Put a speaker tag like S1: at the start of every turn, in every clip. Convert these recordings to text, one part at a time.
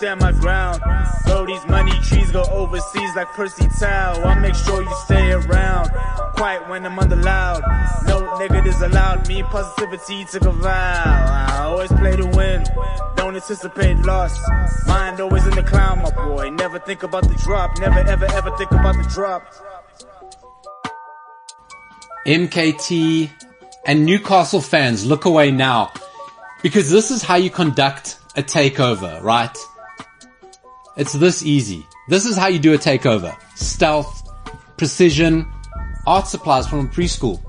S1: stand my ground. Throw these money trees go overseas like Percy Tau. I make sure you stay around. Quiet when I'm under loud. No negatives allowed. Me positivity took a vow. I always play to win. Don't anticipate loss. Mind always in the clown, my boy. Never think about the drop. Never ever ever think about the drop.
S2: MKT and Newcastle fans, look away now. Because this is how you conduct a takeover, right? It's this easy. This is how you do a takeover. Stealth, precision, art supplies from preschool.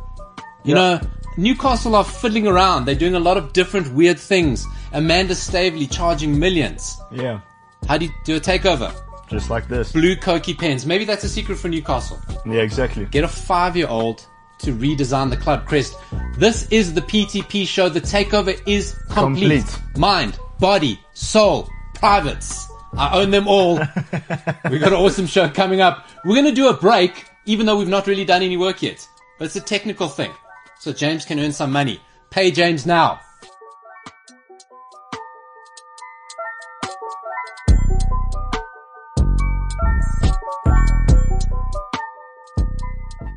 S2: You know, Newcastle are fiddling around. They're doing a lot of different weird things. Amanda Staveley charging millions.
S3: Yeah,
S2: How do you do a takeover?
S3: just like this.
S2: Blue Koki pens. Maybe that's a secret for Newcastle.
S3: Yeah, exactly.
S2: Get a five year old to redesign the club crest. This is the PTP show. The takeover is complete.
S3: Complete.
S2: Mind, body, soul, privates. I own them all. We've got an awesome show coming up. We're going to do a break, even though we've not really done any work yet. But it's a technical thing. So James can earn some money. Pay James now.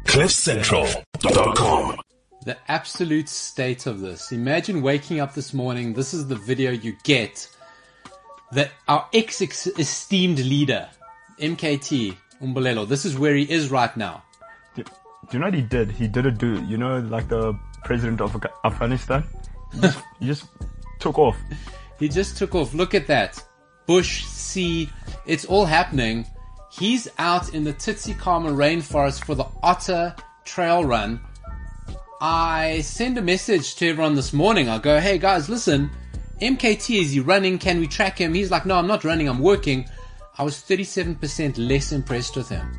S4: CliffCentral.com.
S2: The absolute state of this. Imagine waking up this morning. This is the video you get. That our ex esteemed leader, MKT Umbulelo, this is where he is right now.
S3: Do, do you know what he did? He did it do, you know, like the president of Afghanistan? He just, he just took off.
S2: He just took off. Look at that. Bush, sea, it's all happening. He's out in the Tsitsikamma rainforest for the Otter Trail Run. I send a message to everyone this morning. I go, hey guys, listen, MKT, is he running? Can we track him? He's like, no, I'm not running, I'm working. I was 37% less impressed with him.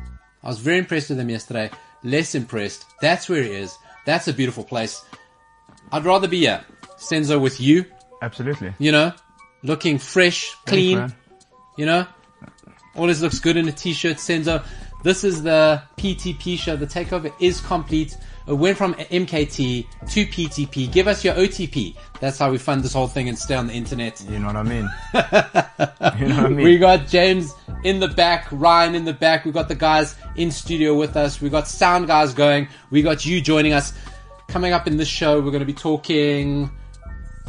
S2: I was very impressed with him yesterday. Less impressed. That's where he is. That's a beautiful place. I'd rather be here. Senzo with you,
S3: Absolutely.
S2: you know, looking fresh, clean,
S3: man.
S2: you know, always looks good in a t-shirt. Senzo, this is the PTP show. The takeover is complete. It went from MKT to PTP. Give us your OTP. That's how we fund this whole thing and stay on the internet.
S3: You know what I mean? you know what I mean?
S2: We got James in the back, Ryan in the back. We got the guys in studio with us. We got sound guys going. We got you joining us. Coming up in this show, we're going to be talking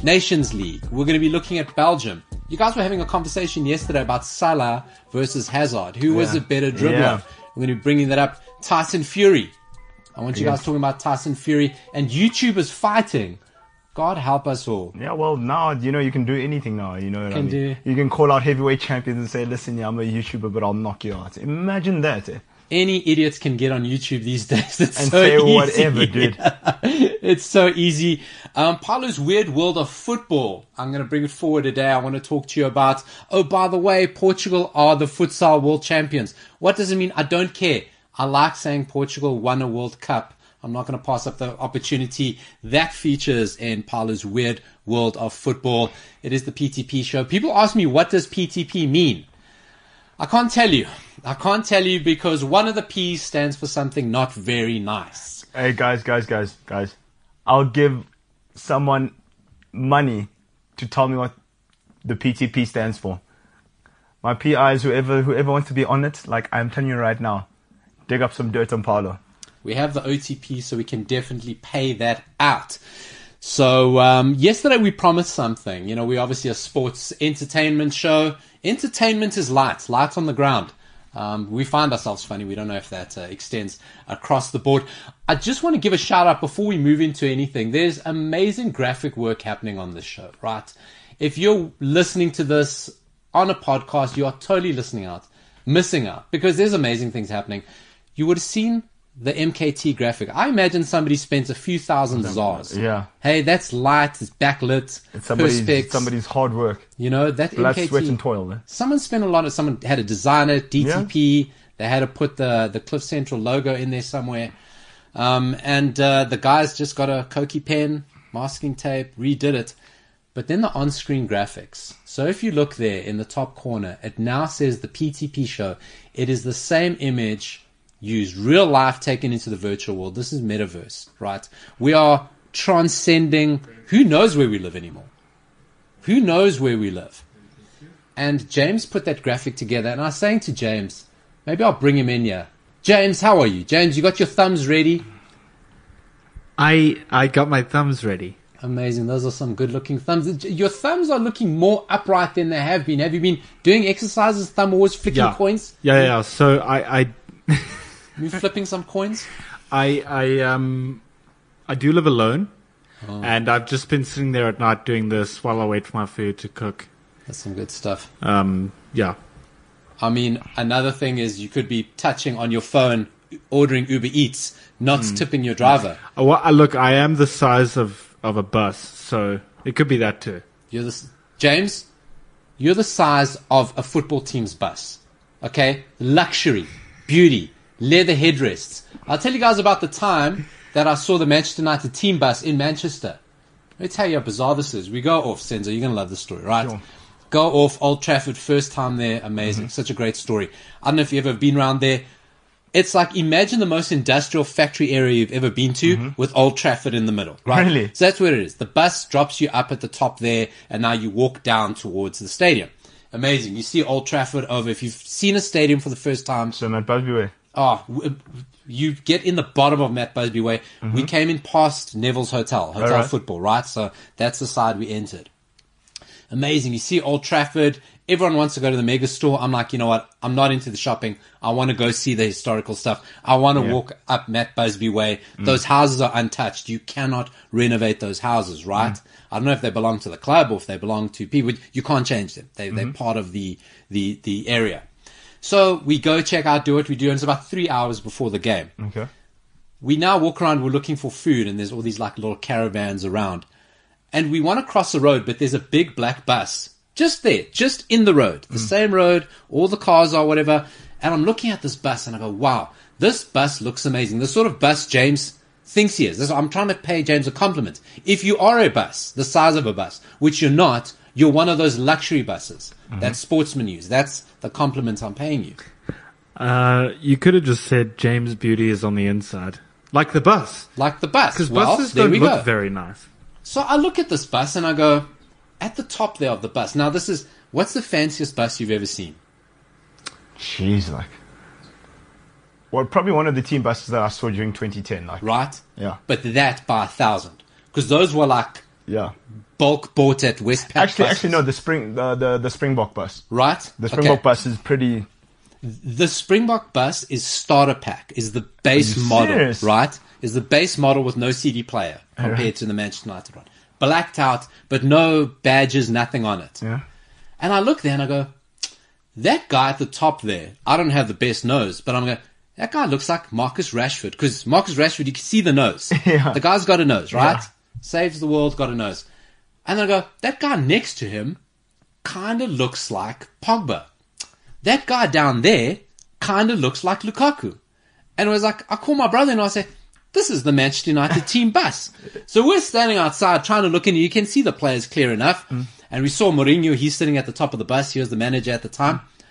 S2: Nations League. We're going to be looking at Belgium. You guys were having a conversation yesterday about Salah versus Hazard. Who was
S3: Yeah.
S2: a better dribbler?
S3: Yeah.
S2: We're going to be bringing that up. Tyson Fury. I want you
S3: Yes.
S2: guys talking about Tyson Fury and YouTubers fighting. God help us all.
S3: Yeah, well, now, you know, you can do anything now, you know what I mean?
S2: do-
S3: You can call out heavyweight champions and say, listen, yeah, I'm a YouTuber, but I'll knock you out. Imagine that. Eh?
S2: any idiots can get on YouTube these days. It's
S3: And
S2: so
S3: say
S2: easy.
S3: whatever, dude.
S2: it's so easy. Um, Paulo's weird world of football. I'm going to bring it forward today. I want to talk to you about. Oh, by the way, Portugal are the futsal world champions. What does it mean? I don't care. I like saying Portugal won a World Cup. I'm not going to pass up the opportunity. That features in Paulo's weird world of football. It is the PTP show. People ask me, what does PTP mean? I can't tell you. I can't tell you because one of the P's stands for something not very nice.
S3: Hey, guys, guys, guys, guys. I'll give someone money to tell me what the PTP stands for. My PIs, whoever, whoever wants to be on it, like I'm telling you right now, dig up some dirt on Paulo.
S2: We have the OTP, so we can definitely pay that out. So um, yesterday we promised something. You know, we're obviously a sports entertainment show. Entertainment is light, light on the ground. Um, we find ourselves funny. We don't know if that uh, extends across the board. I just want to give a shout out before we move into anything. There's amazing graphic work happening on this show, right? If you're listening to this on a podcast, you are totally listening out, missing out, because there's amazing things happening. You would have seen the MKT graphic. I imagine somebody spent a few thousand zars.
S3: Yeah.
S2: Hey, that's light, it's backlit,
S3: It's somebody's,
S2: perspex.
S3: somebody's hard work.
S2: You know, that
S3: Blood,
S2: MKT.
S3: sweat, and toil. Eh?
S2: Someone spent a lot of. Someone had to design it. DTP. They had to put the the Cliff Central logo in there somewhere. Um, and uh, the guys just got a Koki pen, masking tape, redid it. But then the on-screen graphics. So if you look there in the top corner, it now says the PTP show. It is the same image used, real life taken into the virtual world. This is metaverse, right? We are transcending. Who knows where we live anymore? Who knows where we live? And James put that graphic together, and I was saying to James, maybe I'll bring him in here. James, how are you? James, you got your thumbs ready?
S4: I I got my thumbs ready.
S2: Amazing. Those are some good looking thumbs. Your thumbs are looking more upright than they have been. Have you been doing exercises, thumb always flicking
S4: Yeah.
S2: coins?
S4: Yeah, yeah. So I I
S2: You flipping some coins?
S4: I I um I do live alone,
S2: Oh.
S4: and I've just been sitting there at night doing this while I wait for my food to cook.
S2: That's some good stuff.
S4: Um, yeah.
S2: I mean, another thing is you could be touching on your phone, ordering Uber Eats, not tipping your driver.
S4: Uh, well, uh, look, I am the size of of a bus, so it could be that too.
S2: You're the James. You're the size of a football team's bus. Okay, luxury, beauty, leather headrests. I'll tell you guys about the time that I saw the Manchester United team bus in Manchester. Let me tell you how bizarre this is. We go off, Senzo. You're gonna love this story, right?
S3: Sure.
S2: Go off Old Trafford, first time there, amazing. Such a great story. I don't know if you've ever been around there. It's like imagine the most industrial factory area you've ever been to with Old Trafford in the middle, right?
S3: Really?
S2: So that's what it is. The bus drops you up at the top there, and now you walk down towards the stadium. Amazing. You see Old Trafford over. If you've seen a stadium for the first time,
S3: So Matt Busby way.
S2: Oh, you get in the bottom of Matt Busby Way. We mm-hmm. came in past Neville's Hotel, Hotel
S3: Alright.
S2: Football, right? So that's the side we entered. Amazing. You see Old Trafford. Everyone wants to go to the mega store. I'm like, you know what? I'm not into the shopping. I want to go see the historical stuff. I want to
S3: Yeah.
S2: walk up Matt Busby Way. Mm. Those houses are untouched. You cannot renovate those houses, mm. right? I don't know if they belong to the club or if they belong to people. You can't change them. They, They're mm-hmm. part of the, the, the area. So we go check out, do what we do, and it's about three hours before the game
S3: Okay.
S2: we now walk around, we're looking for food, and there's all these like little caravans around. And we want to cross the road, but there's a big black bus just there, just in the road, the hmm. same road, all the cars are, whatever. And I'm looking at this bus and I go, wow, this bus looks amazing. The sort of bus James thinks he is. This, I'm trying to pay James a compliment. If you are a bus, the size of a bus, which you're not, you're one of those luxury buses that sportsmen use. That's the compliment I'm paying you.
S4: Uh, you could have just said James Beauty is on the inside, like the bus,
S2: Like the bus.
S4: because
S2: Well,
S4: buses
S2: there
S4: don't look
S2: go.
S4: very nice.
S2: So I look at this bus and I go, at the top there of the bus. Now this is what's the fanciest bus you've ever seen?
S3: Jeez, like. Well, probably one of the team buses that I saw during 2010. Like,
S2: Right?
S3: Yeah.
S2: But that by a thousand. Because those were like
S3: yeah.
S2: bulk bought at Westpac.
S3: Actually,
S2: buses,
S3: actually, no. The spring, the the, the Springbok bus.
S2: Right?
S3: The
S2: Okay.
S3: Springbok bus is pretty.
S2: The Springbok bus is starter pack, is the base model,
S3: serious?
S2: right? Is the base model with no CD player compared to the Manchester United one. Blacked out, but no badges, nothing on it.
S3: Yeah.
S2: And I look there and I go, that guy at the top there, I don't have the best nose, but I'm going, that guy looks like Marcus Rashford. Because Marcus Rashford, you can see the nose.
S3: Yeah.
S2: The guy's got a nose, right?
S3: Yeah.
S2: Saves the world, got a nose. And then I go, that guy next to him kind of looks like Pogba. That guy down there kind of looks like Lukaku. And it was like, I call my brother and I say, this is the Manchester United team bus. So we're standing outside trying to look in. You can see the players clear enough. Mm. And we saw Mourinho. He's sitting at the top of the bus. He was the manager at the time. Mm.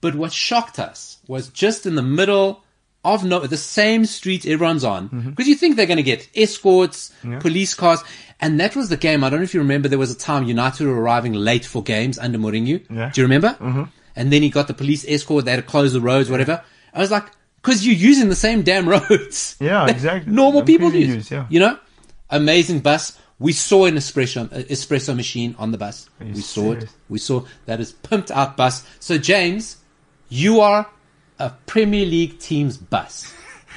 S2: But what shocked us was just in the middle of no, the same street everyone's on. Because you think they're going to get escorts, police cars. And that was the game. I don't know if you remember, there was a time United were arriving late for games under Mourinho.
S3: Yeah.
S2: Do you remember? Mm-hmm. And then he got the police escort. They had to close the roads, whatever. I was like, because you're using the same damn roads.
S3: Yeah, exactly.
S2: Normal people
S3: people
S2: use.
S3: use, yeah.
S2: You know, amazing bus. We saw an espresso uh, espresso machine on the bus. We saw it. We saw that is pumped out bus. So James, you are a Premier League team's bus,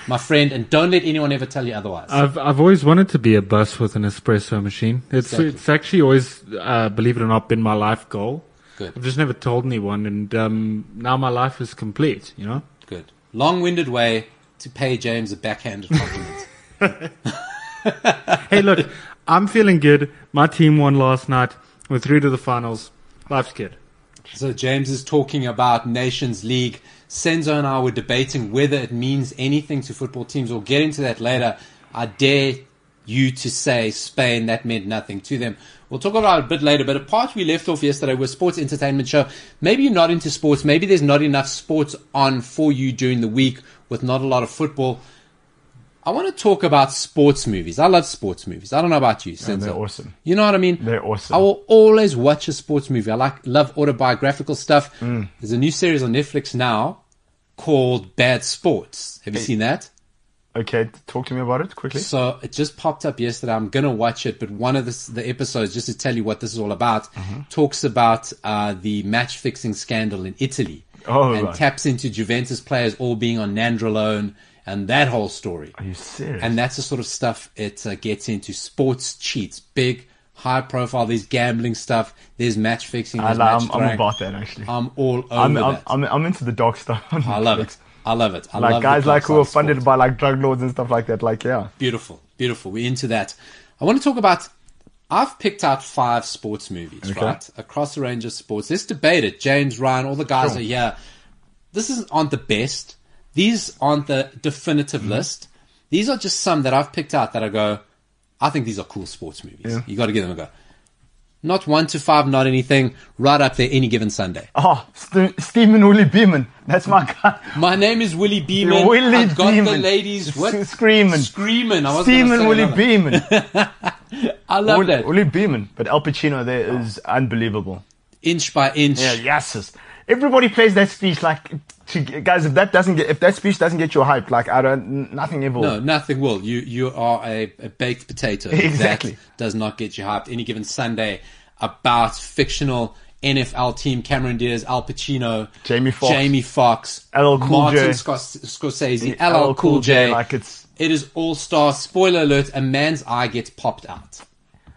S2: my friend, and don't let anyone ever tell you otherwise.
S4: I've I've always wanted to be a bus with an espresso machine. It's
S2: Exactly.
S4: it's actually always, uh, believe it or not, been my life goal.
S2: Good.
S4: I've just never told anyone, and um, now my life is complete. You know.
S2: Good. Long-winded way to pay James a backhanded compliment.
S4: Hey, look, I'm feeling good. My team won last night. We're through to the finals. Life's good.
S2: So James is talking about Nations League. Senzo and I were debating whether it means anything to football teams. We'll get into that later. I dare you to say Spain, that meant nothing to them. We'll talk about it a bit later, but a part we left off yesterday was sports entertainment show. Maybe you're not into sports. Maybe there's not enough sports on for you during the week with not a lot of football. I want to talk about sports movies. I love sports movies. I don't know about you, Senzo.
S3: they're awesome.
S2: You know what I mean?
S3: They're awesome.
S2: I will always watch a sports movie. I like love autobiographical stuff.
S3: Mm.
S2: There's a new series on Netflix now called Bad Sports. Have you seen that?
S3: Okay, talk to me about it quickly.
S2: So it just popped up yesterday. I'm gonna watch it, but one of the, the episodes, just to tell you what this is all about,
S3: Mm-hmm.
S2: talks about uh, the match fixing scandal in Italy,
S3: Oh,
S2: and
S3: right.
S2: taps into Juventus players all being on Nandrolone and that whole story.
S3: Are you serious?
S2: And that's the sort of stuff it uh, gets into. Sports cheats, big, high profile. There's gambling stuff. There's match fixing.
S3: I,
S2: There's
S3: I'm
S2: throwing.
S3: about that actually.
S2: I'm all over
S3: I'm, I'm,
S2: that.
S3: I'm, I'm into the dog stuff.
S2: I love it. I love it. I
S3: Like
S2: love
S3: guys like who are funded
S2: sports.
S3: by like drug lords and stuff like that. Like yeah,
S2: Beautiful, beautiful. We're into that. I want to talk about. I've picked out five sports movies,
S3: Okay.
S2: right, across a range of sports. Let's debate it. James Ryan, all the guys
S3: Sure.
S2: are here. This isn't aren't the best. These aren't the definitive
S3: Mm-hmm.
S2: list. These are just some that I've picked out that I go. I think these are cool sports movies.
S3: Yeah.
S2: You got to give them a go. Not one to five, not anything. Right up there, any given Sunday.
S3: Oh, St- Stephen Willie Beamen. That's my guy.
S2: My name is Willie Beamen.
S3: Willie
S2: I've got the ladies what?
S3: Screaming.
S2: Screaming. I was
S3: Stephen Willie
S2: Beamen.
S3: Beamen.
S2: I love
S3: Willie,
S2: that.
S3: Willie Beamen. But Al Pacino there is oh. unbelievable.
S2: Inch by inch.
S3: Yeah, yes. Everybody plays that speech like, to, guys. If that doesn't get, if that speech doesn't get you hyped, like I don't, nothing ever.
S2: No, nothing will. You you are a, a baked potato.
S3: Exactly.
S2: That does not get you hyped. Any given Sunday about fictional NFL team Cameron Diaz, Al Pacino,
S3: Jamie Foxx.
S2: Jamie Foxx,
S3: LL Cool
S2: Martin
S3: J.
S2: Scors- Scorsese,
S3: The
S2: LL Cool J.
S3: like it's.
S2: It is all star. Spoiler alert: a man's eye gets popped out.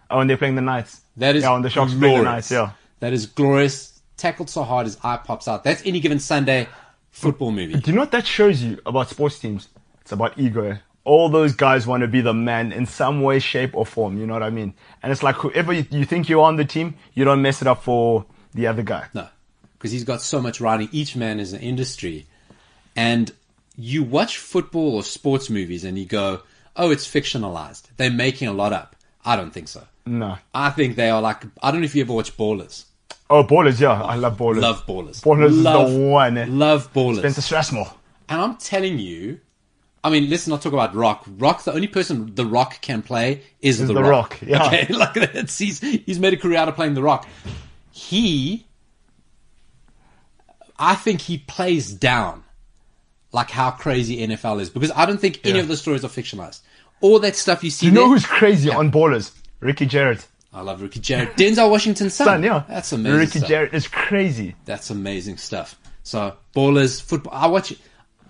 S3: Oh, and they're playing the Knights.
S2: That is
S3: yeah, on the Sharks playing the. Knights. Yeah.
S2: That is glorious. Tackled so hard his eye pops out. That's any given Sunday football movie.
S3: Do you know what that shows you about sports teams? It's about ego. All those guys want to be the man in some way, shape, or form. You know what I mean? And it's like whoever you, you think you're on the team, you don't mess it up for the other guy.
S2: No, because he's got so much riding. Each man is an industry, and you watch football or sports movies and you go, "Oh, it's fictionalized. They're making a lot up." I don't think so.
S3: No.
S2: I think they are like I don't know if you ever watch Ballers.
S3: Oh, ballers, yeah. I love ballers.
S2: Love Ballers.
S3: Ballers is the
S2: love,
S3: one?
S2: Love Ballers.
S3: Spencer Strasmore.
S2: And I'm telling you, I mean, let's not talk about Rock. Rock, the only person The Rock can play is, The,
S3: The
S2: Rock.
S3: Rock, yeah.
S2: Okay, like that's he's he's made a career out of playing The Rock. He, I think he plays down like how crazy NFL is because I don't think any
S3: Yeah.
S2: of the stories are fictionalized. All that stuff you see
S3: You know
S2: there-
S3: who's crazy on ballers? Ricky Jerret.
S2: I love Ricky Jerret, Denzel Washington's son.
S3: Son, yeah.
S2: that's amazing.
S3: Ricky
S2: stuff.
S3: Jerret is crazy.
S2: That's amazing stuff. So ballers, football. I watch.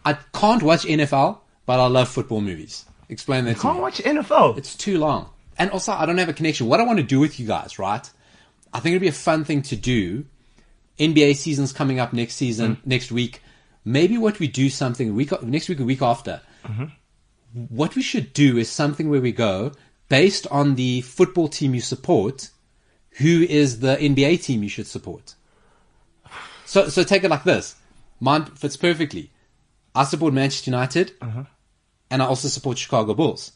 S2: I can't watch NFL, but I love football movies. Explain that to
S3: Can't
S2: me.
S3: watch NFL.
S2: It's too long. And also, I don't have a connection. What I want to do with you guys, right? I think it'd be a fun thing to do. NBA season's coming up next season, mm-hmm. next week. Maybe what we do something week next week, a week after. Mm-hmm. What we should do is something where we go based on the football team you support. Who is the NBA team you should support? So, so take it like this. Mine fits perfectly. I support Manchester United, uh-huh. and I also support Chicago Bulls.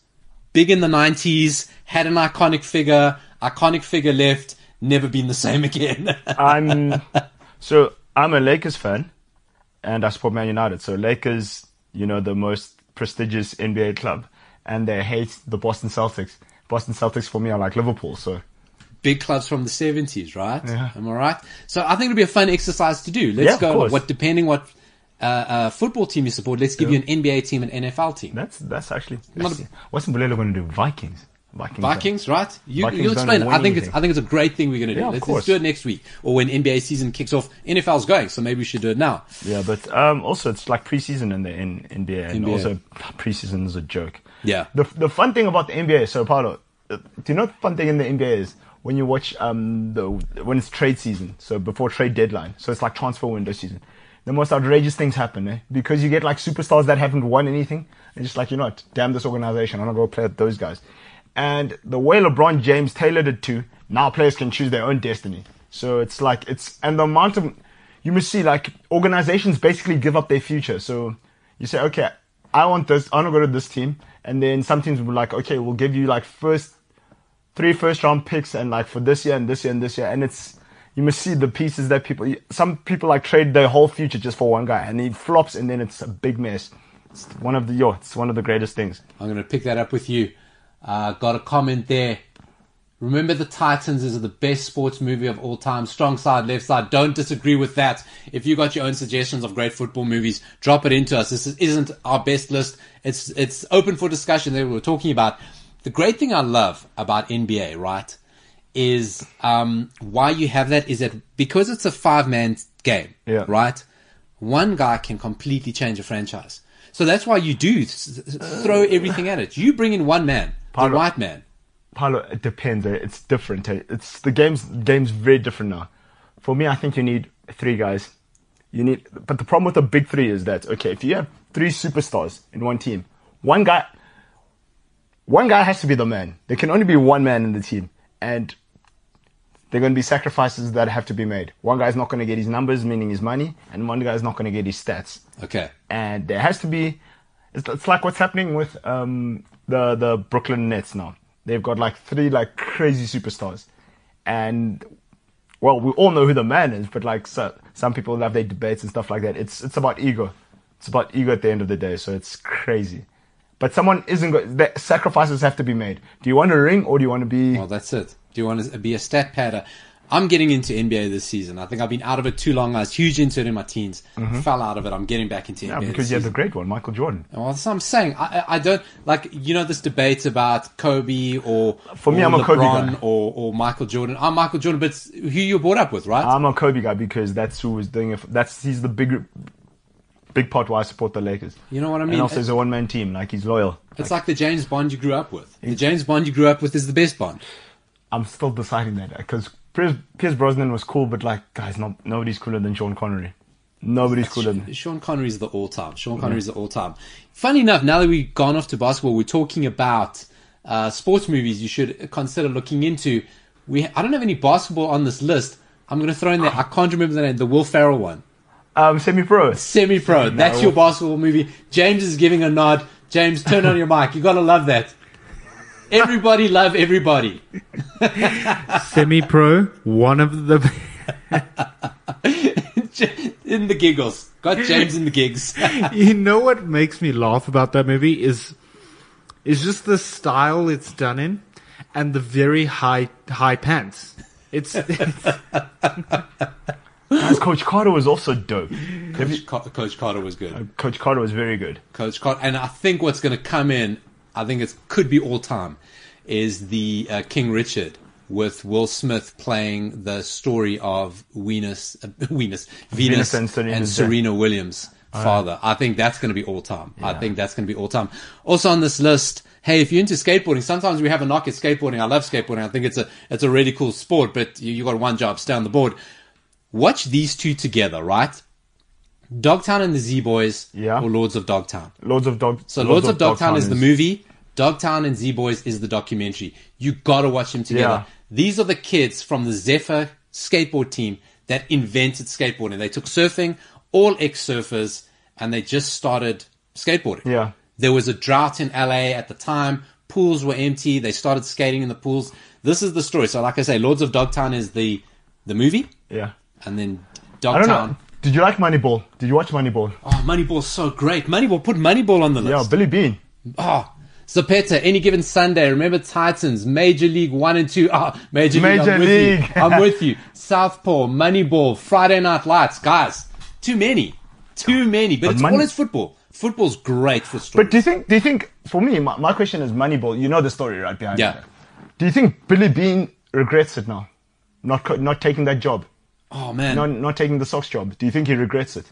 S2: Big in the '90s, had an iconic figure. Iconic figure left, never been the same again.
S3: I'm so I'm a Lakers fan, and I support Man United. So Lakers, you know, the most prestigious NBA club, and they hate the Boston Celtics. Boston Celtics for me are like Liverpool. So
S2: Big clubs from the '70s, right?
S3: Yeah.
S2: Am I right? So I think it'll be a fun exercise to do. Let's
S3: Yeah,
S2: go. What depending what uh, uh, football team you support, let's give you an NBA team and NFL team.
S3: that's that's actually
S2: Not a-
S3: that's- what's Mbulelo going to do? Vikings. Vikings.
S2: Vikings, right? You,
S3: Vikings
S2: you explain. I think it's. I think it's a great thing we're going to do.
S3: Yeah,
S2: let's, let's do it next week or when NBA season kicks off. NFL's going, so maybe we should do it now.
S3: Yeah, but um, also it's like preseason in the in NBA, and
S2: NBA.
S3: also preseason is a joke.
S2: Yeah.
S3: The the fun thing about the NBA, so Paulo, uh, do you know the fun thing in the NBA is when you watch um the when it's trade season, so before trade deadline, so it's like transfer window season. The most outrageous things happen, eh? Because you get like superstars that haven't won anything, and just like you know what, damn this organization, I'm not gonna go play with those guys. And the way LeBron James tailored it to, now players can choose their own destiny. So it's like it's and the amount of you must see like organizations basically give up their future. So you say, okay, I want this, I want to go to this team, and then some teams be like, okay, we'll give you like first three first round picks and like for this year and this year and this year, and it's you must see the pieces that people. Some people like trade their whole future just for one guy, and he flops, and then it's a big mess. It's one of the yo, it's one of the greatest things.
S2: I'm going to pick that up with you. Uh, got a comment there. Remember the Titans is the best sports movie of all time. Strong side, left side. Don't disagree with that. If you got your own suggestions of great football movies, drop it into us. This isn't our best list. It's it's open for discussion. That we we're talking about. The great thing I love about NBA, right, is um, why you have that is that because it's a five man game,
S3: Yeah.
S2: right? One guy can completely change a franchise. So that's why you do throw everything at it. You bring in one man, the
S3: Paulo-
S2: white man.
S3: Paulo, it depends. It's different. It's the game's game's very different now. For me, I think you need three guys. You need, but the problem with the big three is that okay, if you have three superstars in one team, one guy, one guy has to be the man. There can only be one man in the team, and there are going to be sacrifices that have to be made. One guy's not going to get his numbers, meaning his money, and one guy's not going to get his stats
S2: Okay.
S3: and there has to be. It's, it's like what's happening with um, the the Brooklyn Nets now. They've got like three like crazy superstars, and well, we all know who the man is, but like so, some people have their debates and stuff like that. It's it's about ego. It's about ego at the end of the day. So it's crazy. But someone isn't. The sacrifices have to be made. Do you want a ring or do you want to be?
S2: Well, that's it. Do you want to be a stat padder? I'm getting into NBA this season. I think I've been out of it too long. I was huge into it in my teens. Fell out of it. I'm getting back into
S3: Mm-hmm. yeah,
S2: NBA.
S3: because you have the great one, Michael Jordan.
S2: Well, that's what I'm saying. I, I don't like you know this debate about Kobe or
S3: For me,
S2: or
S3: I'm a Kobe
S2: LeBron
S3: guy.
S2: or or Michael Jordan. I'm Michael Jordan, but it's who you brought up with, right?
S3: I'm a Kobe guy because that's who was doing it. That's he's the big, big part why I support the Lakers.
S2: You know what I mean?
S3: And also, he's a one man team. Like he's loyal.
S2: it's like the James Bond you grew up with. The James Bond you grew up with is the best Bond.
S3: I'm still deciding that because Pierce, Brosnan was cool, but like guys, not nobody's cooler than Sean Connery. Nobody's cooler. Than,
S2: Sean Connery's the all-time. Sean Connery's the all-time. Funny enough, now that we've gone off to basketball, we're talking about uh, sports movies you should consider looking into. We I don't have any basketball on this list. I'm going to throw in there. I can't remember the name. The Will Ferrell one.
S3: um, semi pro.
S2: Semi-pro. That's your basketball movie. James is giving a nod. James, turn on your mic. You got to love that. Everybody love everybody.
S4: Semi pro, one of the.
S2: in the giggles. Got James in the gigs.
S4: you know what makes me laugh about that movie is is just the style it's done in and the very high high pants. It's, it's
S3: Coach Carter was also dope. Have you-
S2: Coach, Car- Coach Carter was good.
S3: Uh, Coach Carter was very good.
S2: Coach Carter. And I think what's going to come in, I think it could be all time, is the uh, King Richard with Will Smith playing the story of Venus, uh, Venus, Venus,
S3: Venus and Serena's
S2: and. Serena Williams' father. I think that's going to be all time. I think that's going to be all time. Also on this list, hey, if you're into skateboarding, sometimes we have a knock at skateboarding. I love skateboarding. I think it's a it's a really cool sport, but you, you got one job, stay on the board. Watch these two together, right? Dogtown and the Z Boys,
S3: Yeah.
S2: or Lords of Dogtown.
S3: Lords of Dog.
S2: So Lords, of, Dogtown, is the movie. Dogtown and Z Boys is the documentary. You gotta watch them together.
S3: Yeah.
S2: These are the kids from the Zephyr skateboard team that invented skateboarding. They took surfing, all ex surfers, and they just started skateboarding.
S3: Yeah.
S2: There was a drought in LA at the time. Pools were empty. They started skating in the pools. This is the story. So, like I say, Lords of Dogtown is the the movie,
S3: Yeah.
S2: and then
S3: I don't
S2: Dogtown.
S3: know. Did you like Moneyball? Did you watch Moneyball?
S2: Oh, Moneyball's so great. Moneyball, put Moneyball on the list.
S3: Yeah, Billy Beane.
S2: Oh, Zapeta, any given Sunday. Remember Titans, Major League One and Two. Oh, Major, League.
S3: Major
S2: I'm with
S3: League.
S2: you. I'm with you. Southpaw, Moneyball, Friday Night Lights. Guys, too many. Too many. But,
S3: But
S2: it's
S3: Money-
S2: all it's football. Football's great for stories.
S3: But do you think? Do you think? For me, my, my question is Moneyball. You know the story, right behind
S2: Yeah.
S3: it. Do you think Billy Beane regrets it now? Not co- not taking that job.
S2: oh, man.
S3: Not not taking the Sox job. Do you think he regrets it?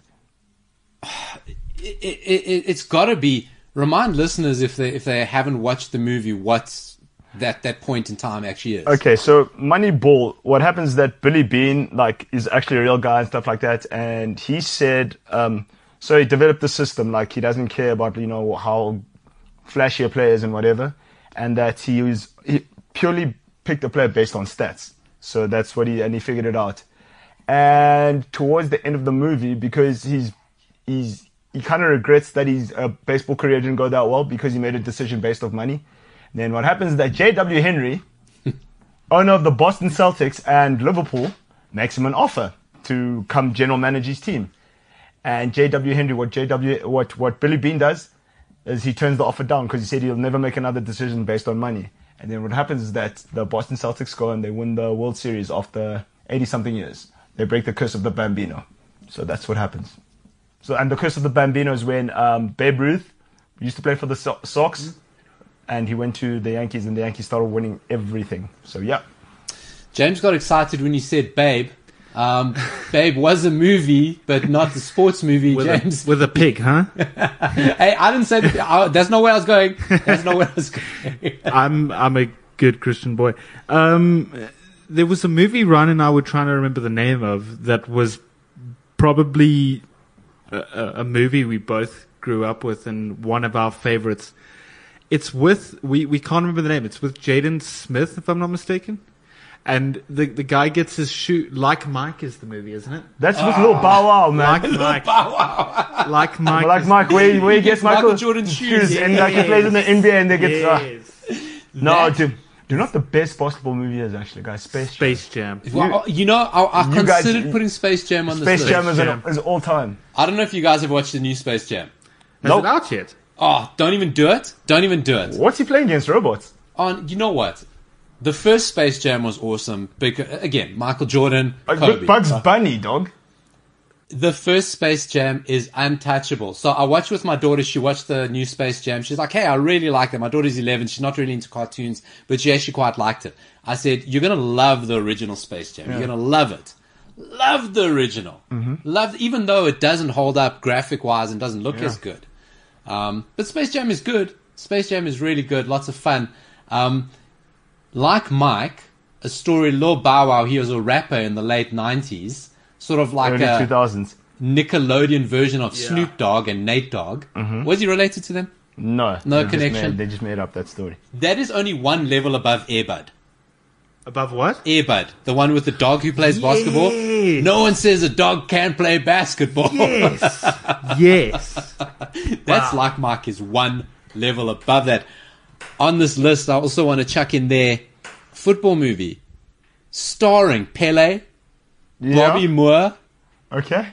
S2: it, it, it, it's got to be. Remind listeners if they if they haven't watched the movie, what's that that point in time actually is.
S3: Okay, so Moneyball. What happens is that Billy Beane like is actually a real guy and stuff like that, and he said, um, so he developed the system like he doesn't care about you know how flashy a player is and whatever, and that he was he purely picked a player based on stats. So that's what he and he figured it out. And towards the end of the movie, because he's he's he kind of regrets that his uh, baseball career didn't go that well because he made a decision based off money. Then what happens is that J.W. Henry owner of the Boston Celtics and Liverpool makes him an offer to come general manage his team. And J.W. Henry, what J.W. what what Billy Beane does is he turns the offer down because he said he'll never make another decision based on money. And then what happens is that the Boston Celtics go and they win the World Series after 80 something years. They break the curse of the Bambino. So that's what happens. So and the curse of the Bambino is when um, Babe Ruth used to play for the so- Sox, and he went to the Yankees, and the Yankees started winning everything. So yeah,
S2: James got excited when you said Babe. Um, Babe was a movie, but not the sports movie,
S4: With
S2: James.
S4: a, with a pig, huh?
S2: hey, I didn't say that. I, that's not where I was going. That's not where I was going.
S4: I'm I'm a good Christian boy. Um, there was a movie Ryan and I were trying to remember the name of that was probably a, a a movie we both grew up with and one of our favorites. It's with we we can't remember the name. It's with Jaden Smith, if I'm not mistaken. And the the guy gets his shoe like Mike is the movie, isn't it?
S3: that's with Lil Bow Wow, man.
S4: Like Mike,
S2: wow.
S4: like Mike,
S3: like Mike, where, where he gets
S2: Michael
S3: Michael,
S2: Jordan's shoes.
S3: and like he plays in the NBA and they get uh,
S4: Yes.
S3: no,
S2: That-
S3: dude, do not the best basketball movie is actually, guys. Space Jam.
S4: Space Jam.
S2: Well, you know, I, I
S3: You guys-
S2: considered putting Space Jam on the
S3: Space
S2: this
S3: Jam
S2: list.
S3: is,
S4: Jam.
S3: An, is all time.
S2: I don't know if you guys have watched the new Space Jam.
S4: Has
S3: Nope.
S4: it out yet?
S2: Oh, don't even do it. Don't even do it.
S3: What's he playing against robots?
S2: On, you know what? The first Space Jam was awesome. Because, again, Michael Jordan, Kobe.
S3: Bugs Bunny, dog.
S2: The first Space Jam is untouchable. So I watched with my daughter. She watched the new Space Jam. She's like, "Hey, I really like it." My daughter's eleven. She's not really into cartoons, but she actually quite liked it. I said, "You're gonna love the original Space Jam. You're gonna love it. Love the original. Love, even though it doesn't hold up graphic wise and doesn't look as good. Um, but Space Jam is good. Space Jam is really good. Lots of fun. Um, like Mike, a story. Lil Bow Wow. He was a rapper in the late '90s. Sort of like
S3: Early
S2: a,
S3: 2000s.
S2: Nickelodeon version of
S4: Yeah.
S2: Snoop Dogg and Nate Dogg. Mm-hmm. Was he related to them?
S3: No.
S2: No
S3: they just
S2: connection.
S3: made- they just made up that story.
S2: That is only one level above Airbud.
S4: Above what?
S2: Airbud, the one with the dog who plays basketball.
S4: Yes.
S2: No one says a dog can play basketball.
S4: Yes. yes.
S2: That's
S4: Wow.
S2: like Mike is one level above that. On this list, I also want to chuck in there football movie starring Pele,
S3: Yeah.
S2: Bobby Moore.
S3: Okay.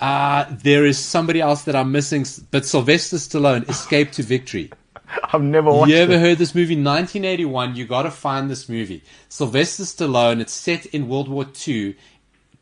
S2: Uh, there is somebody else that I'm missing, but Sylvester Stallone, Escape to Victory.
S3: I've never watched
S2: You ever
S3: it.
S2: heard this movie? 1981. You got to find this movie. Sylvester Stallone. It's set in World War II.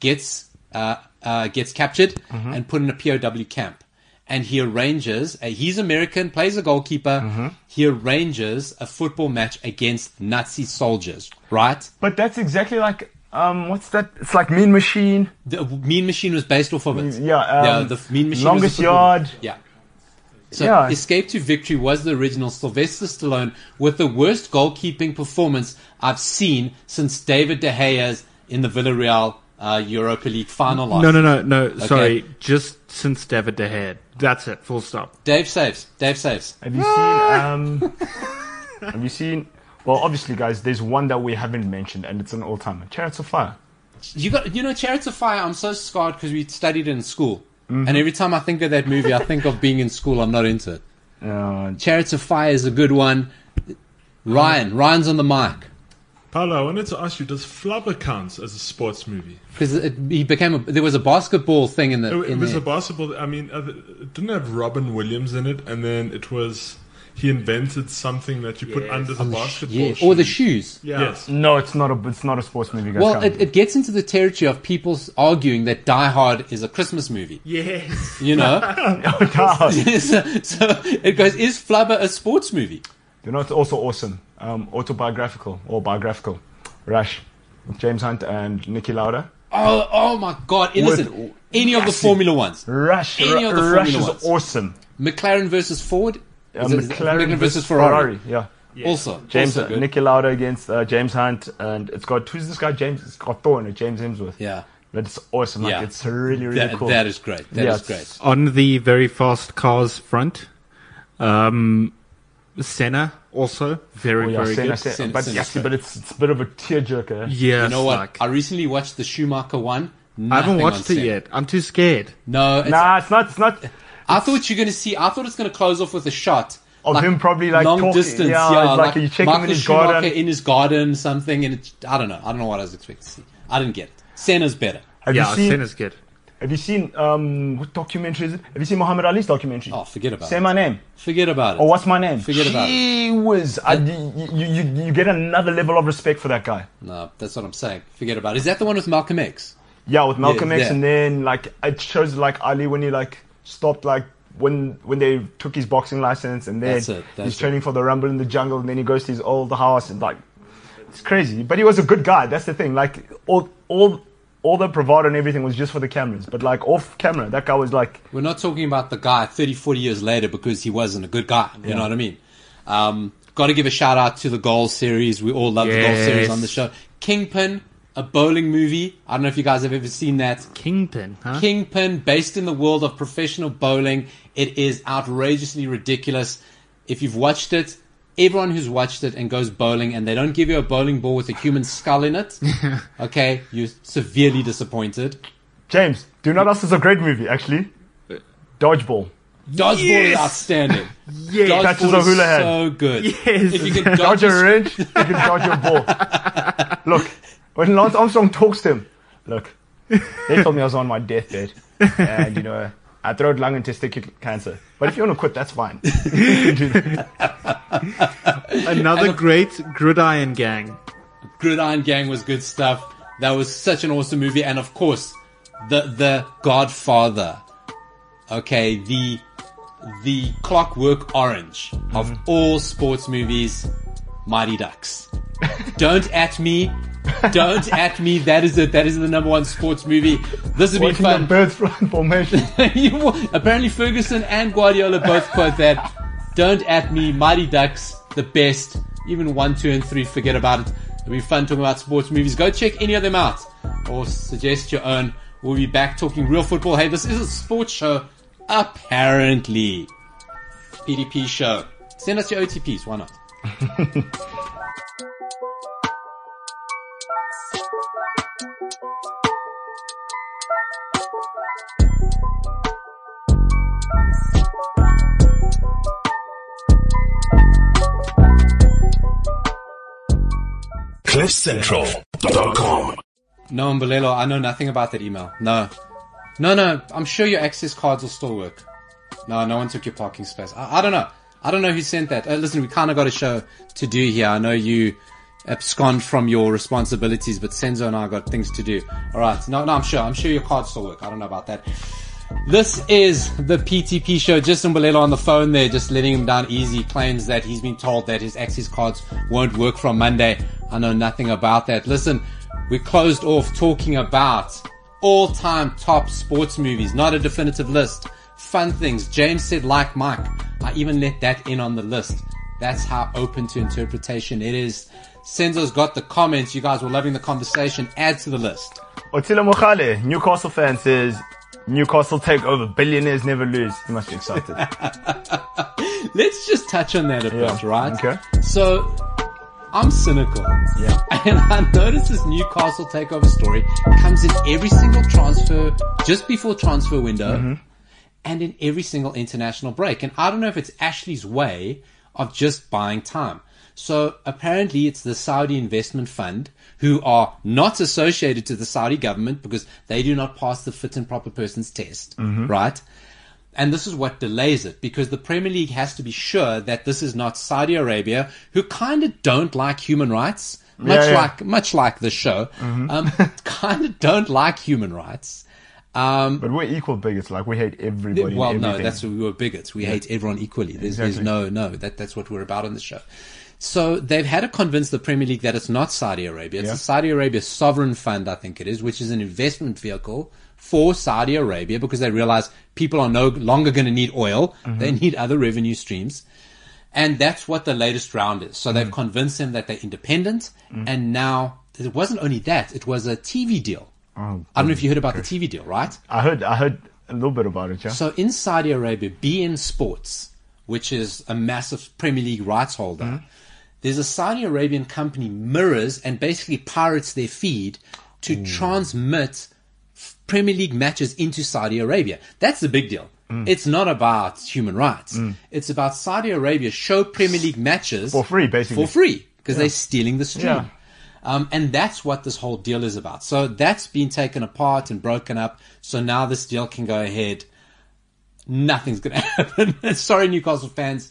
S2: Gets uh, uh, gets captured
S3: Mm-hmm.
S2: and put in a POW camp. And he arranges. Uh, he's American. Plays a goalkeeper.
S3: Mm-hmm.
S2: He arranges a football match against Nazi soldiers. Right.
S3: But that's exactly like um, what's that? It's like Mean Machine.
S2: The Mean Machine was based off of it.
S3: Yeah, um,
S2: yeah. The Mean Machine. was a
S3: Longest
S2: football-
S3: Yard.
S2: Yeah. So
S3: Yeah.
S2: Escape to Victory was the original Sylvester Stallone with the worst goalkeeping performance I've seen since David De Gea's in the Villarreal uh, Europa League final loss.
S4: No, no, no, no. Sorry. Just since David De Gea. That's it. Full stop.
S2: Dave saves. Dave saves.
S3: Have you seen? Um, have you seen? Well, obviously, guys, there's one that we haven't mentioned, and it's an all-timer. Chariots of Fire.
S2: You got, you know, Chariots of Fire. I'm so scarred because we studied it in school,
S3: Mm-hmm.
S2: and every time I think of that movie, I think of being in school. I'm not into it.
S3: Uh,
S2: Chariots of Fire is a good one. Ryan, Ryan's on the mic
S5: Paulo, I wanted to ask you: Does Flubber count as a sports movie?
S2: because he became a. There was a basketball thing in the.
S5: It, it
S2: in
S5: was
S2: there.
S5: a basketball. I mean, uh, it didn't have Robin Williams in it, and then it was he invented something that you put under the basketball.
S2: yeah,
S5: shoe.
S2: or the shoes.
S4: Yeah.
S5: Yes.
S3: no, it's not a. It's not a sports movie, guys.
S2: Well, it, it gets into the territory of people arguing that Die Hard is a Christmas movie.
S4: Yes.
S2: You know,
S3: Oh, no.
S2: so, so it goes: Is Flubber a sports movie?
S3: You know, it's also awesome. Um, autobiographical or biographical. Rush, James Hunt and Niki Lauda.
S2: Oh, oh my God! And
S3: With-
S2: listen, any of the Formula Ones,
S3: Rush,
S2: Any of the
S3: Rush
S2: Formula
S3: is
S2: Ones.
S3: awesome.
S2: McLaren versus Ford,
S3: Uh,
S2: Is it- is it
S3: McLaren versus Ferrari. Yeah.
S2: also
S3: James
S2: also good.
S3: Niki Lauda against uh, James Hunt, and it's got who's this guy? James. It's got Thor in it. James Hemsworth.
S2: yeah,
S3: But it's awesome. Like
S2: Yeah.
S3: it's really really
S2: that,
S3: cool.
S2: that is great. That is
S3: Yeah,
S2: great.
S4: On the very fast cars front, um, Senna also very
S3: Oh, yeah,
S4: very
S3: Senna,
S4: good.
S3: Senna,
S2: Senna-
S3: but
S2: Senna's
S3: yes,
S2: great.
S3: but it's, it's a bit of a tearjerker.
S4: Yeah.
S2: You know what?
S4: like-
S2: I recently watched the Schumacher one.
S4: I haven't watched
S2: on
S4: it
S2: Senna.
S4: yet. I'm too scared.
S2: No, it's,
S3: Nah, it's not. It's not.
S2: I thought you're going to see. I thought it's going to close off with a shot
S3: Of him probably, like,
S2: long
S3: talking-
S2: distance.
S3: yeah,
S2: Yeah,
S3: it's like you check him in his
S2: Schumacher
S3: garden.
S2: in his garden, something, and it, I don't know. I don't know what I was expecting to see. I didn't get it. Senna's better.
S3: Have
S4: yeah,
S3: you seen?
S4: Senna's good.
S3: Have you seen um what documentary is it? Have you seen Muhammad Ali's documentary?
S2: Oh, forget about
S3: Say
S2: it.
S3: Say my name.
S2: Forget about it.
S3: Or what's my name?
S2: Forget about it.
S3: He was. I, you, you, you, you get another level of respect for that guy.
S2: No, that's what I'm saying. Forget about it. Is that the one with Malcolm X?
S3: Yeah, with Malcolm
S2: Yeah,
S3: X,
S2: yeah.
S3: and then like it shows like Ali when he like stopped like when when they took his boxing license, and then
S2: That's it, that's
S3: he's
S2: it.
S3: training for the Rumble in the Jungle, and then he goes to his old house, and like it's crazy. But he was a good guy. That's the thing. Like all all all the bravado and everything was just for the cameras, but like off camera, that guy was like
S2: We're not talking about the guy 30, 40 years later because he wasn't a good guy. You know what I mean? Um, Got to give a shout out to the Goal series. We all love the Goal series on the show. Kingpin, a bowling movie. I don't know if you guys have ever seen that.
S4: Kingpin, huh?
S2: Kingpin, based in the world of professional bowling. It is outrageously ridiculous. If you've watched it, everyone who's watched it and goes bowling and they don't give you a bowling ball with a human skull in it, okay, you're severely disappointed.
S3: James. Do Not Us is a great movie actually. Dodgeball.
S2: Dodgeball is
S4: Yes!
S2: outstanding.
S4: Yes.
S2: Dodgeball
S3: Catches a
S2: is
S3: hula hand.
S2: so good.
S4: Yes.
S2: If you can dodge,
S3: Dodge a
S2: a-
S3: wrench, you can dodge a ball. Look, when Lance Armstrong talks to him, look, they told me I was on my deathbed, and you know I throw lung and testicular cancer. But if you want to quit, that's fine. You can do that.
S4: Another great Gridiron Gang.
S2: Gridiron Gang was good stuff. That was such an awesome movie, and of course, the the Godfather. Okay, the the Clockwork Orange of
S3: Mm-hmm.
S2: all sports movies, Mighty Ducks. Don't at me. Don't at me. That is it. That is the number one sports movie. This would be fun.
S3: the birds formation.
S2: You apparently Ferguson and Guardiola both quote that. Don't at me, Mighty Ducks, the best. Even one, two, and three, forget about it. It'll be fun talking about sports movies. Go check any of them out, or suggest your own. We'll be back talking real football. Hey, this is a sports show, apparently. PTP show. Send us your OTPs. Why not?
S6: CliffCentral.com.
S2: No, Mbulelo, I know nothing about that email. No. No, no, I'm sure your access cards will still work. No, no one took your parking space. I, I don't know. I don't know who sent that. Uh, listen, we kind of got a show to do here. I know you abscond from your responsibilities, but Senzo and I got things to do. All right. No, no, I'm sure. I'm sure your cards still work. I don't know about that. This is the PTP show. Justin Mbulelo on the phone there, just letting him down easy. Claims that he's been told that his access cards won't work from Monday. I know nothing about that. Listen, we closed off talking about all-time top sports movies, not a definitive list. Fun things. James said like Mike. I even let that in on the list. That's how open to interpretation it is. Senzo's got the comments. You guys were loving the conversation. Add to the list.
S3: Otila Mokhale, Newcastle fan says, Newcastle take over. Billionaires never lose. You must be excited.
S2: Let's just touch on that a
S3: Yeah,
S2: bit, right?
S3: okay.
S2: So, I'm cynical.
S3: Yeah.
S2: And I noticed this Newcastle takeover story comes in every single transfer, just before transfer window,
S3: Mm-hmm.
S2: and in every single international break. And I don't know if it's Ashley's way of just buying time. So apparently it's the Saudi investment fund who are not associated to the Saudi government because they do not pass the fit and proper persons test,
S3: Mm-hmm.
S2: right? And this is what delays it because the Premier League has to be sure that this is not Saudi Arabia, who kind of don't like human rights, much
S3: Yeah, yeah.
S2: like much like the show, um, kind of don't like human rights. Um,
S3: but we're equal bigots. Like, we hate everybody.
S2: well, no, that's we were bigots. We hate everyone equally. There's, there's no, no. That that's what we're about on the show. So they've had to convince the Premier League that it's not Saudi Arabia. It's
S3: Yeah.
S2: a Saudi Arabia sovereign fund, I think it is, which is an investment vehicle for Saudi Arabia because they realize people are no longer going to need oil.
S3: Mm-hmm.
S2: They need other revenue streams. And that's what the latest round is. So
S3: Mm.
S2: they've convinced them that they're independent. And now it wasn't only that, it was a TV deal.
S3: Oh,
S2: I don't know if you heard about the TV deal, right?
S3: I heard, I heard a little bit about it, yeah?
S2: So in Saudi Arabia, beIN Sports, which is a massive Premier League rights holder,
S3: Mm-hmm.
S2: There's a Saudi Arabian company mirrors and basically pirates their feed to hmm. transmit Premier League matches into Saudi Arabia. That's the big deal. Hmm. It's not about human rights. Hmm. It's about Saudi Arabia show Premier League matches
S3: For free, basically.
S2: for free because they're stealing the stream.
S3: Yeah.
S2: Um, and that's what this whole deal is about. So that's been taken apart and broken up. So now this deal can go ahead. Nothing's going to happen. Sorry, Newcastle fans.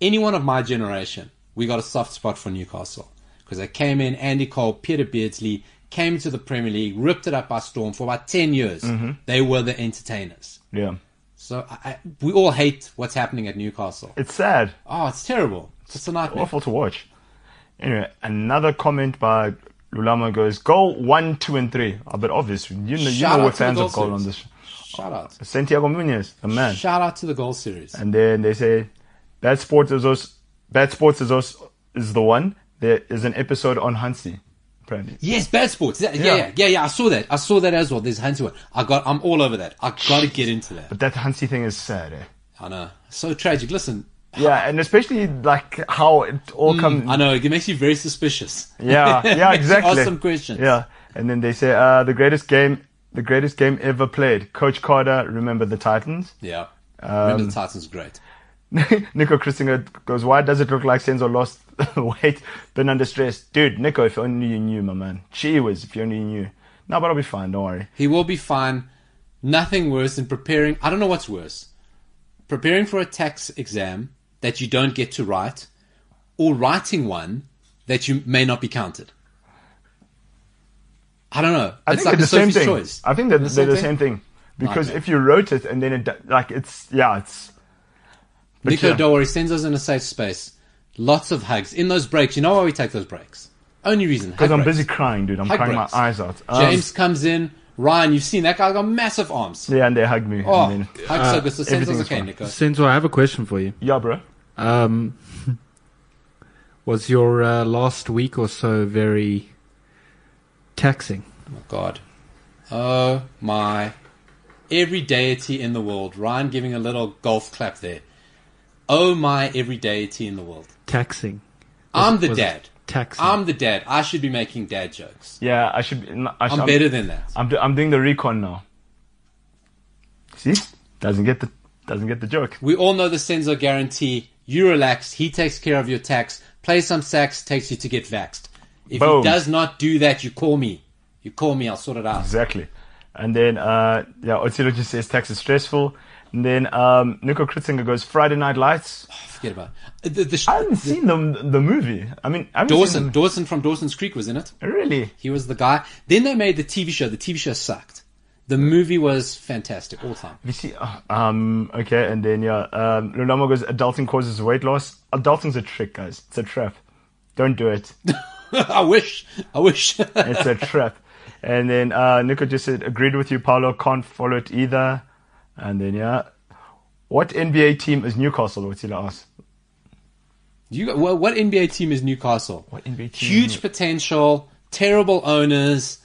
S2: Anyone of my generation, we got a soft spot for Newcastle because they came in. Andy Cole, Peter Beardsley came to the Premier League, ripped it up by storm for about ten years.
S3: Mm-hmm.
S2: They were the entertainers.
S3: Yeah.
S2: So I, I, we all hate what's happening at Newcastle.
S3: It's sad.
S2: Oh, it's terrible. It's just a nightmare.
S3: Awful to watch. Anyway, another comment by Lulama goes, goal one, two, and three. A bit obvious. You know, you
S2: Shout
S3: know we're fans of goal on this.
S2: Shout out.
S3: Santiago Munez, the man.
S2: Shout out to the goal series.
S3: And then they say, Bad Sports is also, Bad Sports is also, is the one. There is an episode on Hansi, apparently.
S2: Yes, bad sports. Yeah, yeah,
S3: Yeah.
S2: yeah, yeah. I saw that. I saw that as well. There's Hansi one. I got. I'm all over that. I got to get into that.
S3: But that Hansi thing is sad, eh?
S2: I know. So tragic. Listen,
S3: Yeah, and especially like how it all comes.
S2: I know it makes you very suspicious.
S3: Yeah, yeah, exactly.
S2: Ask some questions.
S3: Yeah, and then they say, uh, the greatest game, the greatest game ever played. Coach Carter, remember the Titans?
S2: Yeah.
S3: Um,
S2: Remember the Titans great.
S3: Nico Kritzinger goes, why does it look like Senzo lost weight, been under stress? Dude, Nico, if only you knew, my man. Gee whiz, if you only knew. No, but I'll be fine, don't worry.
S2: He will be fine. Nothing worse than preparing. I don't know what's worse. Preparing for a tax exam that you don't get to write, or writing one that you may not be counted. I don't know.
S3: I
S2: it's
S3: think
S2: like
S3: they're the same thing.
S2: choice.
S3: I think that
S2: The
S3: they're
S2: same
S3: the same thing. Because if you wrote it and then it, like, it's, yeah, it's. But
S2: Nico,
S3: yeah.
S2: don't worry, Senzo's in a safe space. Lots of hugs. In those breaks, you know why we take those breaks? Only reason.
S3: Because I'm
S2: breaks.
S3: busy crying, dude. I'm
S2: Hug
S3: crying
S2: breaks.
S3: my eyes out. Um,
S2: James comes in. Ryan, you've seen that guy got massive arms.
S3: Yeah, and they hug me.
S2: Oh,
S3: and then,
S2: hug so good. So sends us
S3: everything's
S2: okay,
S3: fine.
S2: Nico.
S4: Senzo, I have a question for you.
S3: yeah, bro.
S4: Um, was your uh, last week or so very taxing?
S2: Oh my God. Oh my. Every deity in the world. Ryan giving a little golf clap there. Oh my every deity in the world.
S4: Taxing.
S2: I'm the dad.
S4: Taxing.
S2: I'm the dad. I should be making dad jokes.
S3: Yeah, I should. be- I should
S2: I'm better than that.
S3: I'm, do, I'm doing the recon now. See, doesn't get the doesn't get the joke.
S2: We all know the Senzo guarantee. You relax. He takes care of your tax. Play some sax. Takes you to get vaxxed. If
S3: Boom.
S2: he does not do that, you call me. You call me. I'll sort it out.
S3: Exactly. And then uh, yeah, Otsilo just says tax is stressful. And then um, Nico Kritzinger goes Friday Night Lights.
S2: Forget about it. The, the,
S3: I haven't seen the the movie. I mean, I
S2: Dawson. Dawson from Dawson's Creek was in it.
S3: really?
S2: He was the guy. Then they made the TV show. The TV show sucked. The movie was fantastic all time.
S3: You see, uh, um, okay, and then yeah, um, Lulama goes adulting causes weight loss. Adulting's a trick, guys. It's a trap. Don't do it.
S2: I wish. I wish.
S3: It's a trap. And then uh, Nico just said, agreed with you, Paulo. Can't follow it either. And then yeah, what NBA team is Newcastle? What's he ask?
S2: you got, well, what NBA team is Newcastle?
S3: What NBA team?
S2: Huge potential. Terrible owners.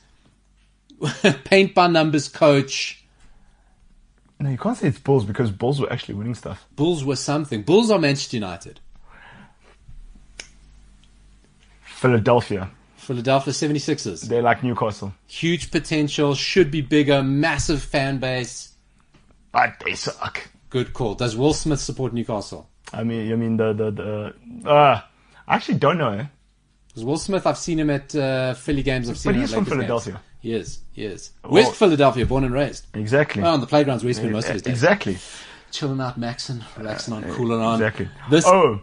S2: Paint by numbers coach.
S3: No, you can't say it's Bulls because Bulls were actually winning stuff.
S2: Bulls were something. Bulls are Manchester United.
S3: Philadelphia.
S2: Philadelphia 76ers.
S3: They're like Newcastle,
S2: Huge potential. Should be bigger. Massive fan base.
S3: But they suck.
S2: Good call. Does Will Smith support Newcastle?
S3: I mean, I mean the the the. Uh, I actually don't know. Eh?
S2: Because Will Smith, I've seen him at uh, Philly games. I've seen
S3: But
S2: him
S3: he's
S2: at
S3: from
S2: Lakers games.
S3: Philadelphia.
S2: He is. He is.
S3: Well-
S2: West Philadelphia, born and raised.
S3: Exactly.
S2: Oh, on the playgrounds where he spent most of his days.
S3: exactly.
S2: Chilling out, maxing, relaxing on, cooling on.
S3: Exactly.
S2: This. Oh.
S3: Oh,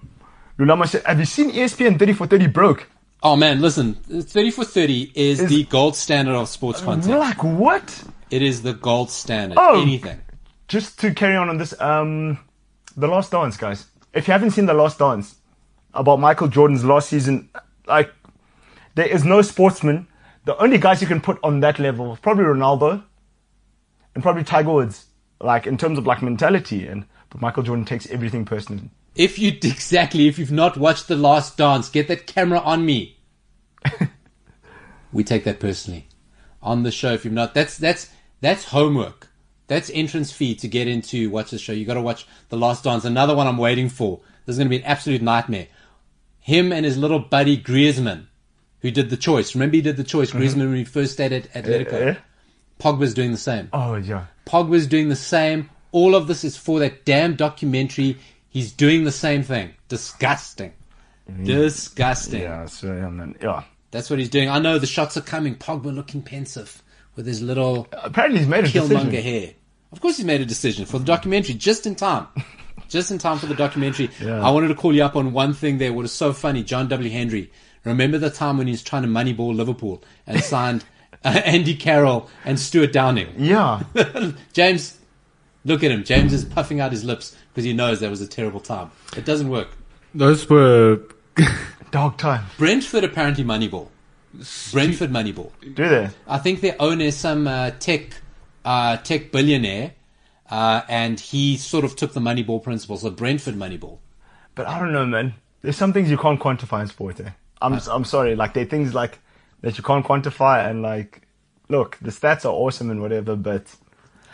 S3: Lulama said, have you seen ESPN 30 for 30 broke?
S2: Oh man, listen. 30 for 30 is,
S3: Is-
S2: the gold standard of sports content.
S3: Like what?
S2: It is the gold standard.
S3: Oh.
S2: Anything.
S3: Just to carry on on this, um, the Last Dance, guys. If you haven't seen the Last Dance about Michael Jordan's last season, like there is no sportsman. The only guys you can put on that level is probably Ronaldo and probably Tiger Woods. Like in terms of like mentality, and but Michael Jordan takes everything personally.
S2: If you exactly, if you've not watched The Last Dance, get that camera on me. we take that personally on the show. If you've not, that's that's that's homework. That's entrance fee to get into watch the show. You got to watch The Last Dance. Another one I'm waiting for. This is going to be an absolute nightmare. Him and his little buddy Griezmann, who did the choice. Remember, he did the choice. Griezmann when he first stayed at Atletico.
S3: Eh?
S2: Pogba's doing the same.
S3: Oh yeah.
S2: Pogba's doing the same. All of this is for that damn documentary. He's doing the same thing. Disgusting. Disgusting.
S3: Yeah, so and then yeah.
S2: That's what he's doing. I know the shots are coming. Pogba looking pensive with his little
S3: Apparently he's made a
S2: Killmonger
S3: decision.
S2: hair. Of course, he's made a decision for the documentary just in time. just in time for the documentary.
S3: Yeah.
S2: I wanted to call you up on one thing there. What is so funny, John W. Henry. Remember the time when he was trying to moneyball Liverpool and signed uh, Andy Carroll and Stuart Downing?
S3: Yeah.
S2: James, look at him. James is puffing out his lips because he knows that was a terrible time. It doesn't work.
S4: Those were
S3: Dog time.
S2: Brentford apparently moneyball. Brentford moneyball.
S3: Do they?
S2: I think their owner is some uh, tech uh, tech billionaire, uh, and he sort of took the Moneyball principle. So Brentford Moneyball.
S3: But I don't know, man. There's some things you can't quantify in sport. Eh? I'm I'm sorry. Like there are things like that you can't quantify, and like, look, the stats are awesome and whatever, but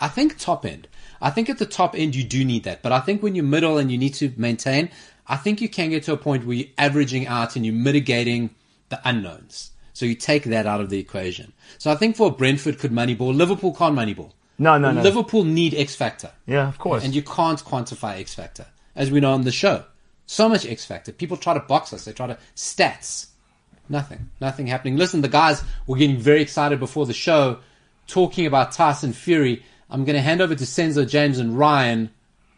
S2: I think top end. I think at the top end you do need that, but I think when you're middle and you need to maintain, I think you can get to a point where you're averaging out and you're mitigating the unknowns. So you take that out of the equation. So I think for Brentford could Moneyball, Liverpool can't Moneyball.
S3: no, no, no.
S2: Liverpool need X factor.
S3: yeah, of course.
S2: And you can't quantify X Factor, as we know on the show. So much X Factor. People try to box us. They try to stats. Nothing. Nothing happening. Listen, the guys were getting very excited before the show, talking about Tyson Fury. I'm going to hand over to Senzo James and Ryan,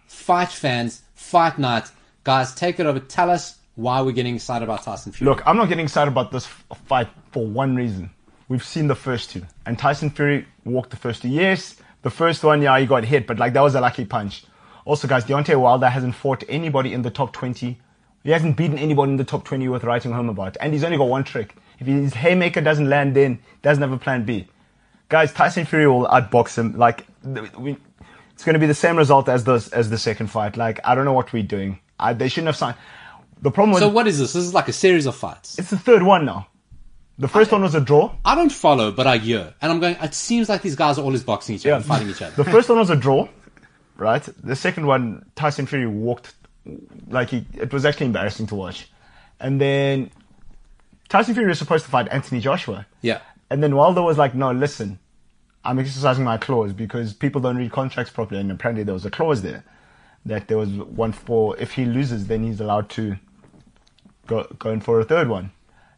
S2: fight fans, fight night. Guys, take it over. Tell us why we're getting excited about Tyson Fury.
S3: Look, I'm not getting excited about this fight for one reason. We've seen the first two, and Tyson Fury walked the first two. Yes, the first one, yeah, he got hit, but like that was a lucky punch. Also, guys, Deontay Wilder hasn't fought anybody in the top 20. He hasn't beaten anybody in the top 20 worth writing home about, and he's only got one trick. If his haymaker doesn't land, then he doesn't have a plan B. Guys, Tyson Fury will outbox him. Like, we, it's going to be the same result as the as the second fight. Like, I don't know what we're doing. I, they shouldn't have signed. The problem
S2: So what is this? This is like a series of fights.
S3: it's the third one now. The first one was a draw.
S2: I don't follow, but I hear. And I'm going, it seems like these guys are always boxing each other and fighting each other.
S3: The first one was a draw, right? The second one, Tyson Fury walked like he. It was actually embarrassing to watch. And then Tyson Fury was supposed to fight Anthony Joshua.
S2: Yeah.
S3: And then Wilder was like, "No, listen, I'm exercising my clause because people don't read contracts properly." And apparently there was a clause there that there was one for if he loses, then he's allowed to go go in for a third one.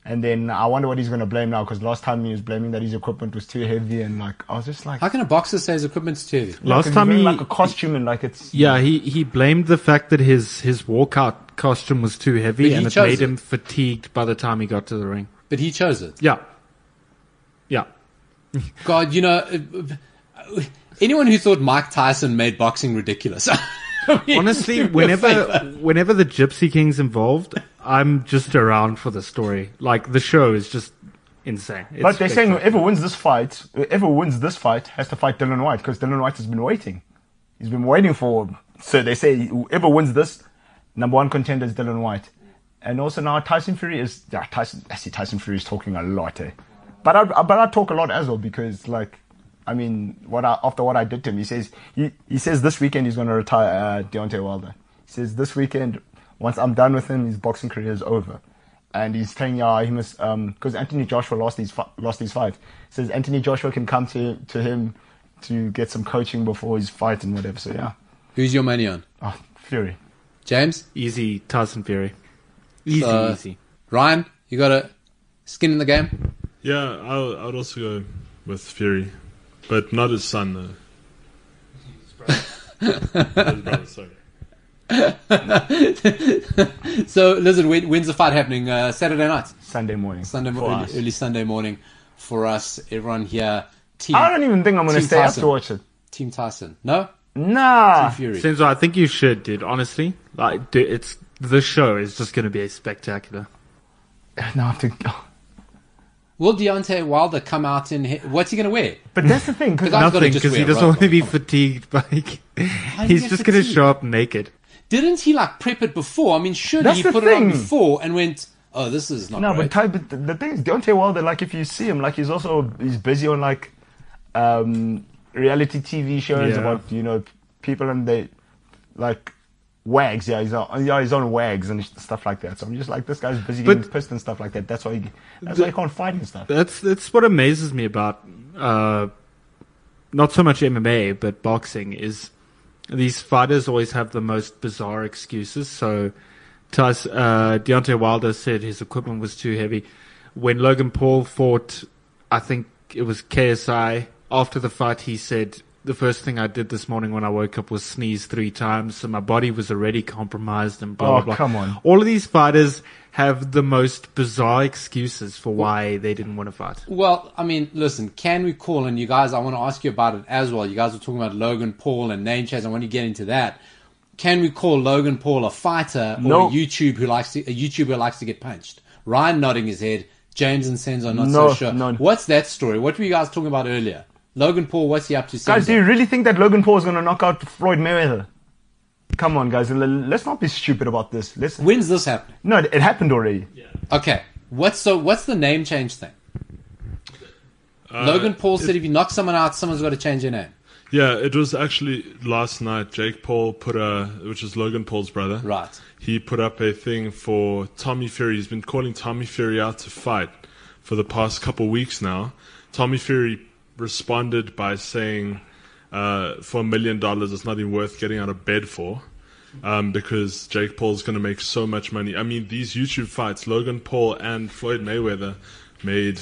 S3: And then I wonder what he's going to blame now because last time he was blaming that his equipment was too heavy and like I was just like,
S2: How can a boxer say his equipment's too heavy?
S4: last
S3: Like,
S4: time
S3: wearing
S4: he
S3: like a costume and like it's
S4: yeah he he blamed the fact that his his walkout costume was too heavy
S2: he
S4: and it made
S2: it.
S4: him fatigued by the time he got to the ring.
S2: But he chose it.
S4: Yeah, yeah.
S2: God, you know, uh, anyone who thought Mike Tyson made boxing ridiculous. I mean,
S4: Honestly,
S2: do me a
S4: whenever whenever the Gypsy King's involved, I'm just around for the story. Like the show is just insane. It's
S3: But they're saying whoever wins this fight, whoever wins this fight has to fight Dillian Whyte because Dillian Whyte has been waiting. He's been waiting for. So they say whoever wins this, number one contender is Dillian Whyte, and also now Tyson Fury is. Yeah, Tyson. I see Tyson Fury is talking a lot, eh? But I but I talk a lot as well because like. I mean, what I, after what I did to him, he says he, he says this weekend he's going to retire uh, Deontay Wilder. He says this weekend, once I'm done with him, his boxing career is over and he's telling yeah he must um because Anthony Joshua lost his fi- lost his fight. Says Anthony Joshua can come to to him to get some coaching before his fight and whatever. So yeah,
S2: Who's your money on?
S3: oh, Fury.
S2: James?
S4: easy Tyson Fury. Easy,
S2: Uh,
S4: easy.
S2: Ryan? You got a skin in the game?
S5: Yeah, I'll, I would also go with Fury, but not his son though. His brother, sorry.
S2: So, listen, when, when's the fight happening? Uh, Saturday night?
S3: Sunday morning.
S2: Sunday morning, early, early Sunday morning for us, everyone here. Team,
S3: I don't even think I'm gonna
S2: Team
S3: stay up to watch it.
S2: Team Tyson. No?
S3: Nah.
S2: Fury.
S4: Senzo, I think you should, dude. Honestly, like, dude, it's the show is just going to be spectacular.
S3: No, I have to.
S2: Will Deontay Wilder come out in. He- What's he going to wear?
S3: But that's the thing. Cause
S4: Nothing because he doesn't want to be fatigued by.
S2: do you
S4: He's
S2: get
S4: just going to show up naked.
S2: Didn't he like prep it before? I mean, surely
S3: That's
S2: he
S3: the
S2: put it on before and went, oh, this is not
S3: no,
S2: great.
S3: but, Ty, but the, the thing is, Deontay Wilder, like if you see him, like he's also he's busy on like um, reality TV shows
S4: Yeah.
S3: about you know people and they like wags. Yeah, he's on yeah he's on wags and stuff like that. So I'm just like this guy's busy
S4: But-
S3: getting pissed and stuff like that. That's why he, that's why he can't fight and stuff.
S4: That's that's what amazes me about uh, not so much MMA but boxing is these fighters always have the most bizarre excuses. So, Tyson, uh, Deontay Wilder said his equipment was too heavy. When Logan Paul fought, I think it was KSI. After the fight, he said the first thing I did this morning when I woke up was sneeze three times, so my body was already compromised and blah
S3: Oh,
S4: blah blah.
S3: come on.
S4: All of these fighters have the most bizarre excuses for why they didn't want to fight.
S2: Well, I mean, listen, can we call, and you guys, I want to ask you about it as well. You guys were talking about Logan Paul and name change. I want to get into that. Can we call Logan Paul a fighter or
S3: No.
S2: a YouTube who likes to, a YouTuber who likes to get punched? Ryan nodding his head. James and Senzo are not
S3: No,
S2: so sure.
S3: no.
S2: What's that story? What were you guys talking about earlier? Logan Paul, what's he up to?
S3: Guys, do you really think that Logan Paul is going to knock out Floyd Mayweather? Come on, guys. l- Let's not be stupid about this. Let's.
S2: When's this happening?
S3: No, it happened already.
S2: Okay, what's so? What's the name change thing? Uh, Logan Paul said if you knock someone out, someone's got to change their name.
S5: Yeah, it was actually last night. Jake Paul put a, which is Logan Paul's brother.
S2: Right.
S5: He put up a thing for Tommy Fury. He's been calling Tommy Fury out to fight for the past couple weeks now. Tommy Fury responded by saying, uh, for a million dollars, it's not even worth getting out of bed for. Um, because Jake Paul's going to make so much money. I mean, these YouTube fights, Logan Paul and Floyd Mayweather made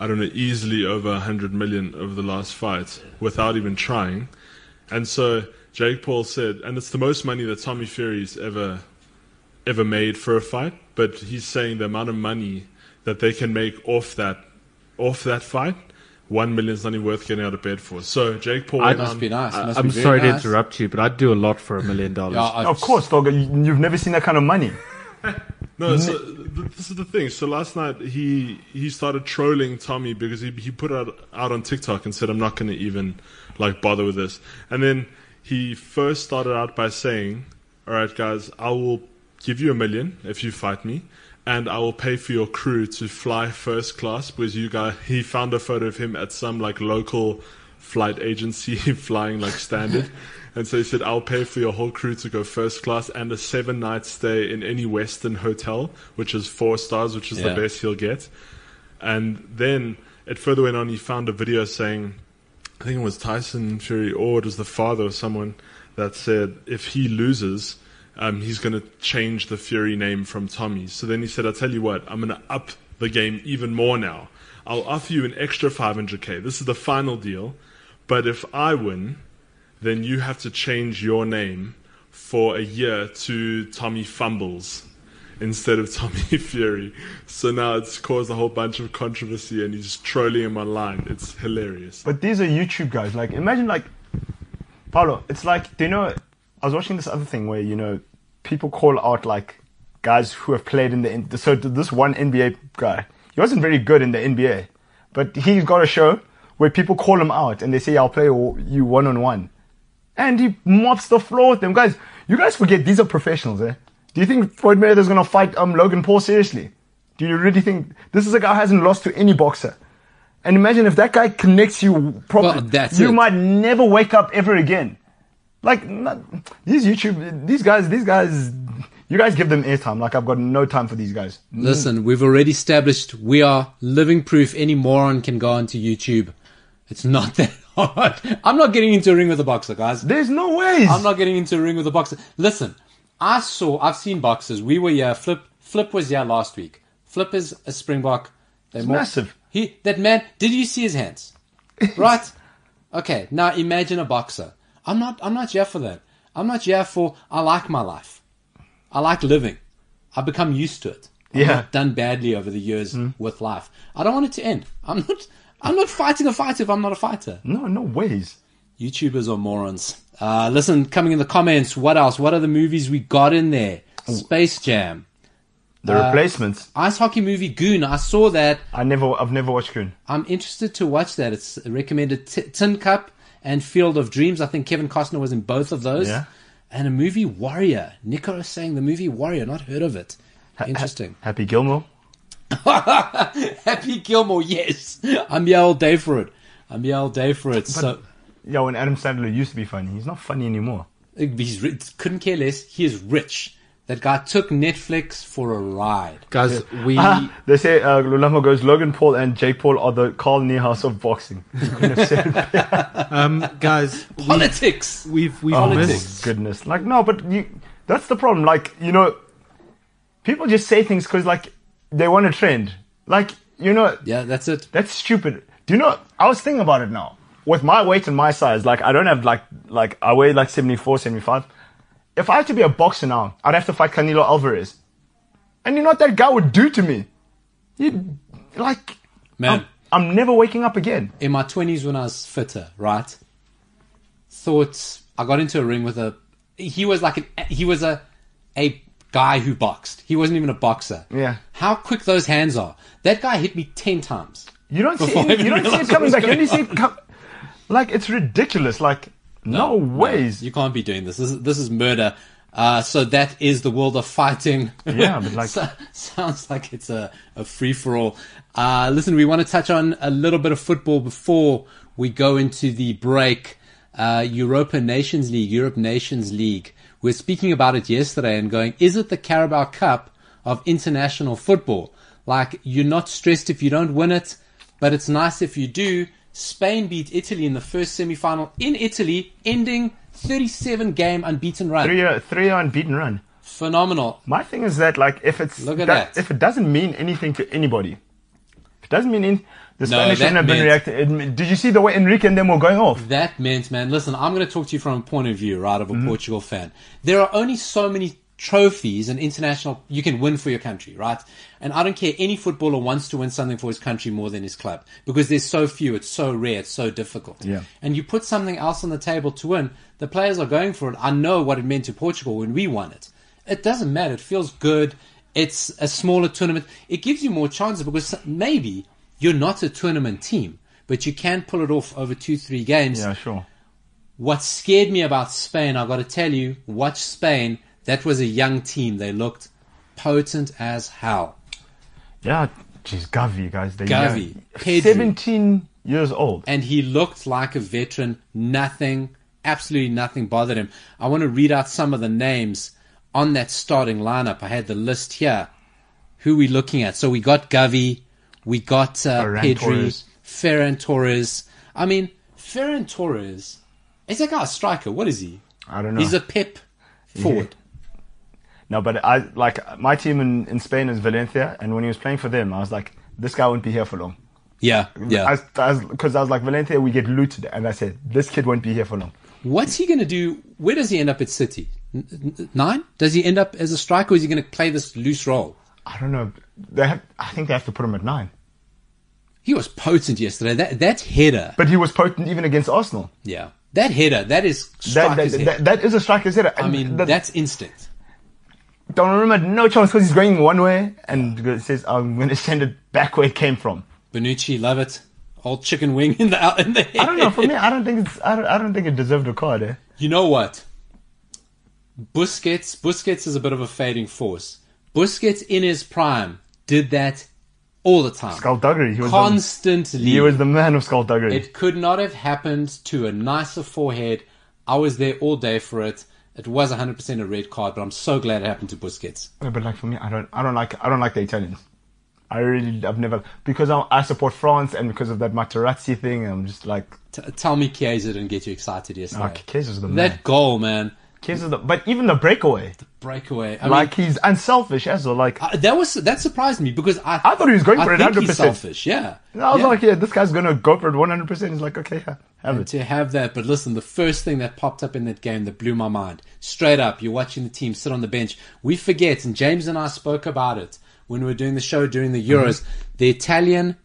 S5: I don't know, easily over 100 million over the last fight without even trying. And so Jake Paul said, and it's the most money that Tommy Fury's ever ever made for a fight, but he's saying the amount of money that they can make off that off that fight, one million is not even worth getting out of bed for. So Jake Paul
S4: I
S5: went
S2: Must
S5: on-
S2: be um, nice. Must
S4: I'm
S2: be
S4: sorry
S2: nice.
S4: to interrupt you, but I'd do a lot for a million dollars.
S3: Of course, dog. you- You've never seen that kind of money.
S5: No, so th- this is the thing. So last night he he started trolling Tommy because he he put out out on TikTok and said I'm not going to even like bother with this. And then he first started out by saying, "All right, guys, I will give you a million if you fight me." And I will pay for your crew to fly first class because you guys. He found a photo of him at some like local flight agency flying like standard. And so he said, I'll pay for your whole crew to go first class and a seven night stay in any Western hotel, which is four stars, which is
S2: Yeah.
S5: the best he'll get. And then it further went on, he found a video saying, I think it was Tyson Fury or it was the father of someone that said if he loses, um, he's going to change the Fury name from Tommy. So then he said, I'll tell you what, I'm going to up the game even more now. I'll offer you an extra 500k. This is the final deal. But if I win, then you have to change your name for a year to Tommy Fumbles instead of Tommy Fury. So now it's caused a whole bunch of controversy and he's trolling him online. It's hilarious.
S3: But these are YouTube guys. Like, imagine like, Paulo. It's like, do you know? I was watching this other thing where you know people call out like guys who have played in the N- so this one NBA guy. He wasn't very good in the NBA, but he's got a show where people call him out and they say, "I'll play you one on one," and he mops the floor with them. Guys, you guys forget these are professionals, eh? Do you think Floyd Mayweather's gonna fight um Logan Paul seriously? Do you really think this is a guy who hasn't lost to any boxer? And imagine if that guy connects you properly,
S2: Well,
S3: you
S2: it.
S3: might never wake up ever again. Like not, these YouTube, these guys, these guys, you guys give them airtime. Like I've got no time for these guys.
S2: Listen, we've already established we are living proof any moron can go onto YouTube. It's not that hard. I'm not getting into a ring with a boxer, guys.
S3: There's no way.
S2: I'm not getting into a ring with a boxer. Listen, I saw, I've seen boxers. We were here. Flip, Flip was here last week. Flip is a Springbok. They're more-
S3: massive.
S2: He, that man. Did you see his hands? Right. Okay. Now imagine a boxer. I'm not. I'm not here for that. I'm not here for. I like my life. I like living. I've become used to it. I've
S3: Yeah.
S2: done badly over the years with life. I don't want it to end. I'm not. I'm not fighting a fight if I'm not a fighter.
S3: No, no ways.
S2: YouTubers are morons. Uh, listen, coming in the comments, what else? What are the movies we got in there? Space Jam.
S3: The replacements.
S2: Ice hockey movie Goon. I saw that.
S3: I never, I've never watched Goon.
S2: I'm interested to watch that. It's recommended T- Tin Cup and Field of Dreams. I think Kevin Costner was in both of those.
S3: Yeah.
S2: And a movie Warrior. Nico is saying the movie Warrior. Not heard of it. Interesting.
S3: Happy Gilmore.
S2: Happy Gilmore. Yes. I'm here all day for it. I'm here all day for it. so
S3: Yeah, when Adam Sandler used to be funny, he's not funny anymore.
S2: he's ri- couldn't care less. He is rich. That guy took Netflix for a ride.
S4: Guys, we
S3: Ah, they say uh, Lulama goes Logan Paul and Jake Paul are the Carl Niehaus of boxing. Couldn't have said it
S4: um guys
S2: Politics.
S4: we've we've
S3: Oh my
S4: missed
S3: goodness! Like no, but you, that's the problem. Like you know, people just say things because like they want a trend. Like you know,
S2: Yeah, that's it.
S3: that's stupid. Do you know? I was thinking about it now. With my weight and my size, like I don't have like like I weigh like 74, 75. If I had to be a boxer now, I'd have to fight Canelo Alvarez. And you know what that guy would do to me? He'd, like
S2: Man,
S3: I'm, I'm never waking up again.
S2: in my 20s when I was fitter, right? Thought I got into a ring with a. He was like an. He was a a guy who boxed. He wasn't even a boxer.
S3: Yeah.
S2: How quick those hands are. That guy hit me 10 times.
S3: You don't see any, you don't see it coming back. You only see it come. Like it's ridiculous. Like no, ways.
S2: You can't be doing this. This is, this is murder. Uh, so that is the world of fighting.
S3: Yeah, but like-
S2: So- sounds like it's a, a free for all. Uh, listen, we want to touch on a little bit of football before we go into the break. Uh, Europa Nations League, Europe Nations League. We are speaking about it yesterday and going, is it the Carabao Cup of international football? Like, you're not stressed if you don't win it, but it's nice if you do. Spain beat Italy in the first semi-final in Italy, ending 37 game unbeaten run.
S3: Three uh, three unbeaten run.
S2: Phenomenal.
S3: My thing is that like if it's
S2: Look at
S3: that-
S2: that.
S3: if it doesn't mean anything to anybody, if it doesn't mean any, the
S2: No,
S3: Spanish
S2: that
S3: shouldn't have been reacting. Did you see the way Enrique and them were going off?
S2: That meant, man, listen, I'm going to talk to you from a point of view, right,
S3: Mm-hmm.
S2: of a Portugal fan. There are only so many trophies and international you can win for your country, right? And I don't care any footballer wants to win something for his country more than his club because there's so few, it's so rare, it's so difficult.
S3: Yeah.
S2: And you put something else on the table to win, the players are going for it. I know what it meant to Portugal when we won it. It doesn't matter. It feels good. It's a smaller tournament. It gives you more chances because maybe you're not a tournament team, but you can pull it off over two, three games.
S3: Yeah, sure.
S2: What scared me about Spain, I've got to tell you, watch Spain. That was a young team. They looked potent as hell.
S3: Yeah, jeez, Gavi guys. They
S2: Gavi,
S3: young.
S2: Pedri.
S3: seventeen years old.
S2: And he looked like a veteran. Nothing, absolutely nothing bothered him. I want to read out some of the names on that starting lineup. I had the list here. Who are we looking at? So we got Gavi, we got uh,
S3: Ferran
S2: Pedri,
S3: Torres.
S2: Ferran Torres. I mean, Ferran Torres is that guy a striker? What is he?
S3: I don't know.
S2: He's a pep forward.
S3: No, but I like my team in, in Spain is Valencia, and when he was playing for them, I was like, this guy won't be here for long.
S2: Yeah, yeah.
S3: Because I, was, 'cause I was like, Valencia, we get looted, and I said, this kid won't be here for long.
S2: What's he going to do? Where does he end up at City? Nine? Does he end up as a striker or is he going to play this loose role?
S3: I don't know. They have, I think they have to put him at nine.
S2: He was potent yesterday. That that header.
S3: But he was potent even against Arsenal.
S2: Yeah. That header, that is
S3: That, that,
S2: header.
S3: that, that is a striker's header.
S2: I mean,
S3: that,
S2: that's instinct.
S3: Donnarumma had no chance because he's going one way and says, I'm going to send it back where it came from.
S2: Bonucci, love it. Old chicken wing in the out in the head.
S3: I don't know. For me, I don't think it's. I don't. I don't think it deserved a card. Eh?
S2: You know what? Busquets, Busquets is a bit of a fading force. Busquets in his prime did that all the time.
S3: Skullduggery. He was. The,
S2: Constantly.
S3: he was the man of skullduggery.
S2: It could not have happened to a nicer forehead. I was there all day for it. It was 100% a red card, but I'm so glad it happened to Busquets.
S3: Yeah, but like for me, I don't. I don't like. I don't like the Italians. I really. I've never because I, I support France and because of that Materazzi thing. I'm just like.
S2: T- tell me Chiesa didn't get you excited yesterday.
S3: Ah, oh, Chiesa's the man.
S2: that goal, man.
S3: Chiesa's the. But even the breakaway, the
S2: Breakaway. I
S3: like
S2: mean,
S3: he's unselfish as well. Like
S2: uh, that was that surprised me because I
S3: I thought he was going
S2: I
S3: for it 100%.
S2: selfish, yeah.
S3: I was
S2: Yeah.
S3: like, yeah, this guy's gonna go for it 100. percent He's like, okay, yeah, have it.
S2: to have that. But listen, the first thing that popped up in that game that blew my mind, straight up, you're watching the team sit on the bench. We forget, and James and I spoke about it when we were doing the show during the Euros.
S3: Mm-hmm.
S2: The Italian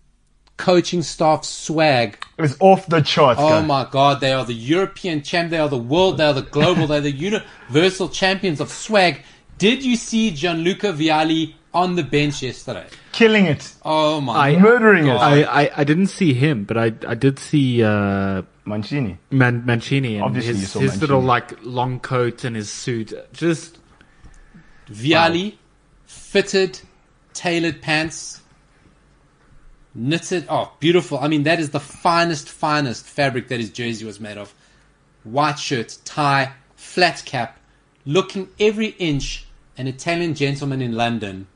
S2: coaching staff swag.
S3: It was off the charts.
S2: Oh
S3: guy.
S2: my God, they are the European champ. They are the world. They are the global. They're the universal champions of swag. Did you see Gianluca Vialli on the bench yesterday?
S3: killing it,
S2: Oh my
S4: I-
S3: murdering it.
S4: I, I, I didn't see him, but I I did see uh,
S3: Mancini.
S4: Man, Mancini and
S3: Obviously you
S4: his,
S3: saw
S4: his
S3: Mancini.
S4: little like long coat and his suit. Just
S2: Vialli, fitted, tailored pants, knitted. Oh, beautiful. I mean, that is the finest, finest fabric that his jersey was made of. White shirt, tie, flat cap, looking every inch an Italian gentleman in London.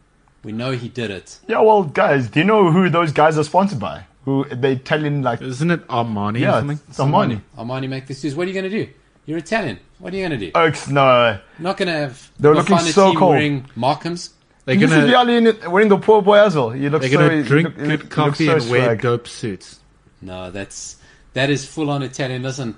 S2: We know he did it.
S3: Yeah, well, guys, do you know who those guys are sponsored by? Who they telling like
S4: Isn't it Armani or
S3: yeah,
S4: something?
S3: it's Armani.
S2: Armani make this shoes. What are you going to do? You're Italian. What are you going to do?
S3: Oaks, no.
S2: Not going to have.
S3: They were
S2: go
S3: looking
S2: find a
S3: so
S2: team
S3: cold.
S2: wearing Markhams.
S4: They're
S3: you see
S4: gonna
S3: Ali in it, wearing the poor boy as well. You look
S4: they're
S3: so.
S4: gonna
S3: you
S4: drink
S3: look-
S4: good
S3: look- you look
S4: coffee
S3: so
S4: and wear
S3: swag.
S4: dope suits.
S2: No, that's that is full on Italian. Listen,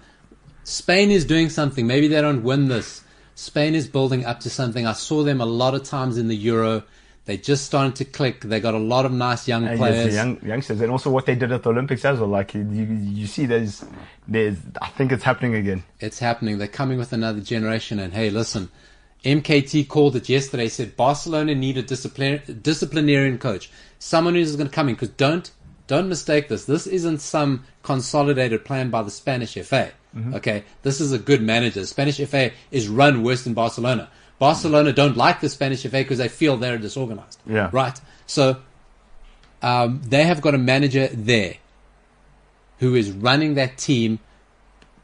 S2: Spain is doing something. Maybe they don't win this. Spain is building up to something. I saw them a lot of times in the Euro. They just starting to click. They got a lot of nice young
S3: And
S2: players.
S3: the young, youngsters, and also what they did at the Olympics as well. Like you, you see, there's, there's. I think it's happening again.
S2: It's happening. They're coming with another generation. And hey, listen, MKT called it yesterday. Said Barcelona need a discipline, disciplinarian coach, someone who's going to come in. Because don't don't mistake this. This isn't some consolidated plan by the Spanish FA. Okay, this is a good manager. The Spanish FA is run worse than Barcelona. Barcelona don't like the Spanish FA because they feel they're disorganized.
S3: Yeah.
S2: Right. So um, they have got a manager there who is running that team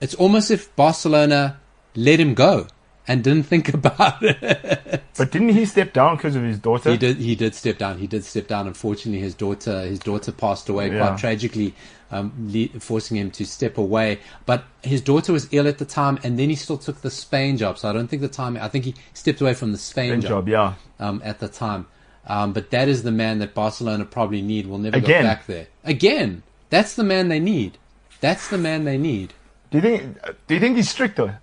S2: it's almost if Barcelona let him go and didn't think about it.
S3: But didn't he step down because of his daughter?
S2: he did. He did step down. He did step down. Unfortunately, his daughter. His daughter passed away
S3: Yeah.
S2: quite tragically, um, le- forcing him to step away. But his daughter was ill at the time, and then he still took the Spain job. So I don't think the time. I think he stepped away from the Spain
S3: Good
S2: job,
S3: job, yeah.
S2: um, at the time. Um, but that is the man that Barcelona probably need. Will never
S3: Again.
S2: go back there again. That's the man they need. That's the man they need.
S3: Do you think? Do you think he's strict though?
S2: He-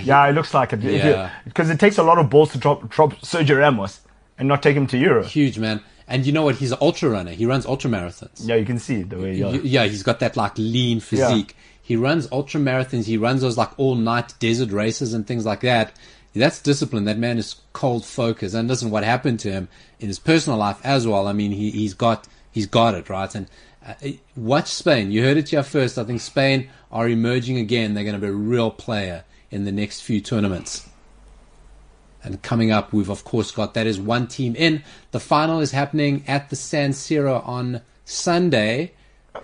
S3: Yeah, it looks like it.
S2: Yeah.
S3: Because it takes a lot of balls to drop drop Sergio Ramos and not take him to Europe.
S2: huge man. And you know what? He's an ultra runner. He runs ultra marathons.
S3: Yeah, you can see the way. Yeah.
S2: Y- Yeah, he's got that like lean physique. He runs ultra marathons. He runs those like all night desert races and things like that. That's discipline. That man is cold focused. And listen, what happened to him in his personal life as well. I mean, he, he's got he's got it right. And uh, watch Spain. You heard it here first. I think Spain are emerging again. They're going to be a real player in the next few tournaments. And coming up, we've of course got that is one team in. The final is happening at the San Siro on Sunday.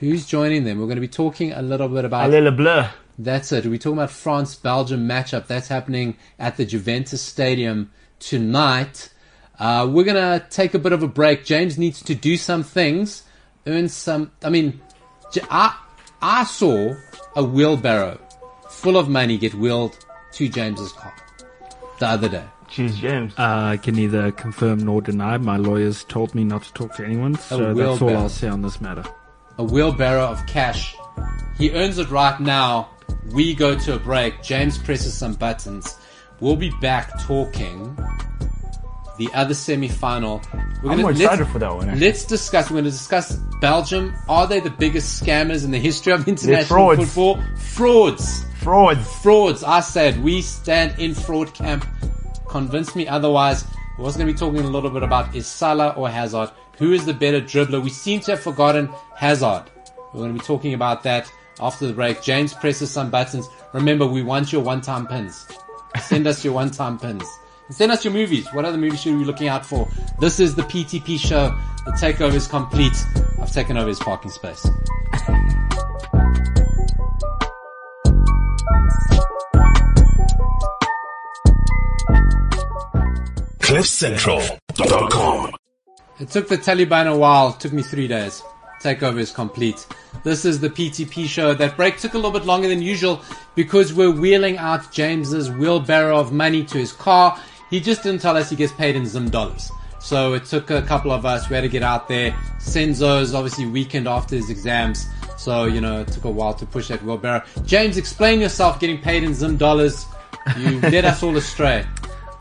S2: Who's joining them? We're going to be talking a little bit about
S3: Allez le bleu.
S2: that's it. We're talking about France Belgium matchup. That's happening at the Juventus Stadium tonight. Uh, we're going to take a bit of a break. James needs to do some things, earn some. I mean, I saw a wheelbarrow full of money get wheeled to James's car the other day.
S3: Jeez, James.
S4: Uh, I can neither confirm nor deny. My lawyers told me not to talk to anyone, so that's all. I'll say on this matter.
S2: a wheelbarrow of cash. He earns it right now. We go to a break. James presses some buttons. We'll be back talking the other semi-final. We're
S3: I'm
S2: gonna-
S3: excited
S2: let's-
S3: for that one. actually.
S2: Let's discuss. We're going to discuss Belgium. Are they the biggest scammers in the history of international
S3: frauds.
S2: football? Frauds.
S3: Frauds.
S2: Frauds. I said we stand in fraud camp. Convince me otherwise. We're also going to be talking a little bit about is Salah or Hazard. Who is the better dribbler? We seem to have forgotten Hazard. We're going to be talking about that after the break. James presses some buttons. Remember, we want your one-time pins. Send us your one-time pins. Send us your movies. What other movies should we be looking out for? This is the PTP show. The takeover is complete. I've taken over his parking space.
S6: CliffCentral.com.
S2: It took the Taliban a while. It took me three days. Takeover is complete. This is the PTP show. That break took a little bit longer than usual because we're wheeling out James's wheelbarrow of money to his car. He just didn't tell us he gets paid in Zim dollars. So it took a couple of us. We had to get out there. Senzo's obviously weekend after his exams. So, you know, it took a while to push that wheelbarrow. James, explain yourself getting paid in Zim dollars. You led us all astray.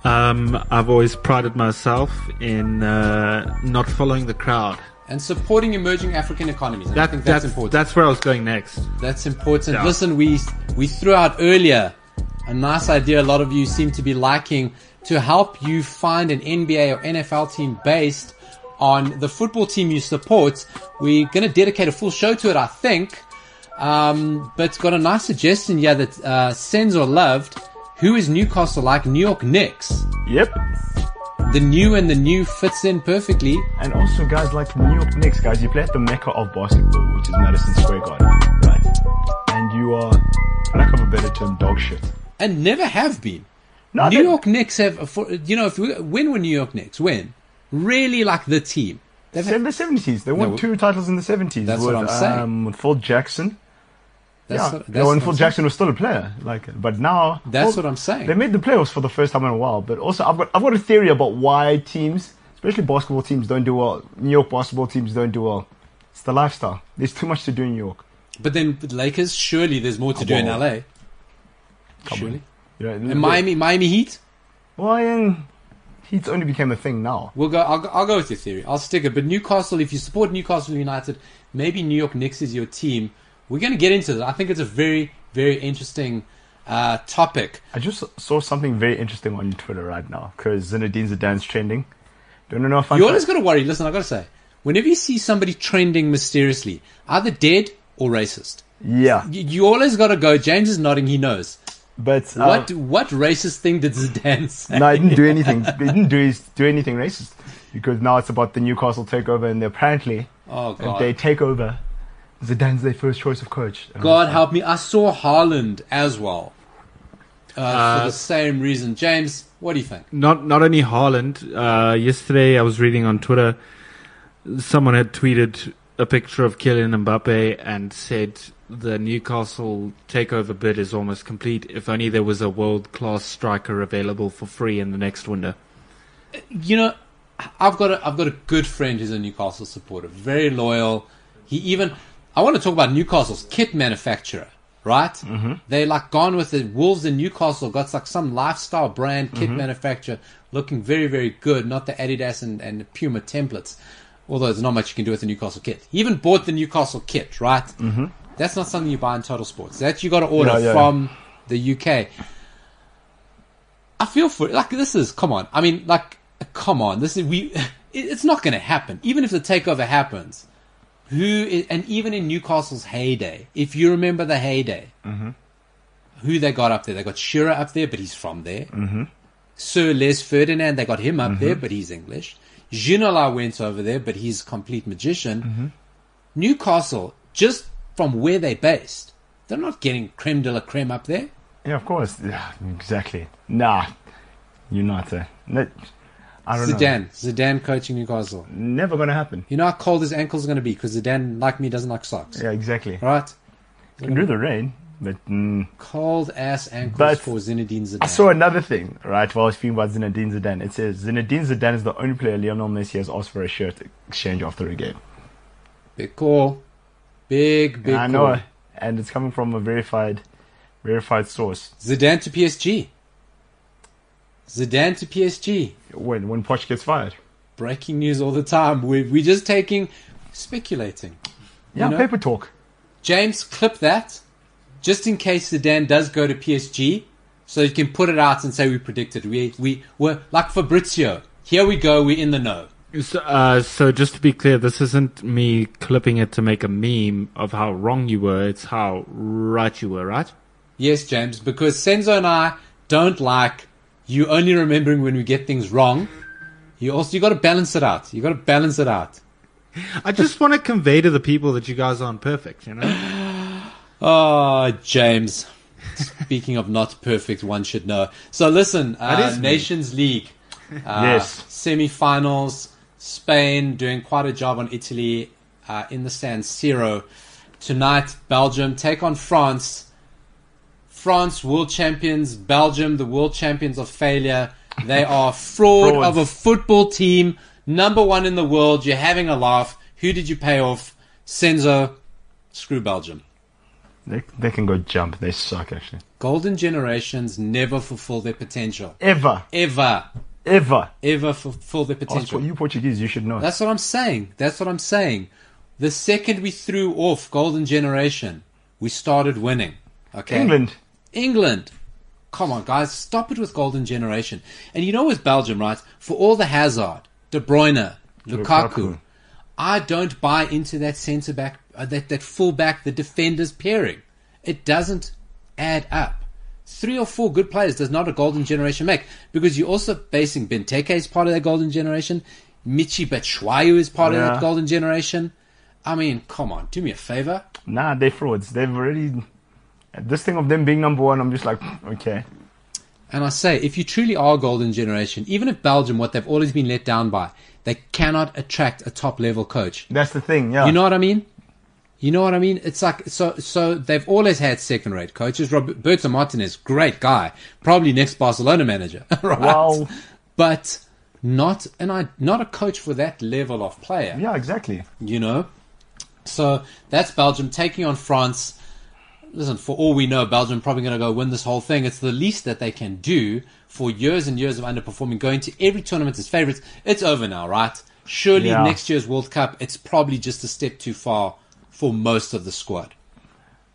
S4: Um, I've always prided myself in uh, not following the crowd.
S2: And supporting emerging African economies. And I think that's,
S4: that's,
S2: important.
S4: that's where I was going next.
S2: That's important.
S4: Yeah.
S2: Listen, we we threw out earlier a nice idea. A lot of you seem to be liking to help you find an NBA or NFL team based on the football team you support. We're going to dedicate a full show to it, I think. Um, but it's got a nice suggestion here that uh, Senzo loved. Who is Newcastle like? New York Knicks.
S3: Yep.
S2: The new and the new fits in perfectly.
S3: And also, guys like New York Knicks, guys, you play at the mecca of basketball, which is Madison Square Garden, right? And you are, for lack of a better term, dog shit.
S2: and never have been.
S3: No,
S2: New
S3: they-
S2: York Knicks have, for, you know, if we, when were New York Knicks? When? Really like the team. They've
S3: in
S2: had,
S3: the seventies. They won
S2: No,
S3: two titles in the seventies.
S2: That's
S3: with,
S2: what I'm saying.
S3: Um, with Phil Jackson.
S2: that's
S3: yeah,
S2: what, that's
S3: when Phil Jackson was still a player. Like, but now
S2: That's
S3: Phil-
S2: what I'm saying.
S3: They made the playoffs for the first time in a while. But also, I've got I've got a theory about why teams, especially basketball teams, don't do well. New York basketball teams don't do well. It's the lifestyle. There's too much to do in New York.
S2: But then Lakers, surely there's more to do in LA.
S3: Come
S2: Surely.
S3: You know,
S2: And Miami, Miami Heat.
S3: Well, and Heat only became a thing now.
S2: We'll go. I'll, go- I'll go with your theory. I'll stick it. But Newcastle, if you support Newcastle United, maybe New York Knicks is your team. We're going to get into that. I think it's a very, very interesting uh, topic.
S3: I just saw something very interesting on Twitter right now because Zinedine Zidane's trending. Don't know if I'm.
S2: You always got to worry. Listen, I got to say, whenever you see somebody trending mysteriously, either dead or racist,
S3: yeah,
S2: you, you always got to go. James is nodding. He knows.
S3: But uh,
S2: What what racist thing did Zidane say?
S3: No, he didn't do anything. he didn't do his, do anything racist because now it's about the Newcastle takeover, and apparently,
S2: Oh
S3: if
S2: God!
S3: they take over, Zidane's their first choice of coach.
S2: God help me. I saw Haaland as well. Uh, for
S4: Uh,
S2: the same reason. James, what do you think?
S4: Not not only Haaland. Uh, yesterday, I was reading on Twitter. Someone had tweeted a picture of Kylian Mbappe and said the Newcastle takeover bid is almost complete. If only there was a world class striker available for free in the next window.
S2: You know, I've got a, I've got a good friend who's a Newcastle supporter, very loyal. He even I want to talk about Newcastle's kit manufacturer, right? Mm-hmm. They like gone with the Wolves in Newcastle got like some lifestyle brand kit manufacturer, looking very very good. Not the Adidas and, and Puma templates, although there's not much you can do with the Newcastle kit. He even bought the Newcastle kit, right? Mm-hmm. That's not something you buy in Total Sports. That you got to order
S3: Yeah, yeah.
S2: from the UK. I feel for like this is come on. I mean, like come on. This is we. It's not going to happen. Even if the takeover happens, who is, and even in Newcastle's heyday, if you remember the heyday, mm-hmm. who they got up there? They got Shearer up there, but he's from there. Mm-hmm. Sir Les Ferdinand, they got him up there, mm-hmm. but he's English. Ginola went over there, but he's a complete magician. Mm-hmm. Newcastle, just from where they're based, they're not getting creme de la creme up there.
S3: Yeah, of course. Yeah, exactly. Nah, you're not. Uh, no, I don't know.
S2: Zidane, Zidane coaching Newcastle.
S3: Never gonna happen.
S2: You know how cold his ankles are going to be because Zidane, like me, doesn't like socks.
S3: Yeah, exactly.
S2: Right?
S3: Can do the rain, but mm,
S2: Cold ass ankles
S3: But
S2: for Zinedine Zidane.
S3: I saw another thing, right, while I was speaking about Zinedine Zidane. It says Zinedine Zidane is the only player Lionel Messi has asked for a shirt exchange after a game.
S2: Big call. Big, big
S3: I
S2: call.
S3: know, and it's coming from a verified, verified source.
S2: Zidane to PSG. Zidane to PSG.
S3: When when Poch gets fired,
S2: Breaking news all the time. We we just taking, speculating.
S3: yeah,
S2: know?
S3: paper talk.
S2: James, clip that, just in case Zidane does go to PSG, so you can put it out and say we predicted. We we were like Fabrizio. Here we go. We're in the know.
S4: So, uh, so just to be clear, this isn't me clipping it to make a meme of how wrong you were. It's how right you were, right?
S2: Yes, James, because Senzo and I don't like you only remembering when we get things wrong. You also you got to balance it out. You got to balance it out.
S4: I just want to convey to the people that you guys aren't perfect, you know?
S2: Oh, James. Speaking of not perfect, one should know. So listen, uh,
S4: is me.
S2: Nations League, uh,
S3: Yes.
S2: semi-finals. Spain doing quite a job on Italy uh, in the San Siro tonight. Belgium take on France. France world champions. Belgium the world champions of failure. They are fraud
S3: Frauds.
S2: of a football team, number one in the world. You're having a laugh. Who did you pay off? Senzo. Screw Belgium.
S3: They they can go jump. They suck actually.
S2: Golden generations never fulfill their potential.
S3: Ever,
S2: Ever,
S3: ever.
S2: ever fulfill their
S3: Ask for
S2: potential.
S3: you Portuguese, you should know.
S2: That's what I'm saying. That's what I'm saying. The second we threw off Golden Generation, we started winning. Okay.
S3: England.
S2: England. Come on, guys, stop it with Golden Generation. And you know, with Belgium, right? For all the Hazard, De Bruyne, Lukaku,
S3: Lukaku.
S2: I don't buy into that centre back, uh, that that full back, the defenders pairing. It doesn't add up. Three or four good players does not a Golden Generation make because you're also basing Benteke as part of that Golden Generation. Michy Batshuayi is part of that Golden Generation. I mean, come on, do me a favor.
S3: Nah, they're frauds. They've already. This thing of them being number one, I'm just like, okay.
S2: And I say, if you truly are golden generation, even if Belgium, what they've always been let down by, they cannot attract a top level coach.
S3: That's the thing. Yeah.
S2: You know what I mean? You know what I mean? It's like so. So they've always had second-rate coaches. Roberto Martinez, great guy, probably next Barcelona manager, right?
S3: Well-
S2: but not and I not a coach for that level of player.
S3: yeah, exactly.
S2: You know, so that's Belgium taking on France. Listen, for all we know, Belgium probably going to go win this whole thing. It's the least that they can do for years and years of underperforming, going to every tournament as favorites. It's over now, right? Surely
S3: Yeah.
S2: next year's World Cup, it's probably just a step too far for most of the squad.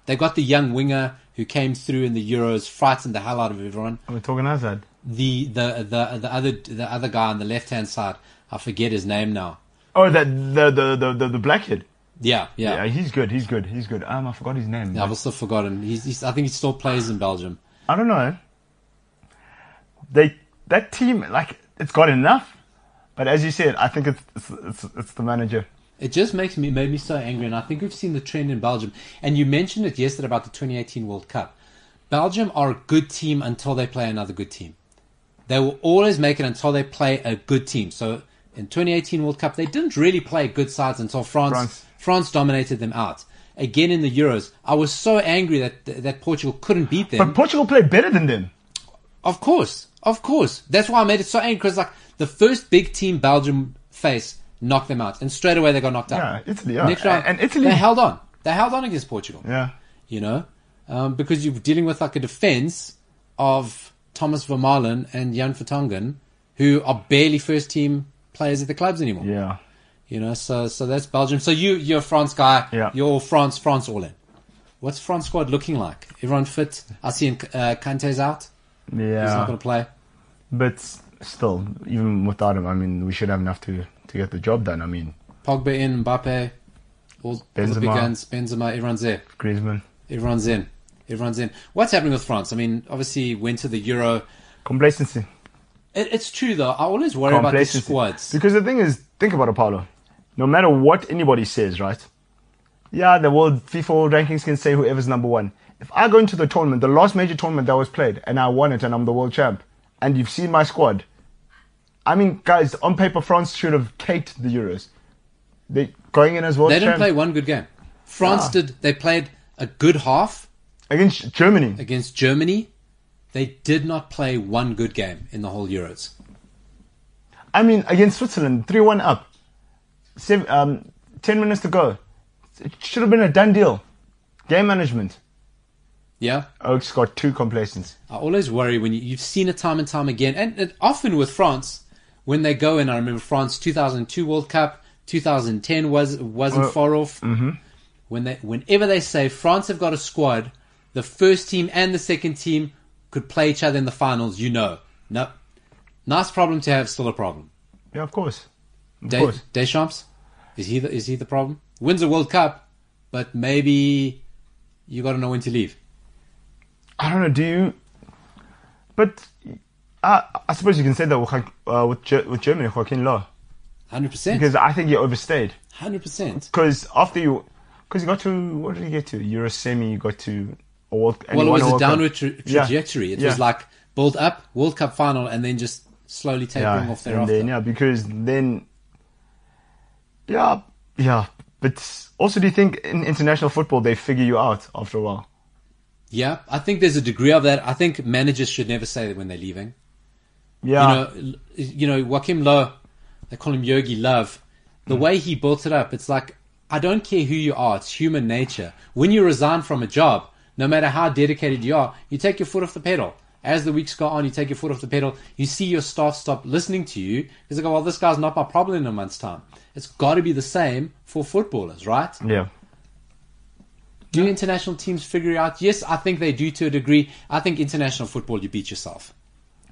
S2: They got the young winger who came through in the Euros, frightened the hell out of everyone.
S3: We're talking Hazard.
S2: The the the the other the other guy on the left hand side, I forget his name now.
S3: Oh, that the the the the, the black kid.
S2: Yeah, yeah.
S3: Yeah, he's good. He's good. He's good. Um, I forgot his name.
S2: I've also forgotten. He's, he's, I think he still plays in Belgium.
S3: I don't know. They that team like it's got enough, but as you said, I think it's it's it's, it's the manager.
S2: It just makes me made me so angry, and I think we've seen the trend in Belgium. And you mentioned it yesterday about the 2018 World Cup. Belgium are a good team until they play another good team. They will always make it until they play a good team. So in 2018 World Cup, they didn't really play good sides until France France,
S3: France.
S2: dominated them out. Again in the Euros, I was so angry that that Portugal couldn't beat them.
S3: But Portugal played better than them.
S2: Of course, of course. That's why I made it so angry because like the first big team Belgium face knocked them out, and straight away they got knocked out.
S3: Yeah, Italy. Yeah.
S2: Next round,
S3: and Italy.
S2: they held on. They held on against Portugal.
S3: yeah.
S2: You know, um, because you're dealing with like a defense of Thomas Vermaelen and Jan Vertonghen, who are barely first team players at the clubs anymore.
S3: Yeah.
S2: You know, so so that's Belgium. So you you're a France guy.
S3: Yeah.
S2: You're France France all in. What's France squad looking like? Everyone fit? I see uh, Kante's out. Yeah. He's not going to play.
S3: But still, even without him, I mean, we should have enough to to get the job done. I mean,
S2: Pogba in, Mbappe, all, all the big
S3: Benzema.
S2: guns, Benzema, everyone's there.
S3: Griezmann.
S2: Everyone's in. Everyone's in. What's happening with France? I mean, obviously went to the Euro.
S3: Complacency.
S2: It, it's true though. I always worry about
S3: Complacency.
S2: squads.
S3: Because the thing is, think about it, Paulo. No matter what anybody says, right? Yeah, the world FIFA world rankings can say whoever's number one. If I go into the tournament, the last major tournament that was played, and I won it, and I'm the world champ, and you've seen my squad, I mean, guys, on paper, France should have caked the Euros. They going in as world
S2: They didn't
S3: champ
S2: play one good game. France
S3: Yeah.
S2: did. They played a good half
S3: against Germany.
S2: against Germany. They did not play one good game in the whole Euros.
S3: I mean, against Switzerland, three-one up, Seven, um, ten minutes to go. It should have been a done deal. Game management.
S2: Yeah,
S3: Oaks got too complacent.
S2: I always worry when you, you've seen it time and time again, and, and often with France when they go in. I remember France 2002 World Cup, 2010 was wasn't
S3: Uh,
S2: far off. Mm-hmm. When they, whenever they say France have got a squad, the first team and the second team could play each other in the finals. You know, no, nice problem to have, still a problem.
S3: Yeah, of course. Of
S2: De-
S3: course.
S2: Deschamps, is he the, is he the problem? Wins a World Cup, but maybe you got to know when to leave.
S3: I don't know. Do you? But I, I suppose you can say that with uh, with, Ge- with Germany, Joachim Low,
S2: Hundred percent,
S3: because I think he overstayed.
S2: hundred percent.
S3: Because after you, because you got to what did you get to? Euro semi, you got to a World.
S2: Well, it was a
S3: Cup.
S2: downward tra-
S3: Yeah.
S2: trajectory. It
S3: Yeah.
S2: was like build up, World Cup final, and then just slowly tapering
S3: yeah,
S2: off thereafter.
S3: then yeah, because then, yeah, yeah. But also, do you think in international football they figure you out after a while?
S2: Yeah, I think there's a degree of that. I think managers should never say that when they're leaving.
S3: Yeah,
S2: You know, you know, Joachim Low, they call him Yogi Love. The hmm. way he built it up, it's like I don't care who you are; it's human nature. When you resign from a job, no matter how dedicated you are, you take your foot off the pedal. As the weeks go on, you take your foot off the pedal. You see your staff stop listening to you because they go, "Well, this guy's not my problem in a month's time." It's got to be the same for footballers, right?
S3: yeah.
S2: Do international teams figure out? Yes, I think they do to a degree. I think international football, you beat yourself.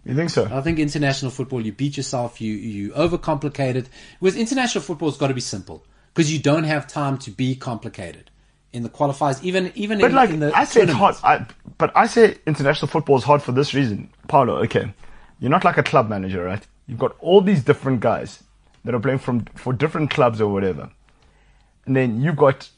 S3: You think so?
S2: I think international football, you beat yourself, you you overcomplicate it. With international football, it's got to be simple because you don't have time to be complicated in the qualifiers, even even
S3: But
S2: in,
S3: like
S2: in the
S3: I say, it's hard. I, but I say international football is hard for this reason, Paulo. Okay, you're not like a club manager, right? You've got all these different guys that are playing from for different clubs or whatever, and then you've got